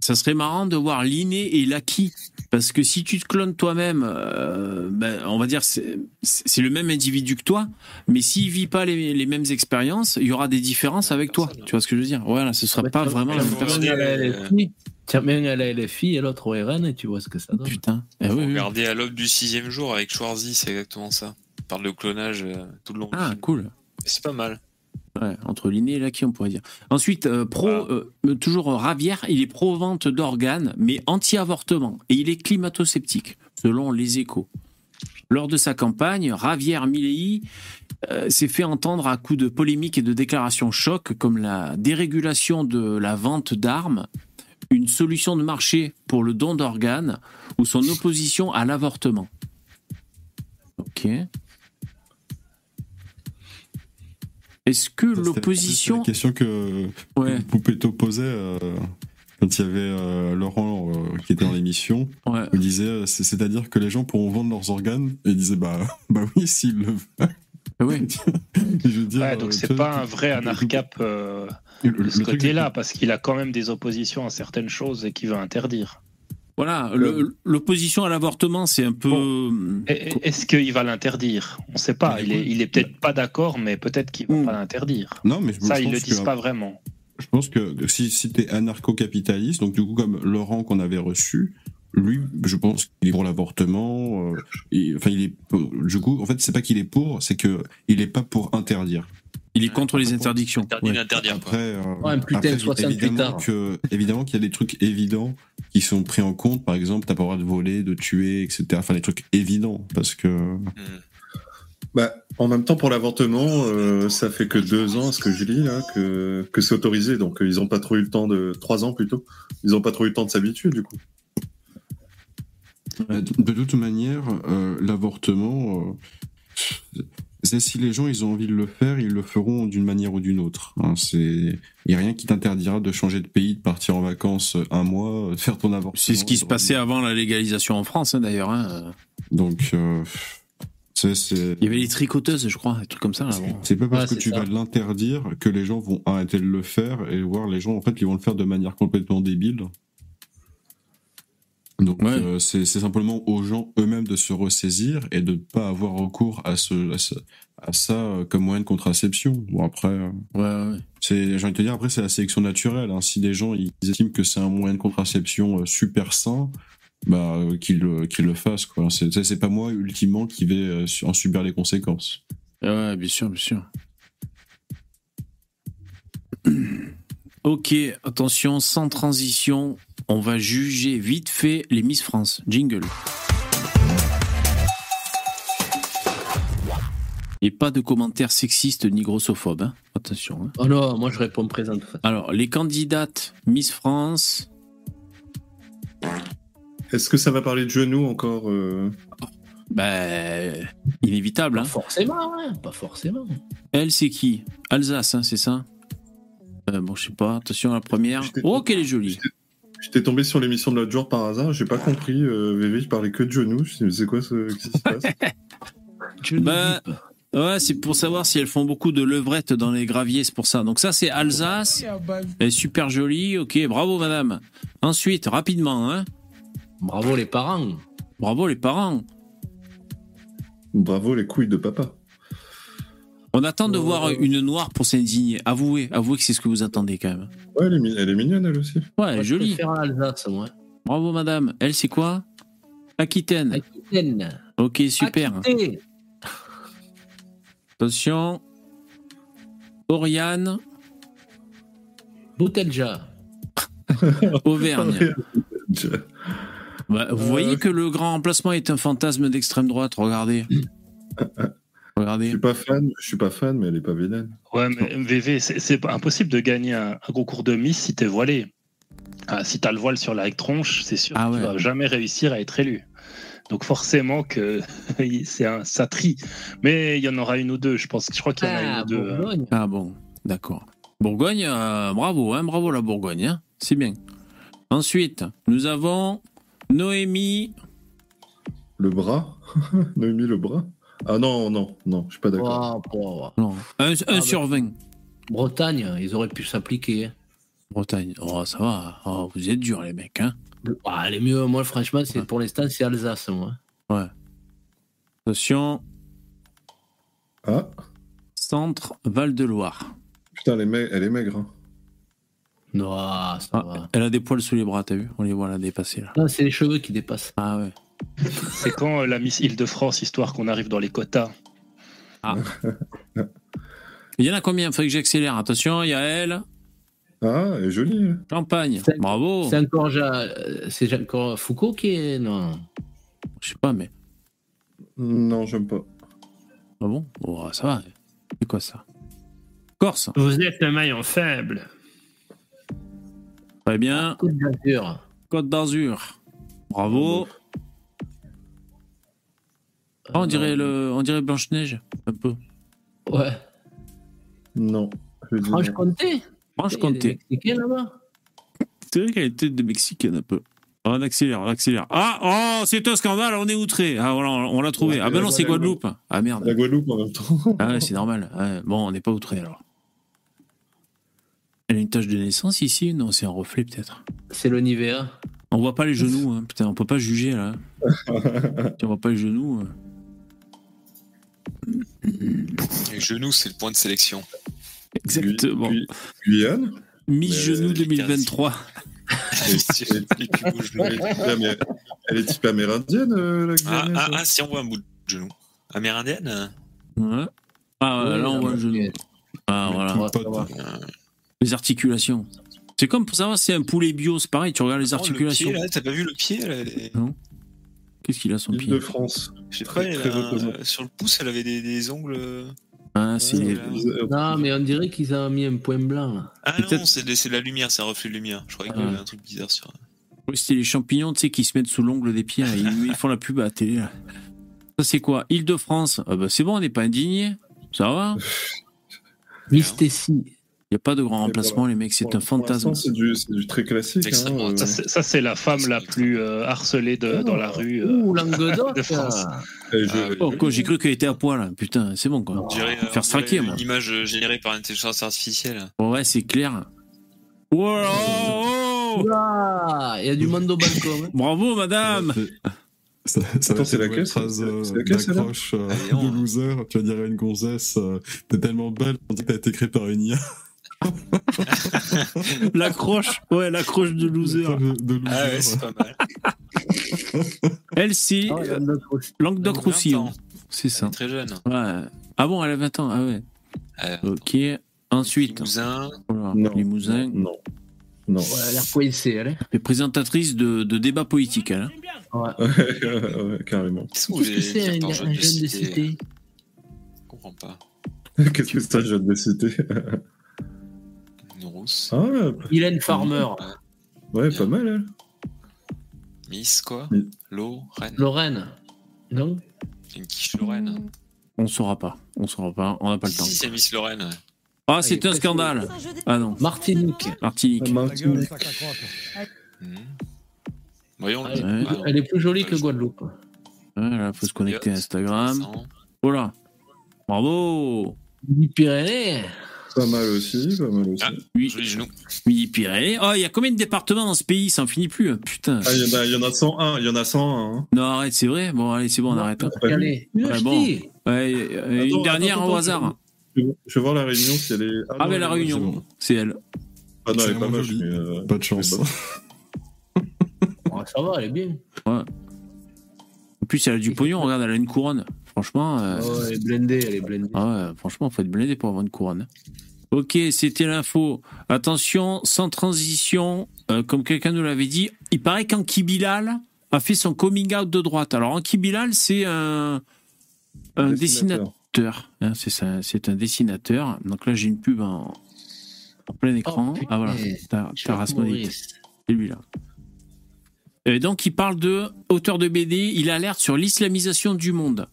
Speaker 3: ça serait marrant de voir l'inné et l'acquis. Parce que si tu te clones toi-même, euh, ben, on va dire c'est le même individu que toi, mais s'il vit pas les, les mêmes expériences, il y aura des différences avec toi. Tu vois ce que je veux dire? Voilà, ce sera pas vraiment la même personne.
Speaker 5: à la LFI, tiens bien à la LFI et l'autre au RN et tu vois ce que ça donne.
Speaker 3: Putain. Eh
Speaker 6: Faut regarder à l'aube du sixième jour avec Schwarzy, c'est exactement ça. Parle de clonage euh, tout le long.
Speaker 3: Ah, cool.
Speaker 6: C'est pas mal.
Speaker 3: Ouais, entre l'inné et l'acquis, on pourrait dire. Ensuite, euh, pro, euh, toujours Ravière, il est pro-vente d'organes, mais anti-avortement. Et il est climato-sceptique, selon les échos. Lors de sa campagne, Ravière Milei euh, s'est fait entendre à coups de polémiques et de déclarations chocs, comme la dérégulation de la vente d'armes, une solution de marché pour le don d'organes, ou son opposition à l'avortement. Ok. Est-ce que l'opposition...
Speaker 4: La question que
Speaker 3: Ouais.
Speaker 4: Poupetto posait euh, quand il y avait euh, Laurent euh, qui était dans l'émission. Il disait euh, c'est- c'est-à-dire que les gens pourront vendre leurs organes et il disait bah, bah oui, s'ils le veulent.
Speaker 3: Oui.
Speaker 4: Je veux dire,
Speaker 16: Ouais, donc c'est pas un vrai anarcap euh,
Speaker 4: Le-
Speaker 16: de ce côté-là, parce qu'il a quand même des oppositions à certaines choses et qu'il veut interdire.
Speaker 3: Voilà, le- l'opposition à l'avortement, c'est un peu.
Speaker 16: Et- Est-ce qu'il va l'interdire? On ne sait pas. Il est, il est peut-être pas d'accord, mais peut-être qu'il va pas l'interdire.
Speaker 4: Non, mais je-
Speaker 16: Ça, ils le
Speaker 4: pense
Speaker 16: disent
Speaker 4: que-
Speaker 16: pas vraiment.
Speaker 4: Je pense que si, si t'es anarcho-capitaliste, donc du coup comme Laurent qu'on avait reçu, lui, je pense qu'il est pour l'avortement. euh, enfin, il est pour- du coup, en fait, c'est pas qu'il est pour, c'est que il est pas pour interdire.
Speaker 3: Il est contre les interdictions.
Speaker 6: Interdit d'interdire, quoi.
Speaker 4: Après, euh,
Speaker 5: Ouais, un putain
Speaker 4: après,
Speaker 5: de 68
Speaker 4: évidemment
Speaker 5: ans.
Speaker 4: que évidemment qu'il y a des trucs évidents qui sont pris en compte. Par exemple, t'as pas le droit de voler, de tuer, etc. Enfin, des trucs évidents parce que.
Speaker 2: Bah, en même temps, pour l'avortement, euh, ça fait que deux ans, à ce que je lis là, que, que c'est autorisé. Donc, euh, ils ont pas trop eu le temps de trois ans plutôt. Ils ont pas trop eu le temps de s'habituer du coup.
Speaker 4: De toute manière, euh, l'avortement, euh, c'est si les gens ils ont envie de le faire, ils le feront d'une manière ou d'une autre. hein. c'est, il y a rien qui t'interdira de changer de pays, de partir en vacances un mois, de faire ton avortement.
Speaker 3: C'est ce qui se passait avant la légalisation en France, hein, d'ailleurs. hein.
Speaker 4: Donc, euh, c'est, c'est.
Speaker 3: Il y avait les tricoteuses, je crois, des trucs comme ça. Là, bon.
Speaker 4: C'est pas parce
Speaker 3: Ouais,
Speaker 4: que tu
Speaker 3: ça.
Speaker 4: vas l'interdire que les gens vont arrêter de le faire et voir les gens en fait ils vont le faire de manière complètement débile. Donc euh, c'est simplement aux gens eux-mêmes de se ressaisir et de ne pas avoir recours à ce à, ce- à ça euh, comme moyen de contraception. Bon après, euh, c'est j'ai envie de te dire après c'est la sélection naturelle. hein. Si des gens ils estiment que c'est un moyen de contraception euh, super sain, bah qu'ils le fassent quoi. C'est c'est- pas moi ultimement qui vais en subir les conséquences.
Speaker 3: Ouais, bien sûr, bien sûr. Ok, attention, sans transition, on va juger vite fait les Miss France. Jingle. Et pas de commentaires sexistes ni grossophobes. hein. Attention. hein.
Speaker 5: Oh non, moi je réponds présent. de toute façon.
Speaker 3: Alors, les candidates Miss France.
Speaker 2: Est-ce que ça va parler de genoux encore euh?
Speaker 3: Ben, inévitable. Hein.
Speaker 5: Forcément, hein, pas forcément.
Speaker 3: Elle, c'est qui? Alsace, hein, c'est ça? Euh, Bon, je sais pas. Attention à la première. Oh, qu'elle est jolie.
Speaker 2: J'étais tombé sur l'émission de l'autre jour par hasard, j'ai pas compris. Euh, VV, je parlais que de genoux. C'est quoi ce qui se passe?
Speaker 3: Ben, ouais, c'est pour savoir si elles font beaucoup de levrettes dans les graviers, c'est pour ça. Donc ça, c'est Alsace. Elle est super jolie. Ok, bravo, madame. Ensuite, rapidement, hein.
Speaker 5: Bravo les parents.
Speaker 3: Bravo les parents.
Speaker 2: Bravo les couilles de papa.
Speaker 3: On attend de voir une noire pour s'indigner. Avouez, avouez que c'est ce que vous attendez quand même.
Speaker 2: Ouais, elle est, mi- elle est mignonne, elle aussi.
Speaker 3: Ouais, elle est
Speaker 5: Je
Speaker 3: jolie.
Speaker 5: préfère Alsace, moi.
Speaker 3: Bravo, madame. Elle, c'est quoi? Aquitaine.
Speaker 5: Aquitaine.
Speaker 3: Ok, super.
Speaker 5: Aquitaine.
Speaker 3: Attention. Oriane.
Speaker 5: Boutelja.
Speaker 3: Auvergne. Bah, vous voyez que le grand remplacement est un fantasme d'extrême droite. Regardez.
Speaker 2: Je suis pas fan, je suis pas fan, mais elle est pas vilaine.
Speaker 16: Ouais, mais VV, c'est impossible de gagner un, un concours de Miss si t'es voilé. Ah, si t'as le voile sur la tronche, c'est sûr
Speaker 3: Ah
Speaker 16: que
Speaker 3: ouais.
Speaker 16: tu vas jamais réussir à être élu. Donc forcément que c'est un ça trie. Mais il y en aura une ou deux, je pense. Je crois qu'il y en a une
Speaker 5: Ah,
Speaker 16: ou deux. hein.
Speaker 5: Bourgogne.
Speaker 3: Ah bon, d'accord. Bourgogne, euh, bravo, hein, bravo la Bourgogne, hein, c'est bien. Ensuite, nous avons Noémie.
Speaker 2: Le bras Noémie, le bras Ah non, non, non, je suis pas d'accord.
Speaker 5: Oh,
Speaker 3: un, un
Speaker 5: Ah,
Speaker 3: sur 20.
Speaker 5: Bretagne, ils auraient pu s'appliquer. hein.
Speaker 3: Bretagne. Oh, ça va. Oh, vous êtes durs, les mecs, hein.
Speaker 5: Ah, les mieux, moi, franchement, c'est pour l'instant, c'est Alsace, moi.
Speaker 3: Ouais. Attention,
Speaker 2: Ah,
Speaker 3: centre Val-de-Loire.
Speaker 2: putain, elle est, ma- elle est maigre. hein.
Speaker 5: Non, ça
Speaker 3: Ah,
Speaker 5: va.
Speaker 3: elle a des poils sous les bras, t'as vu? On les voit la dépasser là.
Speaker 5: Non, c'est les cheveux qui dépassent.
Speaker 3: Ah ouais.
Speaker 16: C'est quand euh, la Miss Île-de-France, histoire qu'on arrive dans les quotas.
Speaker 3: Ah. Il y en a combien? Faut que j'accélère. Attention, il y a elle.
Speaker 2: Ah, elle est jolie. hein.
Speaker 3: Champagne.
Speaker 5: C'est-
Speaker 3: Bravo.
Speaker 5: C'est encore, c'est encore Foucault qui est. Non?
Speaker 3: Je sais pas, mais.
Speaker 2: Non, j'aime pas.
Speaker 3: Ah bon? Oh, Ça va. C'est quoi ça? Corse.
Speaker 17: Vous êtes un maillon faible.
Speaker 3: Très bien.
Speaker 5: Côte d'Azur.
Speaker 3: Côte d'Azur. Bravo. Ah, on dirait le, on dirait Blanche Neige, un peu.
Speaker 5: Ouais.
Speaker 2: Non.
Speaker 5: Franche-Comté.
Speaker 3: Franche-Comté.
Speaker 5: Là-bas.
Speaker 3: C'est vrai qu'elle est tête de Mexicaine un peu. Ah, On accélère, on accélère. Ah, oh, c'est un scandale, on est outré. Ah, voilà, on, l'a trouvé.
Speaker 2: Ouais,
Speaker 3: ah, ben non, c'est
Speaker 2: Guadeloupe.
Speaker 3: Guadeloupe. Ah, merde.
Speaker 2: La Guadeloupe en même temps.
Speaker 3: Ah, ouais, c'est normal. Ouais, Bon, on n'est pas outré alors. Elle a une tache de naissance ici Non, c'est un reflet peut-être.
Speaker 5: C'est le Nivea.
Speaker 3: On voit pas les genoux, hein. putain, on peut pas juger là. si on voit pas les genoux. euh.
Speaker 6: Les genoux, c'est le point de sélection.
Speaker 3: Exactement.
Speaker 2: Guy- Guyane
Speaker 3: Miss
Speaker 2: Mais,
Speaker 3: Genou
Speaker 2: euh,
Speaker 3: 2023.
Speaker 2: Elle est- typée amérindienne, euh, la
Speaker 6: Ah,
Speaker 2: Guyanaise
Speaker 6: ah, ah, si on voit un bout de genou. Amérindienne euh,
Speaker 3: Ouais. Ah, ouais, là on voit le genou. Ah, voilà.
Speaker 5: Va.
Speaker 3: Les articulations. C'est comme pour savoir si c'est un poulet bio, c'est pareil, tu regardes les
Speaker 6: le
Speaker 3: articulations.
Speaker 6: T'as pas vu le pied là, est-
Speaker 3: Qu'est-ce qu'il a son pied
Speaker 2: Île-de-France.
Speaker 6: Je sais pas,
Speaker 2: Très, très
Speaker 6: un- sur le pouce, elle avait des, des ongles. euh,
Speaker 3: Ah, c'est
Speaker 6: Ouais,
Speaker 3: les-
Speaker 6: là.
Speaker 5: Non, mais on dirait qu'ils ont mis un point blanc. là.
Speaker 6: Ah non,
Speaker 3: peut-être-
Speaker 6: c'est de, c'est de la lumière, c'est un reflet de lumière. Je croyais qu'il y avait un truc bizarre sur.
Speaker 3: Oui, c'était les champignons, tu sais, qui se mettent sous l'ongle des pieds. Ils, ils font la pub à la télé. là. Ça, c'est quoi? Île-de-France. Ah bah, c'est bon, on n'est pas indigné. Ça va?
Speaker 5: Miss Tessie.
Speaker 3: Il n'y a pas de grand remplacement, les mecs, c'est un fantasme.
Speaker 2: C'est du, très classique. hein, euh.
Speaker 16: Ça, c'est- la femme la plus euh, harcelée de- dans la rue. euh,
Speaker 5: Ouh,
Speaker 16: de France.
Speaker 2: Et je-
Speaker 6: Ah, oui.
Speaker 3: Oh, quoi, j'ai cru qu'elle était à poil. Putain, c'est bon, quoi.
Speaker 6: On dirait, euh,
Speaker 3: Faire
Speaker 6: on
Speaker 3: straquer, moi.
Speaker 6: Une image euh, générée par intelligence artificielle.
Speaker 3: Ouais, c'est clair. Oh
Speaker 5: Ah, il y a du monde au balcon. hein.
Speaker 3: Bravo, madame
Speaker 4: Ça, ça
Speaker 2: Attends, c'est laquelle,
Speaker 4: phrase euh,
Speaker 2: laquelle, celle-là
Speaker 4: d'accroche euh, de loser. Tu vas dire à une gonzesse, euh, t'es tellement belle, on dit que t'as été créée par une IA.
Speaker 3: L'accroche, ouais, l'accroche de loser.
Speaker 4: de loser.
Speaker 6: Ah ouais, c'est pas mal.
Speaker 3: Elle, c'est
Speaker 5: Ah, Languedoc aussi.
Speaker 3: Languedoc-Roussillon.
Speaker 6: 20 ans.
Speaker 3: C'est ça.
Speaker 6: Très jeune.
Speaker 3: Ouais. Ah bon, elle a 20 ans. Ah ouais.
Speaker 6: Euh,
Speaker 3: Ok. Ensuite,
Speaker 6: Limousin.
Speaker 3: voilà,
Speaker 2: Non.
Speaker 3: Limousin.
Speaker 2: Non. Non.
Speaker 5: Ouais, elle a l'air coincée, elle. hein.
Speaker 3: Et présentatrice de, de débats politiques, elle. hein.
Speaker 5: Ouais.
Speaker 2: Ouais, carrément.
Speaker 6: Qu'est-ce que
Speaker 5: c'est un, un jeune de cité
Speaker 6: Concours comprends pas.
Speaker 2: Qu'est-ce que ça, je viens de citer
Speaker 6: Une rousse.
Speaker 2: Ah, ouais,
Speaker 5: Farmer.
Speaker 2: ouais, pas mal, elle.
Speaker 6: Miss, quoi Lorraine.
Speaker 5: Lorraine. Non
Speaker 6: Une quiche Lorraine.
Speaker 3: On saura pas. On saura pas. On n'a pas le temps.
Speaker 6: Si, c'est Miss Lorraine. ouais.
Speaker 3: Ah, c'est un scandale. Ah non.
Speaker 5: Martinique.
Speaker 3: Martinique.
Speaker 6: Voyons.
Speaker 5: Elle, est
Speaker 6: le-
Speaker 5: plus-
Speaker 6: ah,
Speaker 5: elle est plus jolie que Guadeloupe.
Speaker 3: Voilà, faut se connecter à Instagram. Voilà. Bravo.
Speaker 5: Pyrénées.
Speaker 2: Pas mal aussi, pas mal aussi.
Speaker 3: Oui.
Speaker 6: Joli genou.
Speaker 3: Midi-Pyrénées. Oh, il y a combien de départements dans ce pays? Ça en finit plus. hein. Putain.
Speaker 2: Ah, il y, en a- il y en a 101, il y en a 101. hein.
Speaker 3: Non, arrête, c'est vrai. Bon, allez, c'est bon, on arrête. hein.
Speaker 5: Allez,
Speaker 3: Ouais, bon. Ouais, euh, une dernière
Speaker 2: attends,
Speaker 3: au
Speaker 2: attends,
Speaker 3: hasard.
Speaker 2: Je vais voir la réunion si elle est.
Speaker 3: Ah,
Speaker 2: non,
Speaker 3: mais la
Speaker 2: non,
Speaker 3: réunion,
Speaker 2: c'est bon.
Speaker 3: c'est elle.
Speaker 2: Ah non, elle est pas moche. mais, euh,
Speaker 4: Pas de chance.
Speaker 5: Oh, ça va, elle est bien.
Speaker 3: Ouais. En plus, elle a du pognon, regarde, elle a une couronne. Franchement. euh,
Speaker 5: Oh, elle est blindée, elle est blindée.
Speaker 3: Ah ouais, franchement, faut être blindé pour avoir une couronne. Ok, c'était l'info. Attention, sans transition, euh, comme quelqu'un nous l'avait dit, il paraît qu'Anki Bilal a fait son coming out de droite. Alors, Anki Bilal, c'est un, un
Speaker 2: Dessinateur.
Speaker 3: dessinateur. hein, c'est ça, c'est un dessinateur. Donc là, j'ai une pub en, en plein écran.
Speaker 5: Oh,
Speaker 3: ah voilà.
Speaker 5: Norris.
Speaker 3: C'est lui là. Et donc, il parle de auteur de BD, il alerte sur l'islamisation du monde.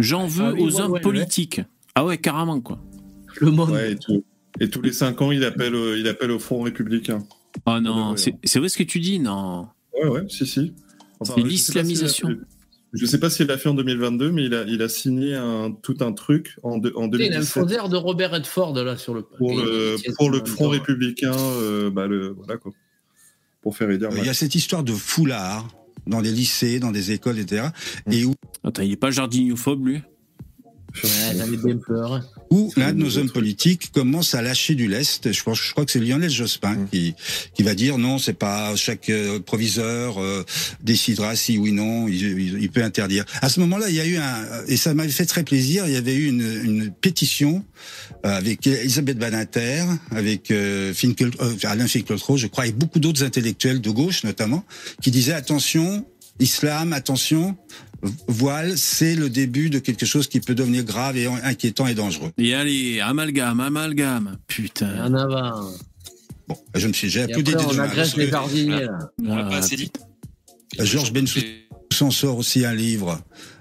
Speaker 3: J'en veux
Speaker 5: Ah
Speaker 3: aux
Speaker 5: ouais,
Speaker 3: hommes
Speaker 5: ouais,
Speaker 3: politiques. Ah ouais, carrément, quoi.
Speaker 5: Le monde.
Speaker 2: Ouais, et, tout- et tous les 5 ans, il appelle, euh, il appelle au Front républicain.
Speaker 3: Oh non, c'est c'est vrai ce que tu dis, non.
Speaker 2: Ouais, ouais, si, si. Enfin,
Speaker 3: C'est
Speaker 2: je sais pas s'il
Speaker 3: l'islamisation.
Speaker 2: l'a fait- Je sais pas s'il l'a fait en 2022, mais il a, il a signé un, tout un truc en, de- en
Speaker 5: Tu sais, Il a un
Speaker 2: 2017
Speaker 5: de Robert Redford là sur le.
Speaker 2: pour le, pour le Front
Speaker 5: temps.
Speaker 2: républicain. euh, bah, le, voilà, quoi. Pour faire aider.
Speaker 18: Il y a cette histoire de foulard dans des lycées, dans des écoles, etc. Et où,
Speaker 3: Attends, il est pas jardinophobe, lui?
Speaker 5: Ouais, peur.
Speaker 18: où l'un de nos hommes politiques commence à lâcher du lest. Je, pense, je crois que c'est Lionel Jospin qui, qui va dire non, c'est pas chaque euh, proviseur euh, décidera si oui non, il, il- il peut interdire. À ce moment-là, il y a eu un et ça m'avait fait très plaisir. Il y avait eu une, une pétition euh, avec Elisabeth Badinter, avec euh, Finkel, euh, Alain Finkielkraut, je crois, et beaucoup d'autres intellectuels de gauche notamment, qui disaient attention, islam, attention, voile, c'est le début de quelque chose qui peut devenir grave et inquiétant et dangereux.
Speaker 3: Et allez, amalgame, amalgame. Putain.
Speaker 5: En avant.
Speaker 18: Bon, je me suis, j'ai applaudi des
Speaker 5: on agresse les jardiniers là.
Speaker 6: On
Speaker 3: Ah,
Speaker 6: pas assez dit.
Speaker 18: Georges Bensoussan sort aussi un livre,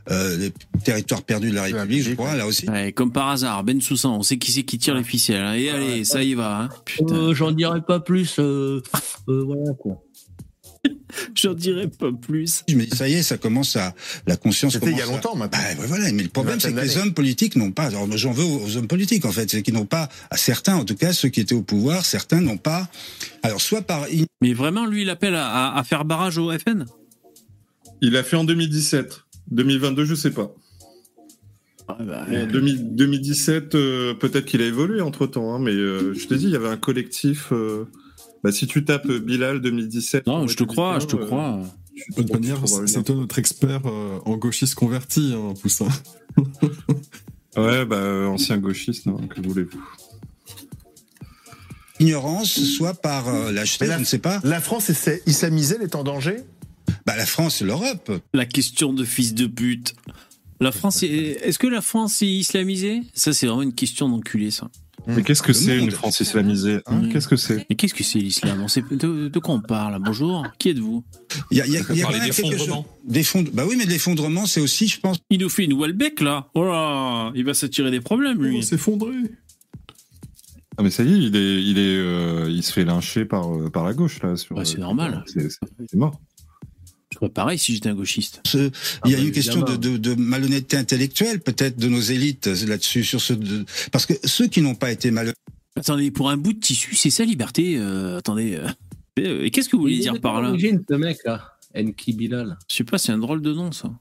Speaker 18: euh, Les territoires perdus de la République, je crois, là aussi.
Speaker 3: Ouais, comme par hasard, Ben Soussan, on sait qui c'est qui tire les ficelles. hein. Et allez, ça y va. Hein. Putain.
Speaker 5: Euh, J'en dirai pas plus. Euh, euh, voilà quoi.
Speaker 3: J'en dirai pas plus.
Speaker 18: Je me dis, ça y est, ça commence à, la conscience
Speaker 19: C'était il y a
Speaker 18: commence à-
Speaker 19: longtemps, maintenant.
Speaker 18: Bah, voilà, mais le problème, c'est que les hommes politiques n'ont pas, alors j'en veux aux, hommes politiques, en fait, c'est qu'ils n'ont pas, à certains, en tout cas, ceux qui étaient au pouvoir, certains n'ont pas, alors soit par
Speaker 3: Mais vraiment, lui, il appelle à, faire barrage au FN
Speaker 2: Il l'a fait en 2017. 2022, je sais pas.
Speaker 3: bah,
Speaker 2: En 2000 2017, euh, peut-être qu'il a évolué entre temps, mais euh, je t'ai dit, il y avait un collectif. Euh, bah, si tu tapes Bilal 2017.
Speaker 3: Non, je te crois, je te crois.
Speaker 4: De toute manière, c'est c'est toi notre expert euh, en gauchiste converti, hein, Poussin.
Speaker 2: Ouais, bah, euh, ancien gauchiste, hein, que voulez-vous.
Speaker 18: ignorance, soit par euh, lâcheté,
Speaker 19: Mais la-
Speaker 18: je ne sais pas.
Speaker 19: La France est islamisée, elle est en danger?
Speaker 18: Bah, la France, l'Europe.
Speaker 3: La question de fils de pute. La France, est... est-ce que la France est islamisée? Ça, c'est vraiment une question d'enculé, ça.
Speaker 2: Mais qu'est-ce que c'est une France islamisée hein Qu'est-ce que c'est
Speaker 3: Mais qu'est-ce que c'est l'islam On sait de, de quoi on parle Bonjour, qui êtes-vous
Speaker 18: Il y a, il y a- il y a quand même quelque chose. D'effondre- Bah oui, mais l'effondrement, c'est aussi, je pense.
Speaker 3: Il nous fait une Welbeck, là. Oh là, il va s'attirer des problèmes, lui.
Speaker 4: s'effondrer.
Speaker 2: Ah, mais ça y est, il, est, il, est, euh, il se fait lyncher par, euh, par la gauche, là. sur-
Speaker 3: Ouais, c'est normal.
Speaker 2: C'est c'est- c'est mort.
Speaker 3: Ferais pareil si j'étais un gauchiste.
Speaker 18: Ce- il y a
Speaker 3: bah,
Speaker 18: une question de,
Speaker 3: évidemment.
Speaker 18: de, de malhonnêteté intellectuelle, peut-être, de nos élites là-dessus, sur ce. de- parce que ceux qui n'ont pas été malhonnêtes.
Speaker 3: Attendez, pour un bout de tissu, c'est ça, liberté euh, Attendez. euh, euh, Et qu'est-ce que vous voulez dire par là
Speaker 5: ce mec là. Enki Bilal.
Speaker 3: Je sais pas, c'est un drôle de nom, ça.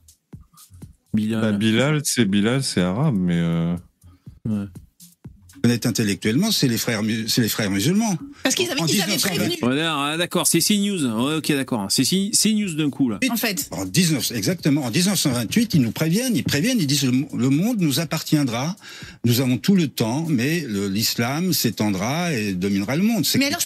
Speaker 3: Bilal.
Speaker 2: Bah, Bilal, c'est Bilal, c'est arabe, mais. euh,
Speaker 18: Honnête intellectuellement, c'est les frères, c'est les frères musulmans.
Speaker 10: Parce qu'ils avaient,
Speaker 18: En
Speaker 10: ils avaient
Speaker 18: 1920.
Speaker 10: prévenu.
Speaker 3: Ouais, d'accord, ah, d'accord, c'est CNews. Ouais, ok, d'accord. C'est CNews d'un coup, là.
Speaker 10: En fait.
Speaker 18: En 19, exactement. En 1928, ils nous préviennent, ils préviennent, ils disent le, le monde nous appartiendra. Nous avons tout le temps, mais l'islam s'étendra et dominera le monde.
Speaker 10: Mais alors,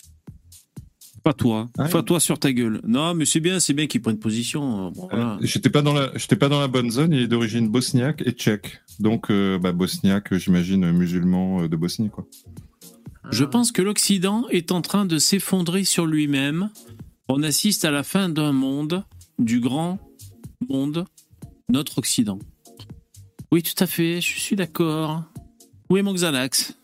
Speaker 3: Pas toi.
Speaker 2: Ah
Speaker 3: Pas toi sur ta gueule. Non, mais c'est bien, c'est bien qu'ils prennent position. euh, bon, voilà.
Speaker 2: J'étais pas dans la, j'étais pas dans la bonne zone. Il est d'origine bosniaque et tchèque. Donc, euh, bah, bosniaque, j'imagine musulman euh, de Bosnie, quoi.
Speaker 3: Je pense que l'Occident est en train de s'effondrer sur lui-même. On assiste à la fin d'un monde, du grand monde, notre Occident. Oui, tout à fait, je suis d'accord. Où est mon Xanax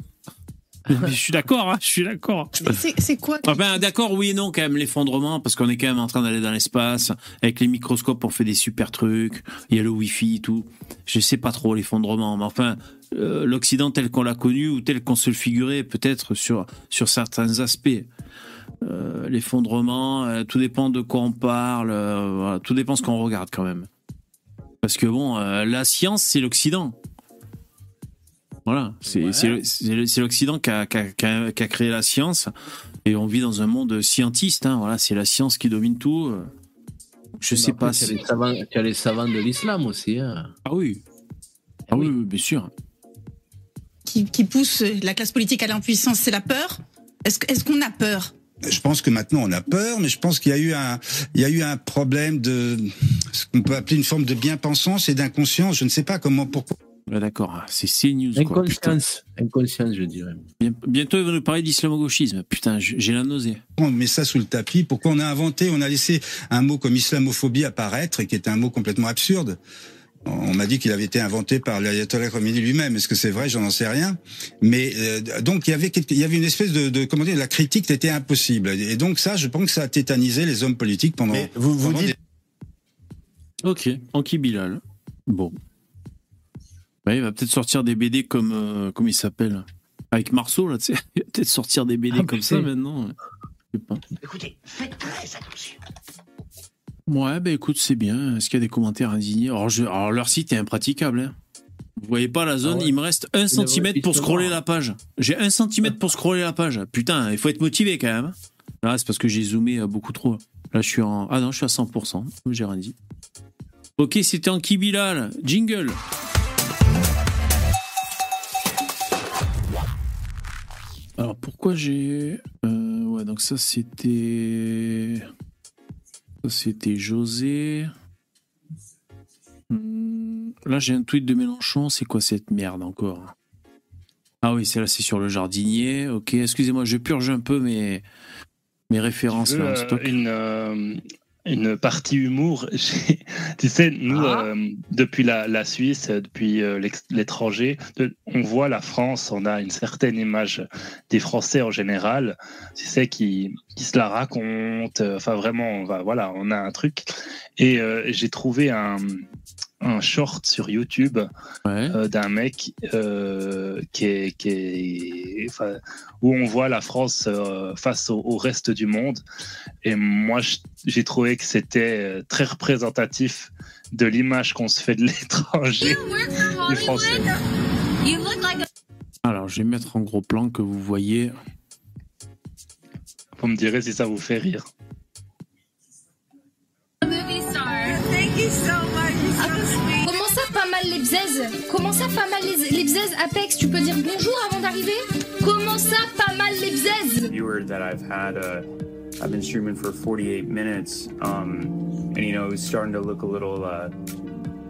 Speaker 3: Je suis d'accord, hein, je suis d'accord.
Speaker 10: C'est quoi
Speaker 3: Enfin, d'accord, oui et non, quand même, l'effondrement, parce qu'on est quand même en train d'aller dans l'espace. Avec les microscopes, on fait des super trucs. Il y a le Wi-Fi et tout. Je sais pas trop l'effondrement, mais enfin, euh, l'Occident tel qu'on l'a connu ou tel qu'on se le figurait, peut-être sur, sur certains aspects. Euh, l'effondrement, euh, tout dépend de quoi on parle, voilà, tout dépend de ce qu'on regarde quand même. Parce que bon, la science, c'est l'Occident. Voilà, c'est l'Occident qui a, qui a- qui a- qui a créé la science et on vit dans un monde scientiste. hein, voilà, c'est la science qui domine tout. Je sais
Speaker 5: Après,
Speaker 3: pas
Speaker 5: Tu
Speaker 3: si.
Speaker 5: les savants, tu as les savants de l'islam aussi. hein.
Speaker 3: Ah oui. Ah oui, oui, bien sûr.
Speaker 10: qui, qui pousse la classe politique à l'impuissance C'est la peur? Est-ce qu'on a peur?
Speaker 18: Je pense que maintenant on a peur, mais je pense qu'il y a eu un, il y a eu un problème de ce qu'on peut appeler une forme de bien-pensance et d'inconscience. Je ne sais pas comment, pourquoi.
Speaker 3: Ouais, D'accord, ah, c'est CNews. quoi, putain.
Speaker 5: Inconscience, inconscience, je dirais.
Speaker 3: Bien- Bientôt, ils vont nous parler d'islamo-gauchisme. Putain, j- j'ai la nausée.
Speaker 18: On met ça sous le tapis. Pourquoi on a inventé, on a laissé un mot comme islamophobie apparaître et qui est un mot complètement absurde? On m'a dit qu'il avait été inventé par l'ayatollah Khomeini lui-même. Est-ce que c'est vrai? J'en sais rien. Mais euh, donc il y avait quelque- il y avait une espèce de, de comment dire la critique était impossible. Et donc ça, je pense que ça a tétanisé les hommes politiques pendant.
Speaker 19: vous vous
Speaker 18: pendant
Speaker 19: dites-
Speaker 18: des-
Speaker 3: Ok, Anki Bilal. Bon. Ouais, il va peut-être sortir des BD comme. euh, comment il s'appelle Avec Marceau, là, tu sais. Il va peut-être sortir des BD
Speaker 5: Ah,
Speaker 3: comme ça maintenant. ouais. Je sais pas.
Speaker 13: Écoutez, faites très attention.
Speaker 3: Ouais, bah écoute, c'est bien. Est-ce qu'il y a des commentaires indignés? Alors, je- alors, leur site est impraticable. Hein. Vous voyez pas la zone
Speaker 5: Ah ouais.
Speaker 3: Il me reste un
Speaker 5: Il
Speaker 3: centimètre pour scroller la page. J'ai un centimètre pour scroller la page. Putain, il faut être motivé quand même. Là, c'est parce que j'ai zoomé euh, beaucoup trop. Là, je suis en. Ah non, je suis à 100%. J'ai rien dit. Ok, c'était Anki Bilal. Jingle. Alors pourquoi j'ai. Euh, ouais, donc ça c'était. Ça c'était José. Hmm, Là j'ai un tweet de Mélenchon, c'est quoi cette merde encore? Ah oui, c'est là, c'est sur le jardinier. Ok, excusez-moi, je purge un peu mes, mes références
Speaker 16: veux,
Speaker 3: là en
Speaker 16: euh,
Speaker 3: stock.
Speaker 16: une, euh, une partie humour. Tu sais, nous,
Speaker 3: Ah.
Speaker 16: euh, depuis la, la Suisse, depuis euh, l'étranger, on voit la France, on a une certaine image des Français en général, tu sais, qui, qui se la racontent. Enfin, vraiment, on va, voilà, on a un truc. Et euh, j'ai trouvé un, un short sur YouTube euh, d'un mec euh, qui est, qui est, enfin, où on voit la France euh, face au, au reste du monde. Et moi, j'ai trouvé que c'était très représentatif de l'image qu'on se fait de l'étranger du français.
Speaker 3: Alors je vais mettre en gros plan que vous voyez.
Speaker 16: Vous me direz si ça vous fait rire.
Speaker 20: Comment ça, pas mal les bzaises Comment ça, pas mal les, les bzaises Apex Tu peux dire bonjour avant d'arriver Comment ça, pas mal les bzaises
Speaker 21: viewer that I've had. Uh, I've been streaming for 48 minutes, um, and you know it's starting to look a little, uh,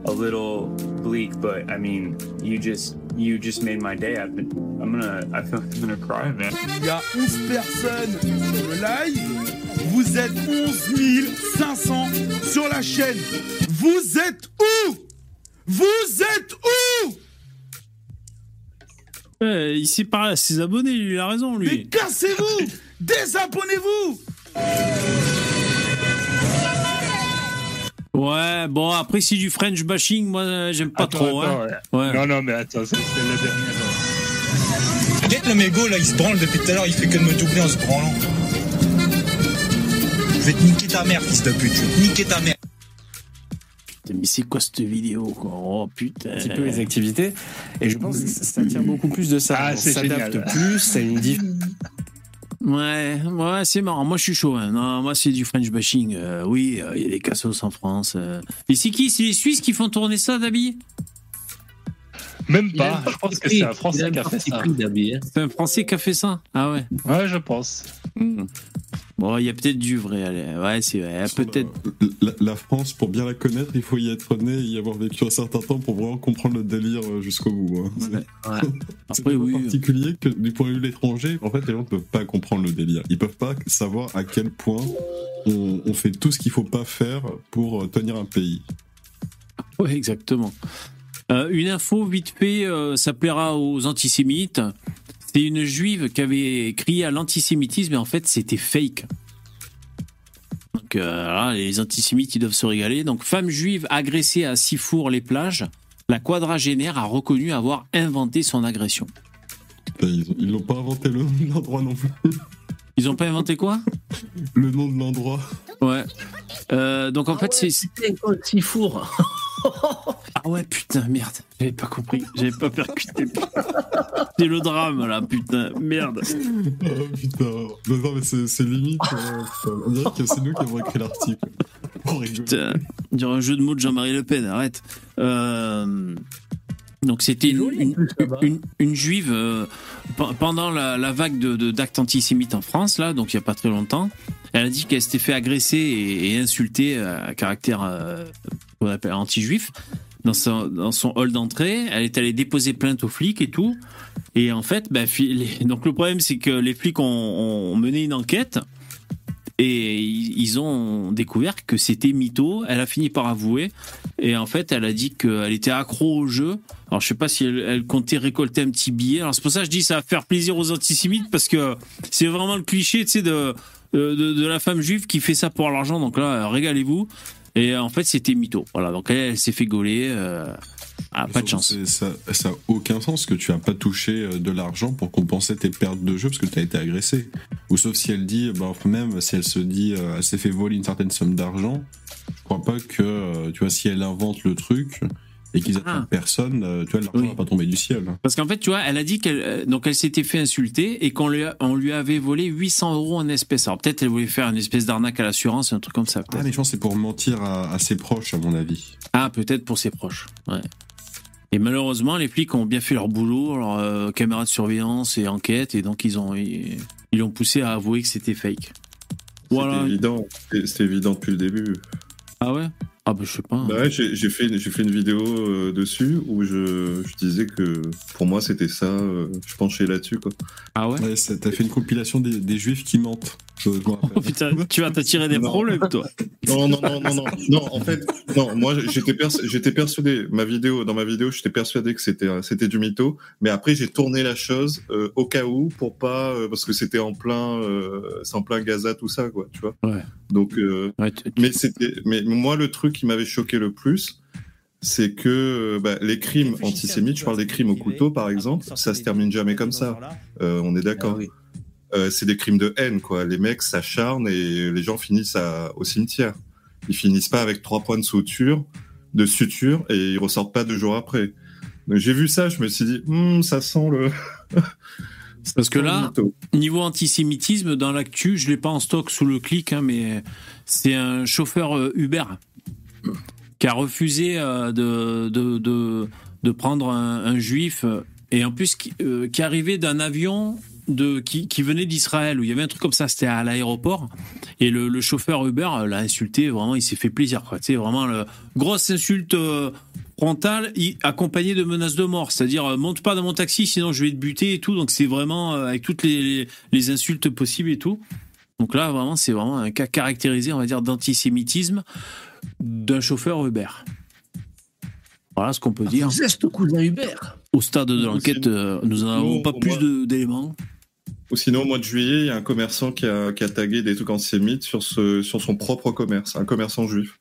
Speaker 21: a little bleak. But I mean, you just, you just made my day. I've been, I'm gonna, I feel like I'm gonna cry, man.
Speaker 22: Il y a 11 personnes sur le live. Vous êtes 11 500 sur la chaîne. Vous êtes où? Vous êtes où?
Speaker 3: Ouais, il s'est parlé à ses abonnés, lui, il a raison, lui.
Speaker 22: Mais cassez-vous Désabonnez-vous
Speaker 3: Ouais, bon, après, c'est du French bashing, moi, euh, j'aime pas
Speaker 16: Attends,
Speaker 3: trop.
Speaker 16: attends,
Speaker 3: hein.
Speaker 16: ouais.
Speaker 3: Ouais.
Speaker 16: Non, non, mais attends, c'est c'est la dernière.
Speaker 23: Peut-être le mégot là il se branle depuis tout à l'heure, il fait que de me doubler en se branlant. Vais te niquer ta mère, fils de pute, je vais te niquer ta mère.
Speaker 3: Mais c'est quoi cette vidéo, quoi? Oh putain.
Speaker 24: un petit peu les activités. Et je pense que ça tient beaucoup plus de ça.
Speaker 16: Ah, c'est
Speaker 24: s'adapte plus, c'est une diff.
Speaker 3: Ouais, ouais, c'est marrant. Moi, je suis chaud. hein. Non, moi, c'est du French bashing. Euh, oui, euh, il y a des cassos en France. euh. Et c'est qui? C'est les Suisses qui font tourner ça, Dabi?
Speaker 16: Même pas, je pense que c'est un Français qui a fait ça.
Speaker 5: hein.
Speaker 3: C'est un Français qui a fait ça Ah ouais
Speaker 16: Ouais, je pense.
Speaker 3: Hmm. Bon, il y a peut-être du vrai. allez. Ouais, c'est vrai. Peut-être.
Speaker 4: La, la France, pour bien la connaître, il faut y être né et y avoir vécu un certain temps pour vraiment comprendre le délire euh, jusqu'au bout. hein.
Speaker 3: Après, oui.
Speaker 4: particulier que du point de vue de l'étranger, en fait, les gens ne peuvent pas comprendre le délire. Ils peuvent pas savoir à quel point on, on fait tout ce qu'il faut pas faire pour euh, tenir un pays.
Speaker 3: Oui, exactement. Euh, une info vite fait, euh, ça plaira aux antisémites. C'est une juive qui avait crié à l'antisémitisme, mais en fait, c'était fake. Donc, euh, les antisémites, ils doivent se régaler. Donc, femme juive agressée à Sifour-les-Plages, la quadragénaire a reconnu avoir inventé son agression.
Speaker 4: Putain, Ils ont- ils l'ont pas inventé le nom de l'endroit non plus.
Speaker 3: Ils ont pas inventé quoi?
Speaker 4: Le nom de l'endroit.
Speaker 3: Ouais. Euh, donc, en fait, c'est.
Speaker 5: Sifour.
Speaker 3: Ah ouais, putain, merde. J'avais pas compris. J'avais pas percuté. C'est le drame, là, putain. Merde.
Speaker 4: Oh putain. Non, non, mais c'est limite. euh. On dirait que c'est nous qui avons écrit l'article. Rigole.
Speaker 3: Putain, on dirait un jeu de mots de Jean-Marie Le Pen, arrête. Euh, donc c'était une, une, une- une juive euh, pe- pendant la, la vague de- d'actes antisémites en France, là, donc il n'y a pas très longtemps. Elle a dit qu'elle s'était fait agresser et, et insulter à caractère euh, qu'on appelle anti-juif dans son, dans son hall d'entrée. Elle est allée déposer plainte aux flics et tout. Et en fait, bah, donc le problème c'est que les flics ont, ont mené une enquête et ils ont découvert que c'était mytho. Elle a fini par avouer. Et en fait, elle a dit qu'elle était accro au jeu. Alors, je sais pas si elle, comptait récolter un petit billet. Alors, c'est pour ça que je dis ça va faire plaisir aux antisémites parce que c'est vraiment le cliché, tu sais, de, de, la femme juive qui fait ça pour l'argent. Donc là, régalez-vous. Et en fait, c'était mytho. Voilà. Donc elle, elle s'est fait gauler. euh, ah, pas de chance.
Speaker 4: Ça, ça a aucun sens que tu as pas touché euh, de l'argent pour compenser tes pertes de jeu parce que tu as été agressé. Ou sauf si elle dit, bah, même si elle se dit, euh, elle s'est fait voler une certaine somme d'argent, je crois pas que, euh, tu vois, si elle invente le truc et qu'ils
Speaker 3: Ah.
Speaker 4: personne, tu vois, l'argent va pas tomber du ciel.
Speaker 3: Parce qu'en fait, tu vois, elle a dit qu'elle donc elle s'était fait insulter et qu'on lui, a- on lui avait volé 800 euros en espèces. Alors peut-être elle voulait faire une espèce d'arnaque à l'assurance, un truc comme ça.
Speaker 4: Ah, mais je pense c'est pour mentir à, à ses proches, à mon avis.
Speaker 3: Ah, peut-être pour ses proches. Ouais. Et malheureusement, les flics ont bien fait leur boulot, leur euh, caméra de surveillance et enquête, et donc ils ont ils l'ont poussé à avouer que c'était fake. Voilà.
Speaker 2: C'était évident. C'était évident depuis le début.
Speaker 3: Ah ouais? Ah bah je sais pas.
Speaker 2: Bah ouais, j'ai fait, j'ai fait une vidéo euh, dessus où je, je disais que pour moi c'était ça, euh, je penchais là-dessus quoi.
Speaker 3: Ah ouais,
Speaker 4: T'as fait une compilation des, des juifs qui mentent. Je- je.
Speaker 3: Oh putain, tu vas t'attirer des
Speaker 2: Non.
Speaker 3: problèmes toi.
Speaker 2: Non, non, non, non, non, non, en fait, non, moi j'étais persu- j'étais persuadé, ma vidéo, dans ma vidéo, j'étais persuadé que c'était euh, c'était du mytho, mais après j'ai tourné la chose euh, au cas où pour pas, euh, parce que c'était en plein, euh, c'est en plein Gaza tout ça quoi, tu vois.
Speaker 3: Ouais.
Speaker 2: Donc, euh, mais c'était, mais moi le truc qui m'avait choqué le plus, c'est que bah, les crimes antisémites, je parle des crimes au couteau par exemple, ça se termine jamais comme ça. Euh, on est d'accord. Euh, c'est des crimes de haine quoi. Les mecs s'acharnent et les gens finissent à- au cimetière. Ils finissent pas avec trois points de suture, de suture et ils ressortent pas deux jours après. Donc j'ai vu ça, je me suis dit, Hmm, ça sent le.
Speaker 3: Parce que là, niveau antisémitisme, dans l'actu, je l'ai pas en stock sous le clic, hein, mais c'est un chauffeur euh, Uber qui a refusé euh, de, de, de, de prendre un, un juif et en plus qui, euh, qui arrivait d'un avion de, qui, qui venait d'Israël où il y avait un truc comme ça, c'était à l'aéroport et le, le chauffeur Uber l'a insulté, vraiment il s'est fait plaisir quoi, sais vraiment le, grosse insulte euh, frontale accompagnée de menaces de mort, c'est-à-dire euh, monte pas dans mon taxi sinon je vais te buter et tout, donc c'est vraiment euh, avec toutes les, les, les insultes possibles et tout. Donc là vraiment c'est vraiment un cas caractérisé on va dire d'antisémitisme d'un chauffeur Uber. Voilà ce qu'on peut dire.
Speaker 5: Zeste cousin Hubert.
Speaker 3: Au stade de l'enquête, euh, nous n'en avons pas plus d'éléments.
Speaker 2: Ou sinon, au mois de juillet, il y a un commerçant qui a, qui a tagué des trucs antisémites sur, ce, sur son propre commerce, un commerçant juif.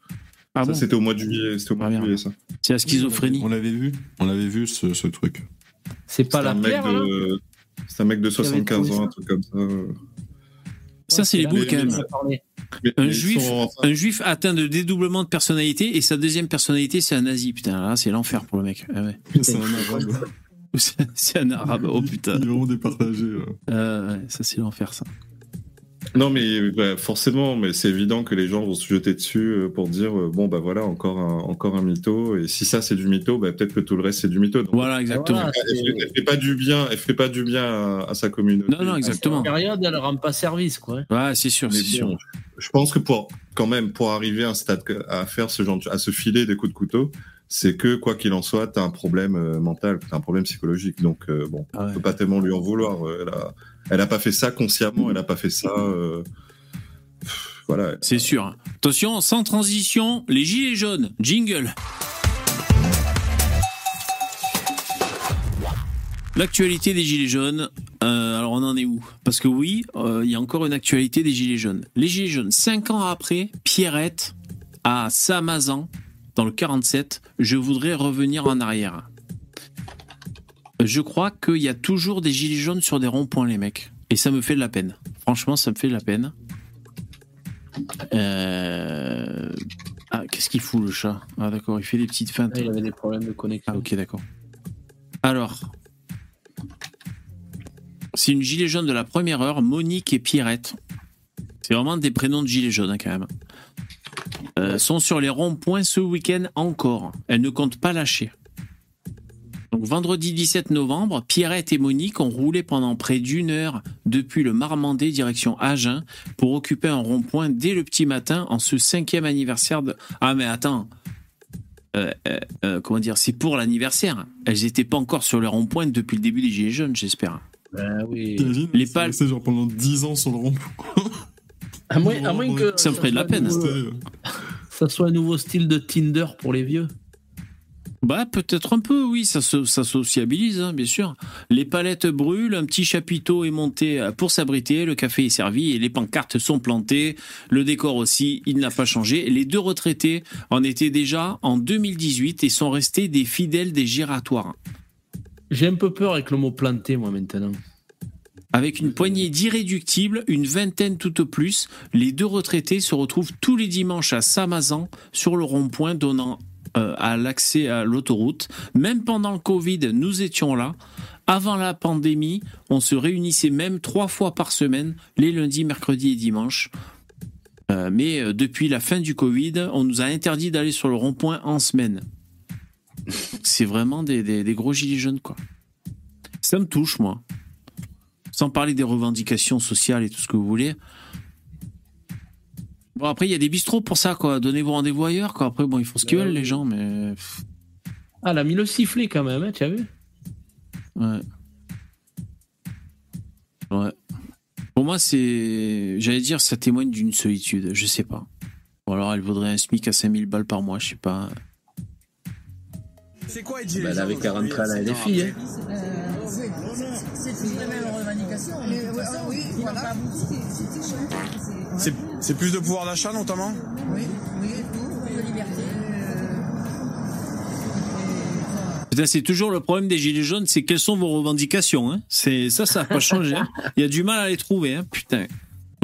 Speaker 3: Ah
Speaker 2: ça,
Speaker 3: bon
Speaker 2: c'était au mois de juillet. C'était au mois de juillet, ça.
Speaker 3: C'est la schizophrénie.
Speaker 4: On l'avait vu. On l'avait vu ce, ce truc.
Speaker 5: C'est pas la
Speaker 2: mec
Speaker 5: pierre,
Speaker 2: de, c'est un mec de
Speaker 5: Qui avait
Speaker 2: 75
Speaker 5: trouvé
Speaker 2: ans,
Speaker 5: ça
Speaker 2: un truc comme ça.
Speaker 3: Ça, c'est les boules quand même.
Speaker 2: mais-
Speaker 3: Un juif, un juif atteint de dédoublement de personnalité et sa deuxième personnalité, c'est un nazi. Putain, là, c'est l'enfer pour le mec. Ah ouais.
Speaker 4: C'est un arabe.
Speaker 3: C'est- c'est un arabe. Oh putain.
Speaker 4: Il est vraiment départagé.
Speaker 3: Euh, ouais, ça, c'est l'enfer, ça.
Speaker 2: Non, mais bah, forcément, mais c'est évident que les gens vont se jeter dessus euh, pour dire euh, bon bah voilà encore un encore un mytho et si ça c'est du mytho, bah, peut-être que tout le reste c'est du mytho. Donc,
Speaker 3: Voilà, exactement.
Speaker 2: elle, fait, elle fait pas du bien, elle fait pas du bien à, à sa communauté.
Speaker 3: Non, non, exactement.
Speaker 5: Cette période, elle rend pas service, quoi.
Speaker 3: Ouais, c'est sûr, c'est sûr.
Speaker 2: Je pense que pour quand même pour arriver à un stade à faire ce genre de, à se filer des coups de couteau, c'est que quoi qu'il en soit, t'as un problème euh, mental, t'as un problème psychologique. Donc euh, bon, on peut pas tellement lui en vouloir. euh, Elle a, elle a pas fait ça consciemment, elle a pas fait ça. euh, pff, voilà.
Speaker 3: C'est sûr. Attention, sans transition, les gilets jaunes. Jingle. L'actualité des gilets jaunes, euh, alors on en est où? Parce que oui, euh, il y a encore une actualité des gilets jaunes. Les gilets jaunes, cinq ans après, Pierrette à Samazan, dans le 47, je voudrais revenir en arrière. Je crois qu'il y a toujours des gilets jaunes sur des ronds-points, les mecs. Et ça me fait de la peine. Franchement, ça me fait de la peine. Euh... Ah, qu'est-ce qu'il fout le chat? Ah d'accord, il fait des petites feintes.
Speaker 5: il avait des problèmes de connexion.
Speaker 3: Ah ok, d'accord. Alors, c'est une gilet jaune de la première heure, Monique et Pierrette. C'est vraiment des prénoms de gilets jaunes hein, quand même. Euh, sont sur les ronds-points ce week-end encore. Elles ne comptent pas lâcher. Donc vendredi 17 novembre, Pierrette et Monique ont roulé pendant près d'une heure depuis le Marmandais direction Agen pour occuper un rond-point dès le petit matin en ce cinquième anniversaire de... Ah mais attends, Euh, euh, euh, comment dire, c'est pour l'anniversaire. Elles n'étaient pas encore sur le rond-point depuis le début des Gilets jaunes, j'espère.
Speaker 5: Ben oui.
Speaker 4: T'imagines
Speaker 3: Les
Speaker 4: C'est
Speaker 3: pales-
Speaker 4: pendant 10 ans sur le rond-point.
Speaker 5: À moins, à moins que
Speaker 3: Ça me ferait de la peine.
Speaker 5: ça soit un nouveau style de Tinder pour les vieux.
Speaker 3: Bah peut-être un peu, oui, ça, se- ça sociabilise, hein, bien sûr. Les palettes brûlent, un petit chapiteau est monté pour s'abriter, le café est servi et les pancartes sont plantées. Le décor aussi, il n'a pas changé. Les deux retraités en étaient déjà en 2018 et sont restés des fidèles des giratoires.
Speaker 5: J'ai un peu peur avec le mot planté, moi, maintenant.
Speaker 3: Avec une poignée d'irréductibles, une vingtaine tout au plus, les deux retraités se retrouvent tous les dimanches à Samazan sur le rond-point donnant euh, à l'accès à l'autoroute. Même pendant le Covid, nous étions là. Avant la pandémie, on se réunissait même trois fois par semaine, les lundis, mercredis et dimanches. Euh, mais euh, depuis la fin du Covid, on nous a interdit d'aller sur le rond-point en semaine. C'est vraiment des, des- des gros gilets jaunes, quoi. Ça me touche, moi. Sans parler des revendications sociales et tout ce que vous voulez. Bon, après, il y a des bistrots pour ça, quoi. Donnez-vous rendez-vous ailleurs, quoi. Après, bon, ils font ce qu'ils veulent, les gens, mais.
Speaker 5: Ah, elle a mis le sifflet quand même, hein, tu as vu
Speaker 3: Ouais. Ouais. Pour moi, c'est. J'allais dire, ça témoigne d'une solitude. Je sais pas. Ou alors, elle vaudrait un SMIC à 5000 balles par mois, je sais pas.
Speaker 23: C'est quoi,
Speaker 5: Bah, Elle avait qu'à rentrer à la LFI. Hein.
Speaker 25: C'est plus les mêmes revendications. Oui, voilà.
Speaker 23: C'est plus de pouvoir d'achat notamment
Speaker 25: Oui, oui, tout, plus de liberté.
Speaker 3: Putain, c'est toujours le problème des gilets jaunes, c'est quelles sont vos revendications. Hein c'est ça, ça n'a pas changé. hein. Il y a du mal à les trouver. Hein. Putain.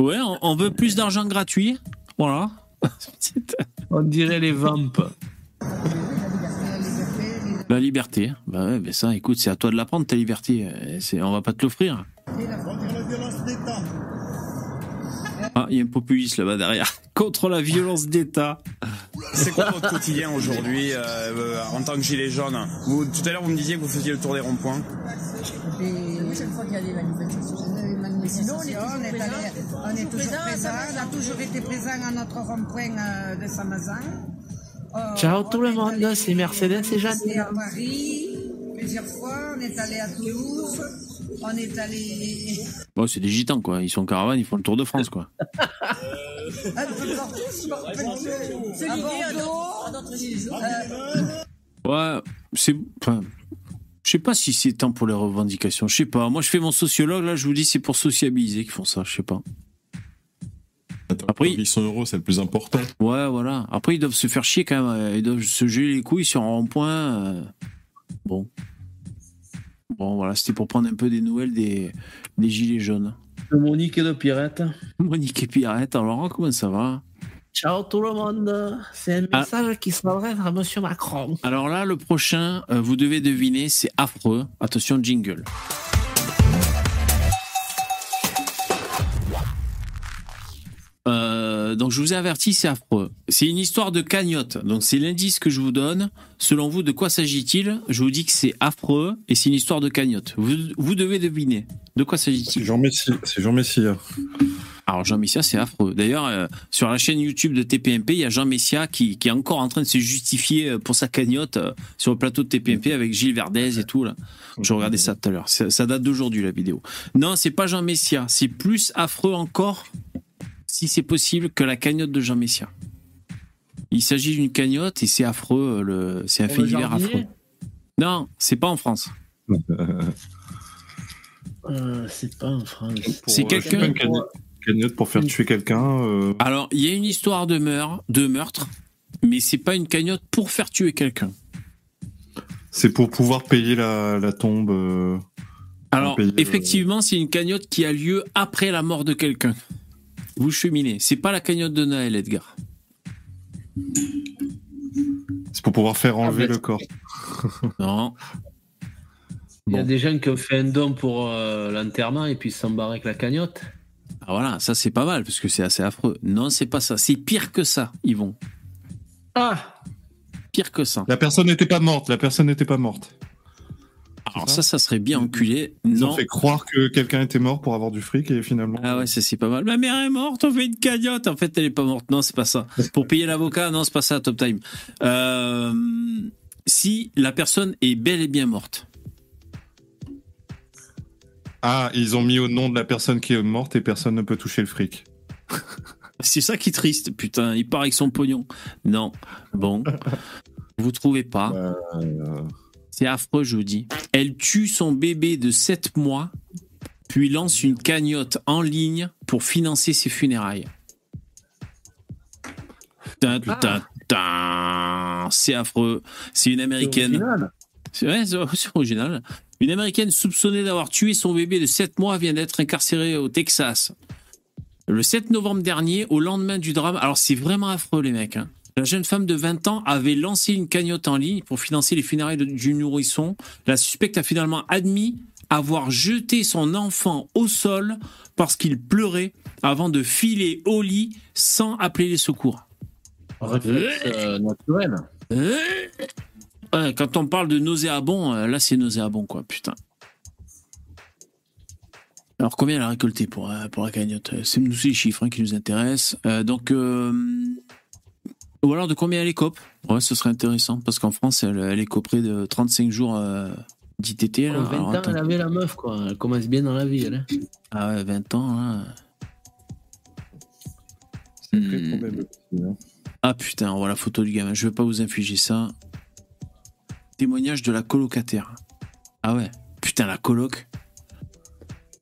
Speaker 3: Ouais, on, on veut plus d'argent gratuit. Voilà.
Speaker 5: On dirait les vamps.
Speaker 3: La liberté. Bah ouais, mais ça, écoute, c'est à toi de la prendre ta liberté. C'est, on va pas te l'offrir. Ah, il y a un populiste là-bas derrière. Contre la violence d'État.
Speaker 23: C'est quoi votre quotidien aujourd'hui euh, euh, en tant que gilet jaune vous, Tout à l'heure, vous me disiez que vous faisiez le tour des ronds-points.
Speaker 25: Et chaque fois qu'il y a des manifestations. Mais sinon, on est toujours
Speaker 26: on est,
Speaker 25: présent.
Speaker 26: allé- on est toujours présent, on a toujours été présent à notre rond-point euh, de Samazan.
Speaker 5: Ciao tout le monde, c'est Mercedes et
Speaker 26: On est
Speaker 5: Jeanne.
Speaker 26: allé à Paris plusieurs fois, on est allé à Toulouse, on est allé
Speaker 3: Bon, c'est des gitans, quoi. Ils sont en caravane, ils font le tour de France, quoi. Ouais, c'est. Enfin, je sais pas si c'est tant pour les revendications. Je sais pas. Moi, je fais mon sociologue, là, je vous dis, c'est pour sociabiliser qu'ils font ça. Je sais pas.
Speaker 4: Après, 800 euros, c'est le plus important.
Speaker 3: Ouais, voilà. Après, ils doivent se faire chier quand même. Ils doivent se geler les couilles sur un rond-point. euh. Bon. Bon, voilà, c'était pour prendre un peu des nouvelles des, des gilets jaunes.
Speaker 5: De Monique et de Pirate.
Speaker 3: Monique et Pirate, alors comment ça va?
Speaker 5: Ciao tout le monde. C'est un
Speaker 3: Ah.
Speaker 5: message qui s'adresse à Monsieur Macron.
Speaker 3: Alors là, le prochain, euh, vous devez deviner, c'est affreux. Attention, jingle. Euh, donc je vous ai averti, c'est affreux. C'est une histoire de cagnotte. Donc c'est l'indice que je vous donne. Selon vous, de quoi s'agit-il? Je vous dis que c'est affreux et c'est une histoire de cagnotte. Vous, vous devez deviner. De quoi s'agit-il?
Speaker 2: Jean Messia. C'est Jean Messia.
Speaker 3: Alors Jean Messia, c'est affreux. D'ailleurs, euh, sur la chaîne YouTube de TPMP, il y a Jean Messia qui, qui est encore en train de se justifier euh, pour sa cagnotte euh, sur le plateau de TPMP avec Gilles Verdez et tout là. Je regardais ça tout à l'heure. Ça, ça date d'aujourd'hui la vidéo. Non, c'est pas Jean Messia. C'est plus affreux encore, si c'est possible, que la cagnotte de Jean Messia. Il s'agit d'une cagnotte et c'est affreux. Le, c'est un fait divers affreux. Non, c'est pas en France.
Speaker 5: Euh, c'est pas en France.
Speaker 3: C'est
Speaker 2: euh,
Speaker 3: quelqu'un-
Speaker 2: une cagnotte, pour faire tuer quelqu'un. euh,
Speaker 3: Alors, il y a une histoire de meurtre, de meurtre, mais c'est pas une cagnotte pour faire tuer quelqu'un.
Speaker 2: C'est pour pouvoir payer la, la tombe. euh,
Speaker 3: Alors,
Speaker 2: payer, euh,
Speaker 3: effectivement, c'est une cagnotte qui a lieu après la mort de quelqu'un. Vous cheminez. C'est pas la cagnotte de Noël, Edgar.
Speaker 2: C'est pour pouvoir faire enlever
Speaker 5: Ah,
Speaker 2: le corps.
Speaker 3: Non.
Speaker 5: Il y a des gens qui ont fait un don pour euh, l'enterrement et puis ils s'en barrent avec la cagnotte.
Speaker 3: Ah, voilà, ça c'est pas mal parce que c'est assez affreux. Non, c'est pas ça. C'est pire que ça, Yvon.
Speaker 5: Ah
Speaker 3: Pire que ça.
Speaker 2: La personne n'était pas morte. La personne n'était pas morte.
Speaker 3: Alors ça, ça serait bien enculé.
Speaker 2: Ils
Speaker 3: Non.
Speaker 2: ont fait croire que quelqu'un était mort pour avoir du fric et finalement.
Speaker 3: Ah ouais, ça c'est pas mal. Ma mère est morte, on fait une cagnotte. En fait, elle est pas morte. Non, c'est pas ça. Pour payer l'avocat, non, c'est pas ça, Top Time. Euh, si la personne est bel et bien morte.
Speaker 2: Ah, ils ont mis au nom de la personne qui est morte et personne ne peut toucher le fric.
Speaker 3: C'est ça qui est triste, putain. Il part avec son pognon. Non. Bon. Vous trouvez pas
Speaker 2: Euh,
Speaker 3: C'est affreux, je vous dis. Elle tue son bébé de 7 mois, puis lance une cagnotte en ligne pour financer ses funérailles. Tin. C'est affreux. C'est une américaine.
Speaker 5: original.
Speaker 3: C'est ouais, c'est c'est original. Une américaine soupçonnée d'avoir tué son bébé de 7 mois vient d'être incarcérée au Texas. Le 7 novembre dernier, au lendemain du drame. Alors, c'est vraiment affreux, les mecs. hein. La jeune femme de 20 ans avait lancé une cagnotte en ligne pour financer les funérailles de- du nourrisson. La suspecte a finalement admis avoir jeté son enfant au sol parce qu'il pleurait avant de filer au lit sans appeler les secours.
Speaker 5: Réflexe euh, naturel.
Speaker 3: Ouais, quand on parle de nauséabond, euh, là c'est nauséabond quoi, putain. Alors combien elle a récolté pour, euh, pour la cagnotte? C'est nous les chiffres hein, qui nous intéressent. Euh, donc euh, ou alors de combien elle écope Ouais, ce serait intéressant parce qu'en France elle, elle écoperait de 35 jours euh, d'ITT. là.
Speaker 5: 20
Speaker 3: Alors,
Speaker 5: ans,
Speaker 3: attends.
Speaker 5: elle avait la meuf, quoi. Elle commence bien dans la vie, elle. hein.
Speaker 3: Ah ouais, 20 ans. hein.
Speaker 2: C'est
Speaker 3: Hmm.
Speaker 2: hein.
Speaker 3: Ah putain, on voit la photo du gamin. Je vais pas vous infliger ça. Témoignage de la colocataire. Ah ouais. Putain, la coloc.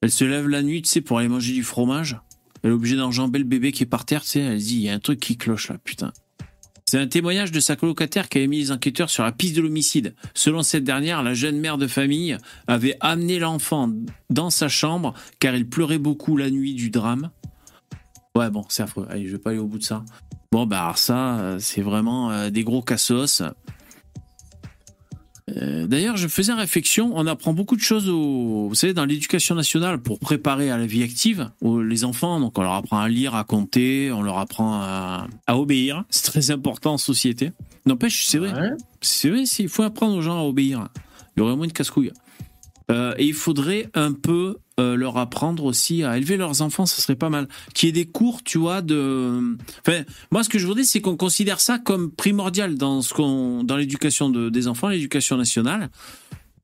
Speaker 3: Elle se lève la nuit, tu sais, pour aller manger du fromage. Elle est obligée d'enjamber le bébé qui est par terre, tu sais. Elle dit, il y a un truc qui cloche là, putain. C'est un témoignage de sa colocataire qui avait mis les enquêteurs sur la piste de l'homicide. Selon cette dernière, la jeune mère de famille avait amené l'enfant dans sa chambre car il pleurait beaucoup la nuit du drame. Ouais, bon, c'est affreux. Allez, je vais pas aller au bout de ça. Bon, bah, ça, euh, c'est vraiment euh, des gros cassos. Euh, D'ailleurs, je faisais réflexion, on apprend beaucoup de choses, au, vous savez, dans l'éducation nationale pour préparer à la vie active aux- les enfants. Donc, on leur apprend à lire, à compter, on leur apprend à, à obéir. C'est très important en société. N'empêche, c'est vrai. C'est vrai, il faut apprendre aux gens à obéir. Il y aurait moins de casse-couilles. Euh, et il faudrait un peu euh, leur apprendre aussi à élever leurs enfants, ça serait pas mal. Qu'il y ait des cours, tu vois, de. Enfin, moi, ce que je voudrais, c'est qu'on considère ça comme primordial dans dans l'éducation de- des enfants, l'éducation nationale.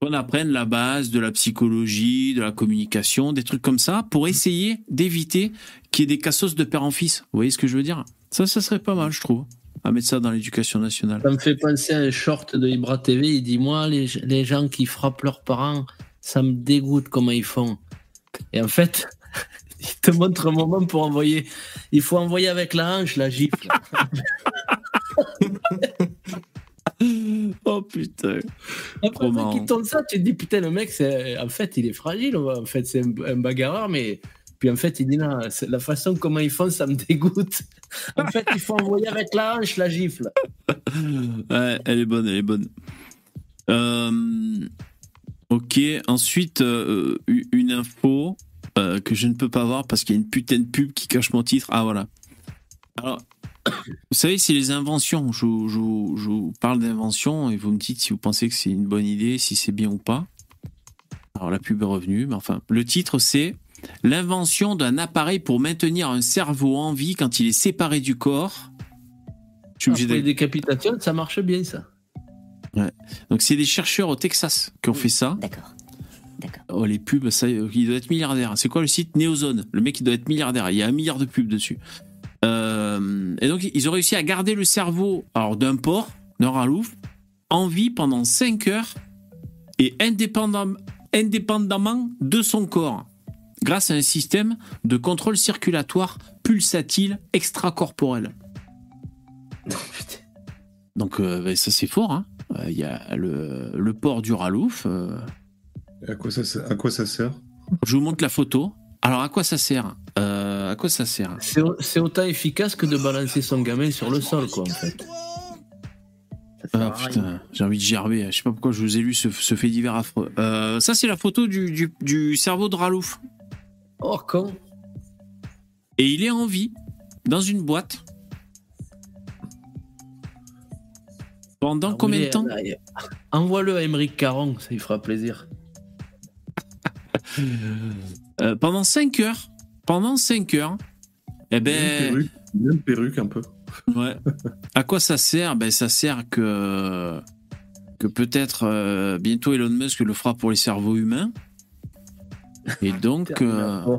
Speaker 3: Qu'on apprenne la base de la psychologie, de la communication, des trucs comme ça, pour essayer d'éviter qu'il y ait des cassos de père en fils. Vous voyez ce que je veux dire? Ça, ça serait pas mal, je trouve, à mettre ça dans l'éducation nationale.
Speaker 5: Ça me fait penser à un short de Ibra TV. Il dit Moi, les, les gens qui frappent leurs parents, ça me dégoûte comment ils font. Et en fait, il te montre un moment pour envoyer. Il faut envoyer avec la hanche la gifle.
Speaker 3: oh putain.
Speaker 5: Après, qu'il tourne ça, tu te dis Putain, le mec, en fait, il est fragile. En fait, c'est un, bagarreur, mais. Puis en fait, il dit non, la façon comment ils font, ça me dégoûte. En fait, il faut envoyer avec la hanche la gifle.
Speaker 3: Ouais, elle est bonne, elle est bonne. Euh, ok, ensuite, euh, une info euh, que je ne peux pas voir parce qu'il y a une putain de pub qui cache mon titre. Ah voilà. Alors, vous savez, c'est les inventions. Je, vous- je vous- je vous parle d'inventions et vous me dites si vous pensez que c'est une bonne idée, si c'est bien ou pas. Alors, la pub est revenue, mais enfin, le titre c'est L'invention d'un appareil pour maintenir un cerveau en vie quand il est séparé du corps. Je suis obligé
Speaker 5: Après les décapitations, ça marche bien, ça.
Speaker 3: Ouais. Donc c'est des chercheurs au Texas qui ont fait ça.
Speaker 27: D'accord.
Speaker 3: Oh, les pubs, ça, il doit être milliardaire. C'est quoi le site? Neozone Le mec, il doit être milliardaire. Il y a un milliard de pubs dessus. Euh, et donc, ils ont réussi à garder le cerveau alors d'un porc, d'un ralouf, en vie pendant 5 heures et indépendam- indépendamment de son corps, grâce à un système de contrôle circulatoire pulsatile extracorporel. Donc, euh, ben, ça, c'est fort. hein. Euh, Il y a le, le porc du ralouf. euh,
Speaker 2: À quoi ça, sert- à quoi ça sert?
Speaker 3: Je vous montre la photo. Alors, à quoi ça sert? Euh, À quoi ça sert?
Speaker 5: C'est c'est autant efficace que de balancer son gamin sur le sol, quoi, en fait.
Speaker 3: Ah putain, j'ai envie de gerber. Je sais pas pourquoi je vous ai lu ce, ce fait divers affreux. Euh, ça, c'est la photo du, du- du cerveau de Ralouf.
Speaker 5: Oh, con.
Speaker 3: Et il est en vie, dans une boîte. Pendant combien de temps
Speaker 5: Envoie-le à Émeric Caron, ça lui fera plaisir.
Speaker 3: Euh, Pendant 5 heures. Pendant 5 heures. Eh ben.
Speaker 2: Perruque, même perruque un peu.
Speaker 3: Ouais. À quoi ça sert? Ben ça sert que que peut-être euh, bientôt Elon Musk le fera pour les cerveaux humains. Et donc euh,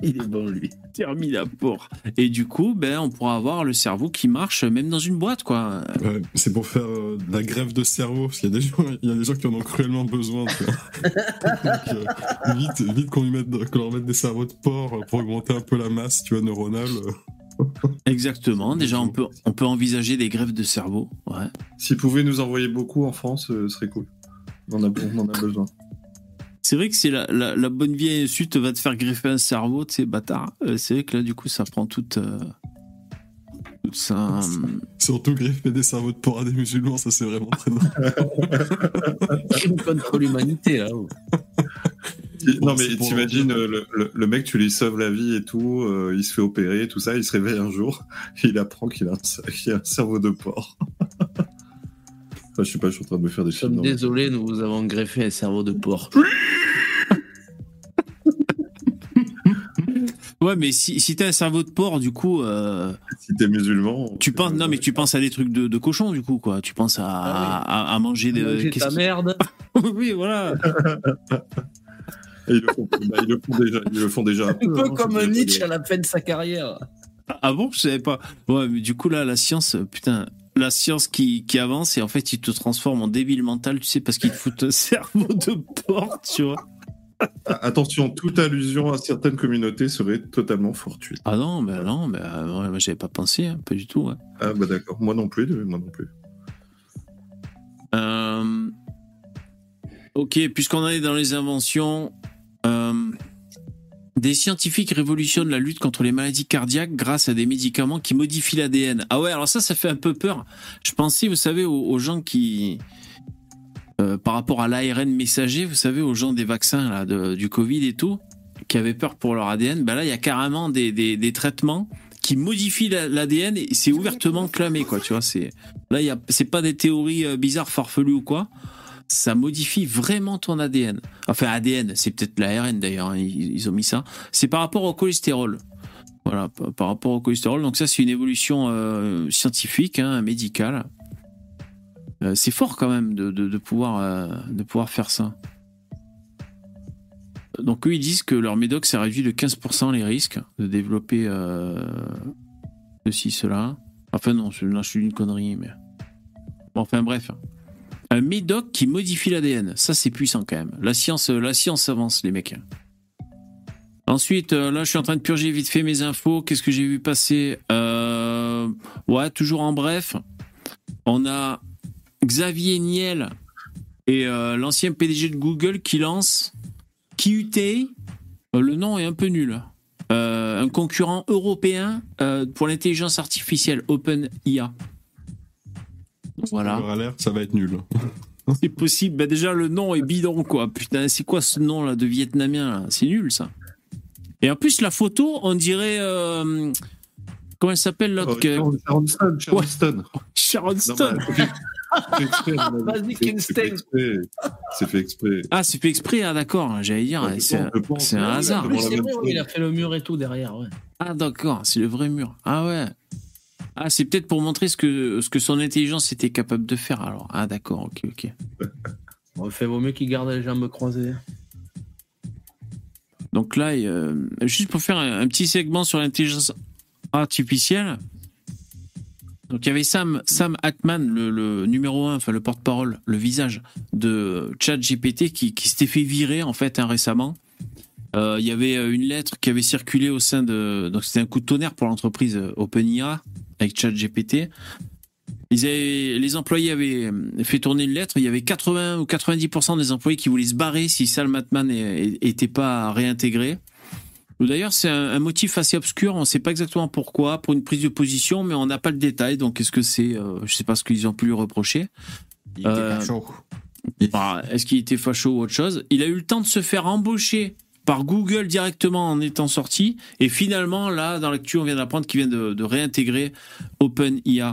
Speaker 5: Il est bon lui.
Speaker 3: Terminator. Et du coup, ben on pourra avoir le cerveau qui marche même dans une boîte quoi.
Speaker 4: Ouais, c'est pour faire euh, de la grève de cerveau, parce qu'il y a des gens, il y a des gens qui en ont cruellement besoin. Donc, euh, vite, vite qu'on lui mette, qu'on leur mette des cerveaux de porc pour augmenter un peu la masse, tu vois, neuronale.
Speaker 3: Exactement. Déjà on peut on peut envisager des greffes de cerveau. Ouais.
Speaker 2: S'ils pouvaient nous envoyer beaucoup en France, euh, ce serait cool. On en a, on en a besoin.
Speaker 3: C'est vrai que c'est la, la, la bonne vieille insulte va te faire greffer un cerveau, tu sais, bâtard. Euh, c'est vrai que là, du coup, ça prend toute. euh, toute ça.
Speaker 4: Surtout greffer des cerveaux de porc à des musulmans, ça c'est vraiment très drôle.
Speaker 5: Crime contre l'humanité, là. oh.
Speaker 2: Non,
Speaker 4: Bon,
Speaker 2: mais t'imagines, euh, le, le- le mec, tu lui sauves la vie et tout, euh, il se fait opérer, tout ça, il se réveille un jour, il apprend qu'il a, un cer- qu'il a un cerveau de porc. Enfin, je sais pas, je suis en train de me faire des la-
Speaker 5: désolés, nous vous avons greffé un cerveau de porc.
Speaker 3: Ouais, mais si, si t'as un cerveau de porc, du coup. euh,
Speaker 2: Si t'es musulman.
Speaker 3: Tu penses, non, mais tu penses à des trucs de, de cochon, du coup, quoi. Tu penses à, à, à manger des.
Speaker 5: Manger ta merde.
Speaker 3: oui, voilà.
Speaker 2: Et ils le font, bah, ils le font déjà. Ils le font déjà.
Speaker 5: Un peu
Speaker 2: hein,
Speaker 5: comme Nietzsche à la fin de sa carrière.
Speaker 3: Ah bon Je savais pas. Ouais, mais du coup, là, la science, putain. La science qui, qui avance et en fait, il te transforme en débile mental, tu sais, parce qu'il te fout un cerveau de porc, tu vois.
Speaker 2: Ah, Attention, toute allusion à certaines communautés serait totalement fortuite.
Speaker 3: Ah non, mais non, mais euh, ouais, moi, j'avais pas pensé, hein, pas du tout. ouais.
Speaker 2: Ah bah d'accord, moi non plus, moi non plus.
Speaker 3: Euh, Ok, puisqu'on est dans les inventions, euh, des scientifiques révolutionnent la lutte contre les maladies cardiaques grâce à des médicaments qui modifient l'ADN. Ah ouais, alors ça, ça fait un peu peur. Je pensais, vous savez, aux, gens qui, euh, par rapport à l'ARN messager, vous savez, aux gens des vaccins là, du Covid et tout, qui avaient peur pour leur ADN. Ben là, il y a carrément des, des- traitements qui modifient la- l'ADN et c'est ouvertement clamé, quoi. Tu vois, c'est là, il y a, c'est pas des théories euh, bizarres, farfelues ou quoi ça modifie vraiment ton ADN. Enfin, ADN, c'est peut-être l'ARN d'ailleurs, hein, ils, ont mis ça. C'est par rapport au cholestérol. Voilà, par rapport au cholestérol. Donc ça, c'est une évolution euh, scientifique, hein, médicale. Euh, c'est fort quand même de, pouvoir, euh, de pouvoir faire ça. Donc eux, ils disent que leur médoc, ça réduit de 15% les risques de développer ceci, cela. Enfin non, je, là, je suis une connerie, mais... Enfin bref. Un médoc qui modifie l'ADN. Ça, c'est puissant quand même. La science, la science avance, les mecs. Ensuite, euh, là, je suis en train de purger vite fait mes infos. Qu'est-ce que j'ai vu passer? Euh, Ouais, toujours en bref. On a Xavier Niel et euh, l'ancien PDG de Google qui lance QT. Le nom est un peu nul. Un concurrent européen pour l'intelligence artificielle, OpenIA. Voilà.
Speaker 4: Alerte, ça va être nul.
Speaker 3: C'est possible. Bah déjà, le nom est bidon, quoi. Putain, c'est quoi ce nom là de vietnamien? C'est nul, ça. Et en plus, la photo, on dirait. euh, Comment elle s'appelle l'autre
Speaker 2: Oh,
Speaker 3: que...
Speaker 2: Sharon Sharon Stone, Sharon
Speaker 3: Ouais.
Speaker 2: Stone.
Speaker 3: Sharon Stone.
Speaker 2: c'est fait- c'est fait exprès.
Speaker 3: Ah, c'est fait exprès, ah d'accord, j'allais dire, c'est un
Speaker 2: Ouais,
Speaker 3: hasard.
Speaker 5: C'est vrai, oui, il a fait le mur et tout derrière. Ouais.
Speaker 3: Ah d'accord, c'est le vrai mur. Ah ouais. Ah, c'est peut-être pour montrer ce que, ce que son intelligence était capable de faire alors. Ah d'accord, ok, ok.
Speaker 5: Bon, fait vaut mieux qu'il garde les jambes croisées.
Speaker 3: Donc là, euh, juste pour faire un, un petit segment sur l'intelligence artificielle. Donc il y avait Sam, Sam le numéro 1, enfin le porte-parole, le visage de ChatGPT qui, qui s'était fait virer en fait hein, récemment. Euh, il y avait euh, une lettre qui avait circulé au sein de... Donc c'était un coup de tonnerre pour l'entreprise euh, OpenIA avec ChatGPT. Ils avaient, les employés avaient fait tourner une lettre. Il y avait 80 ou 90% des employés qui voulaient se barrer si Sam Altman n'était pas réintégré. D'ailleurs, c'est un, un motif assez obscur. On ne sait pas exactement pourquoi, pour une prise de position, mais on n'a pas le détail. Donc, est-ce que c'est, euh, je ne sais pas ce qu'ils ont pu lui reprocher.
Speaker 4: Il était
Speaker 3: Euh,
Speaker 4: chaud.
Speaker 3: bah, Est-ce qu'il était facho ou autre chose? Il a eu le temps de se faire embaucher par Google directement en étant sorti. Et finalement, là, dans l'actu, on vient d'apprendre qu'il vient de, réintégrer OpenIA.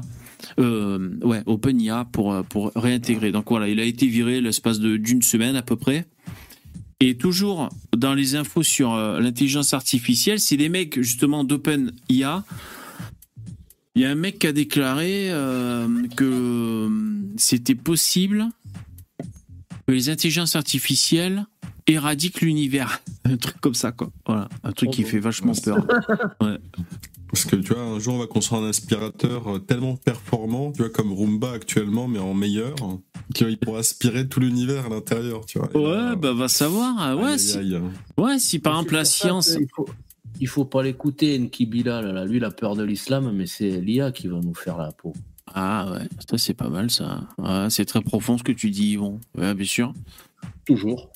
Speaker 3: Euh, ouais, OpenIA pour, euh, pour réintégrer. Donc voilà, il a été viré l'espace d'une semaine à peu près. Et toujours dans les infos sur euh, l'intelligence artificielle, c'est des mecs justement d'OpenIA. Il y a un mec qui a déclaré que c'était possible que les intelligences artificielles éradiquent l'univers. Un truc comme ça, quoi. Voilà, un truc qui fait vachement peur. Ouais.
Speaker 4: Parce que tu vois, un jour on va construire un aspirateur euh, tellement performant, tu vois, comme Roomba actuellement, mais en meilleur, qu'il pourra aspirer tout l'univers à l'intérieur, tu vois. Et là,
Speaker 3: Ouais, bah va savoir. Ouais,
Speaker 4: aïe,
Speaker 3: si,
Speaker 4: aïe, aïe.
Speaker 3: ouais, si par exemple la science.
Speaker 5: qu'il faut, il faut pas l'écouter, Nki Bilal. Là. Lui, il a peur de l'islam, mais c'est l'IA qui va nous faire la peau.
Speaker 3: Ah ouais, ça c'est pas mal ça. Ouais, c'est très profond ce que tu dis, Yvon. Ouais, bien sûr.
Speaker 5: Toujours.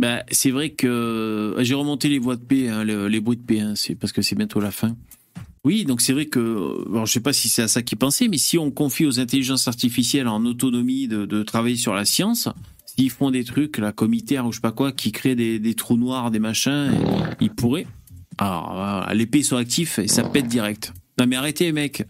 Speaker 3: Bah, c'est vrai que j'ai remonté les voix de paix, hein, le- les bruits de paix, hein, c'est parce que c'est bientôt la fin. Oui, donc c'est vrai que, alors je sais pas si c'est à ça qu'ils pensaient, mais si on confie aux intelligences artificielles en autonomie de, travailler sur la science, s'ils font des trucs, la comitaire ou je sais pas quoi, qui créent des, trous noirs, des machins, ils pourraient. Alors, l'épée sont actifs et ça pète direct. Non mais arrêtez, mec.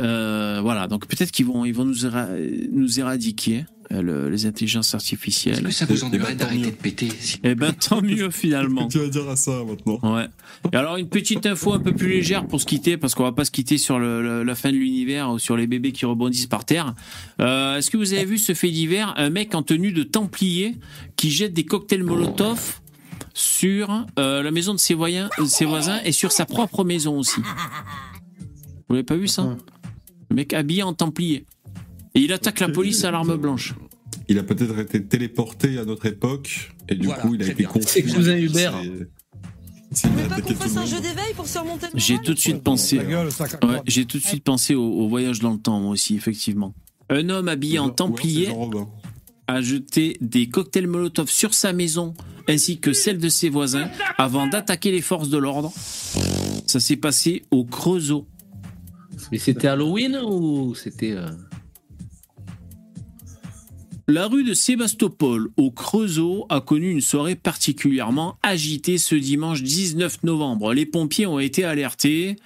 Speaker 3: Euh, voilà, donc peut-être qu'ils vont, ils vont nous, éra- nous éradiquer, euh, le- les intelligences artificielles.
Speaker 4: Est-ce que ça vous ennuierait d'arrêter de
Speaker 3: péter Eh ben, tant mieux finalement.
Speaker 4: Tu vas dire à ça maintenant.
Speaker 3: Ouais. Et alors une petite info un peu plus légère pour se quitter, parce qu'on va pas se quitter sur le- le- la fin de l'univers ou sur les bébés qui rebondissent par terre. Euh, Est-ce que vous avez vu ce fait divers? Un mec en tenue de templier qui jette des cocktails Molotov sur euh, la maison de ses, voisins, ses voisins et sur sa propre maison aussi. Vous l'avez pas vu ça? Le mec habillé en templier. Et il attaque la police à l'arme blanche.
Speaker 4: Il a peut-être été téléporté à notre époque, et du
Speaker 3: Voilà,
Speaker 4: coup, il a été confus.
Speaker 5: C'est cousin Hubert.
Speaker 4: C'est- c'est- il a
Speaker 27: Pas
Speaker 4: attaqué
Speaker 27: qu'on
Speaker 4: tout le
Speaker 27: fasse un
Speaker 4: monde.
Speaker 27: jeu d'éveil pour surmonter le
Speaker 3: J'ai tout de suite pensé. Ouais, j'ai tout de suite pensé au, au voyage dans le temps, moi aussi, effectivement. Un homme habillé en templier a jeté des cocktails Molotov sur sa maison ainsi que celle de ses voisins avant d'attaquer les forces de l'ordre. Ça s'est passé au Creusot.
Speaker 5: Mais c'était Halloween ou c'était. euh,
Speaker 3: La rue de Sébastopol au Creusot a connu une soirée particulièrement agitée ce dimanche 19 novembre. Les pompiers ont été alertés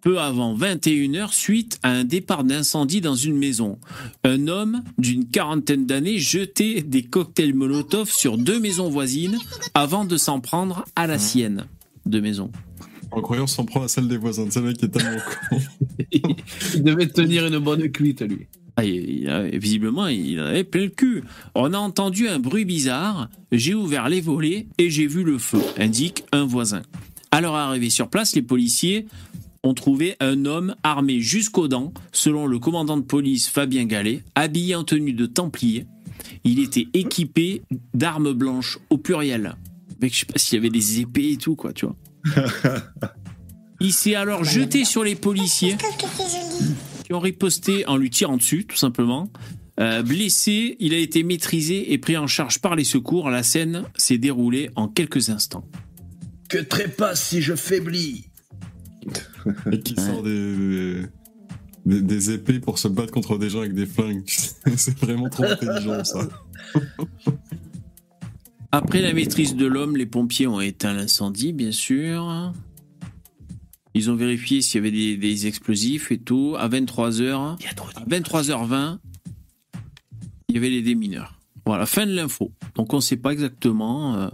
Speaker 3: peu avant 21h suite à un départ d'incendie dans une maison. Un homme d'une quarantaine d'années jetait des cocktails Molotov sur deux maisons voisines avant de s'en prendre à la sienne. Deux maisons.
Speaker 4: En croyant s'en prendre à celle des voisins. C'est le mec qui est tellement con.
Speaker 5: Il devait tenir une bonne cuite, lui.
Speaker 3: Ah, a- visiblement, il en avait plein le cul. On a entendu un bruit bizarre. J'ai ouvert les volets et j'ai vu le feu, indique un voisin. À leur arrivée sur place, les policiers ont trouvé un homme armé jusqu'aux dents, selon le commandant de police Fabien Gallet, habillé en tenue de templier. Il était équipé d'armes blanches au pluriel. Mec, je sais pas s'il y avait des épées et tout, quoi, tu vois. Il s'est alors jeté sur les policiers qui ont riposté en lui tirant dessus, tout simplement. Euh, blessé, il a été maîtrisé et pris en charge par les secours. La scène s'est déroulée en quelques instants.
Speaker 22: Que trépasse si je faiblis?
Speaker 4: Et qui sort des, des, des épées pour se battre contre des gens avec des flingues? C'est vraiment trop intelligent, ça.
Speaker 3: Après la maîtrise de l'homme, les pompiers ont éteint l'incendie, bien sûr. Ils ont vérifié s'il y avait des, des explosifs et tout. À 23h, à 23h20, il y avait les démineurs. Voilà, fin de l'info. Donc on ne sait pas exactement euh,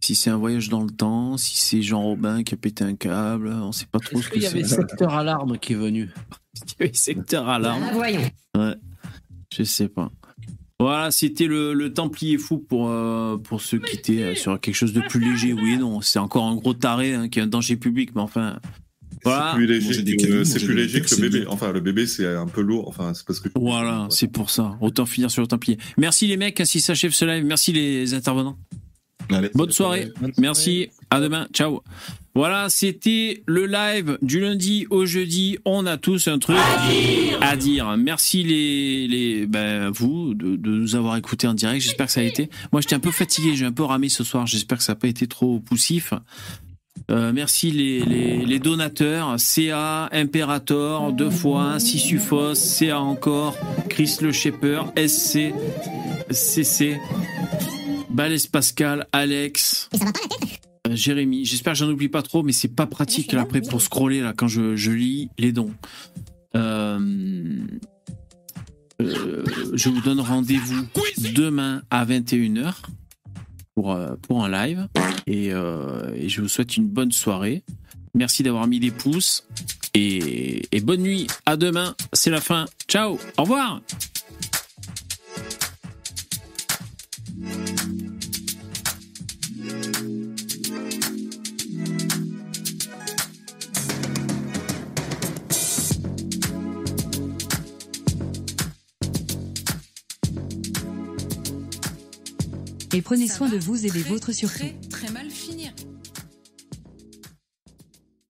Speaker 3: si c'est un voyage dans le temps, si c'est Jean Robin qui a pété un câble. On ne sait pas trop ce que
Speaker 5: qu'il y avait
Speaker 3: c'est.
Speaker 5: secteur alarme qui est venu?
Speaker 3: Il y avait secteur alarme.
Speaker 5: Ah, voyons.
Speaker 3: Ouais, je sais pas. Voilà, c'était le, le Templier fou pour, euh, pour ceux qui étaient euh, sur quelque chose de plus léger. Oui, non, c'est encore un gros taré hein, qui est un danger public, mais enfin. Voilà.
Speaker 2: C'est plus léger,
Speaker 4: des
Speaker 2: que, plus léger le bébé.
Speaker 4: bien.
Speaker 2: Enfin, le bébé, c'est un peu lourd. Enfin, c'est parce que.
Speaker 3: Voilà, c'est pour ça. Autant finir sur le Templier. Merci les mecs, ainsi s'achève ce live. Merci les intervenants. Bonne soirée. Merci. À demain. Ciao. Voilà, c'était le live du lundi au jeudi. On a tous un truc à dire. Merci les, les ben, vous de, de nous avoir écoutés en direct. J'espère que ça a été. Moi, j'étais un peu fatigué. J'ai un peu ramé ce soir. J'espère que ça n'a pas été trop poussif. Euh, merci les, les, les donateurs, CA, Imperator, deux fois, Sissufos, CA encore, Chris le Shaper, SC, CC, Balès Pascal, Alex, Jérémy. J'espère que j'en oublie pas trop, mais c'est pas pratique après pour scroller quand je, lis les dons. Euh, euh, je vous donne rendez-vous demain à 21h pour, euh, pour un live. Et, euh, et je vous souhaite une bonne soirée. Merci d'avoir mis des pouces. Et, et bonne nuit. À demain. C'est la fin. Ciao. Au revoir.
Speaker 27: Et prenez soin de vous et des vôtres surtout.
Speaker 28: Très mal finir.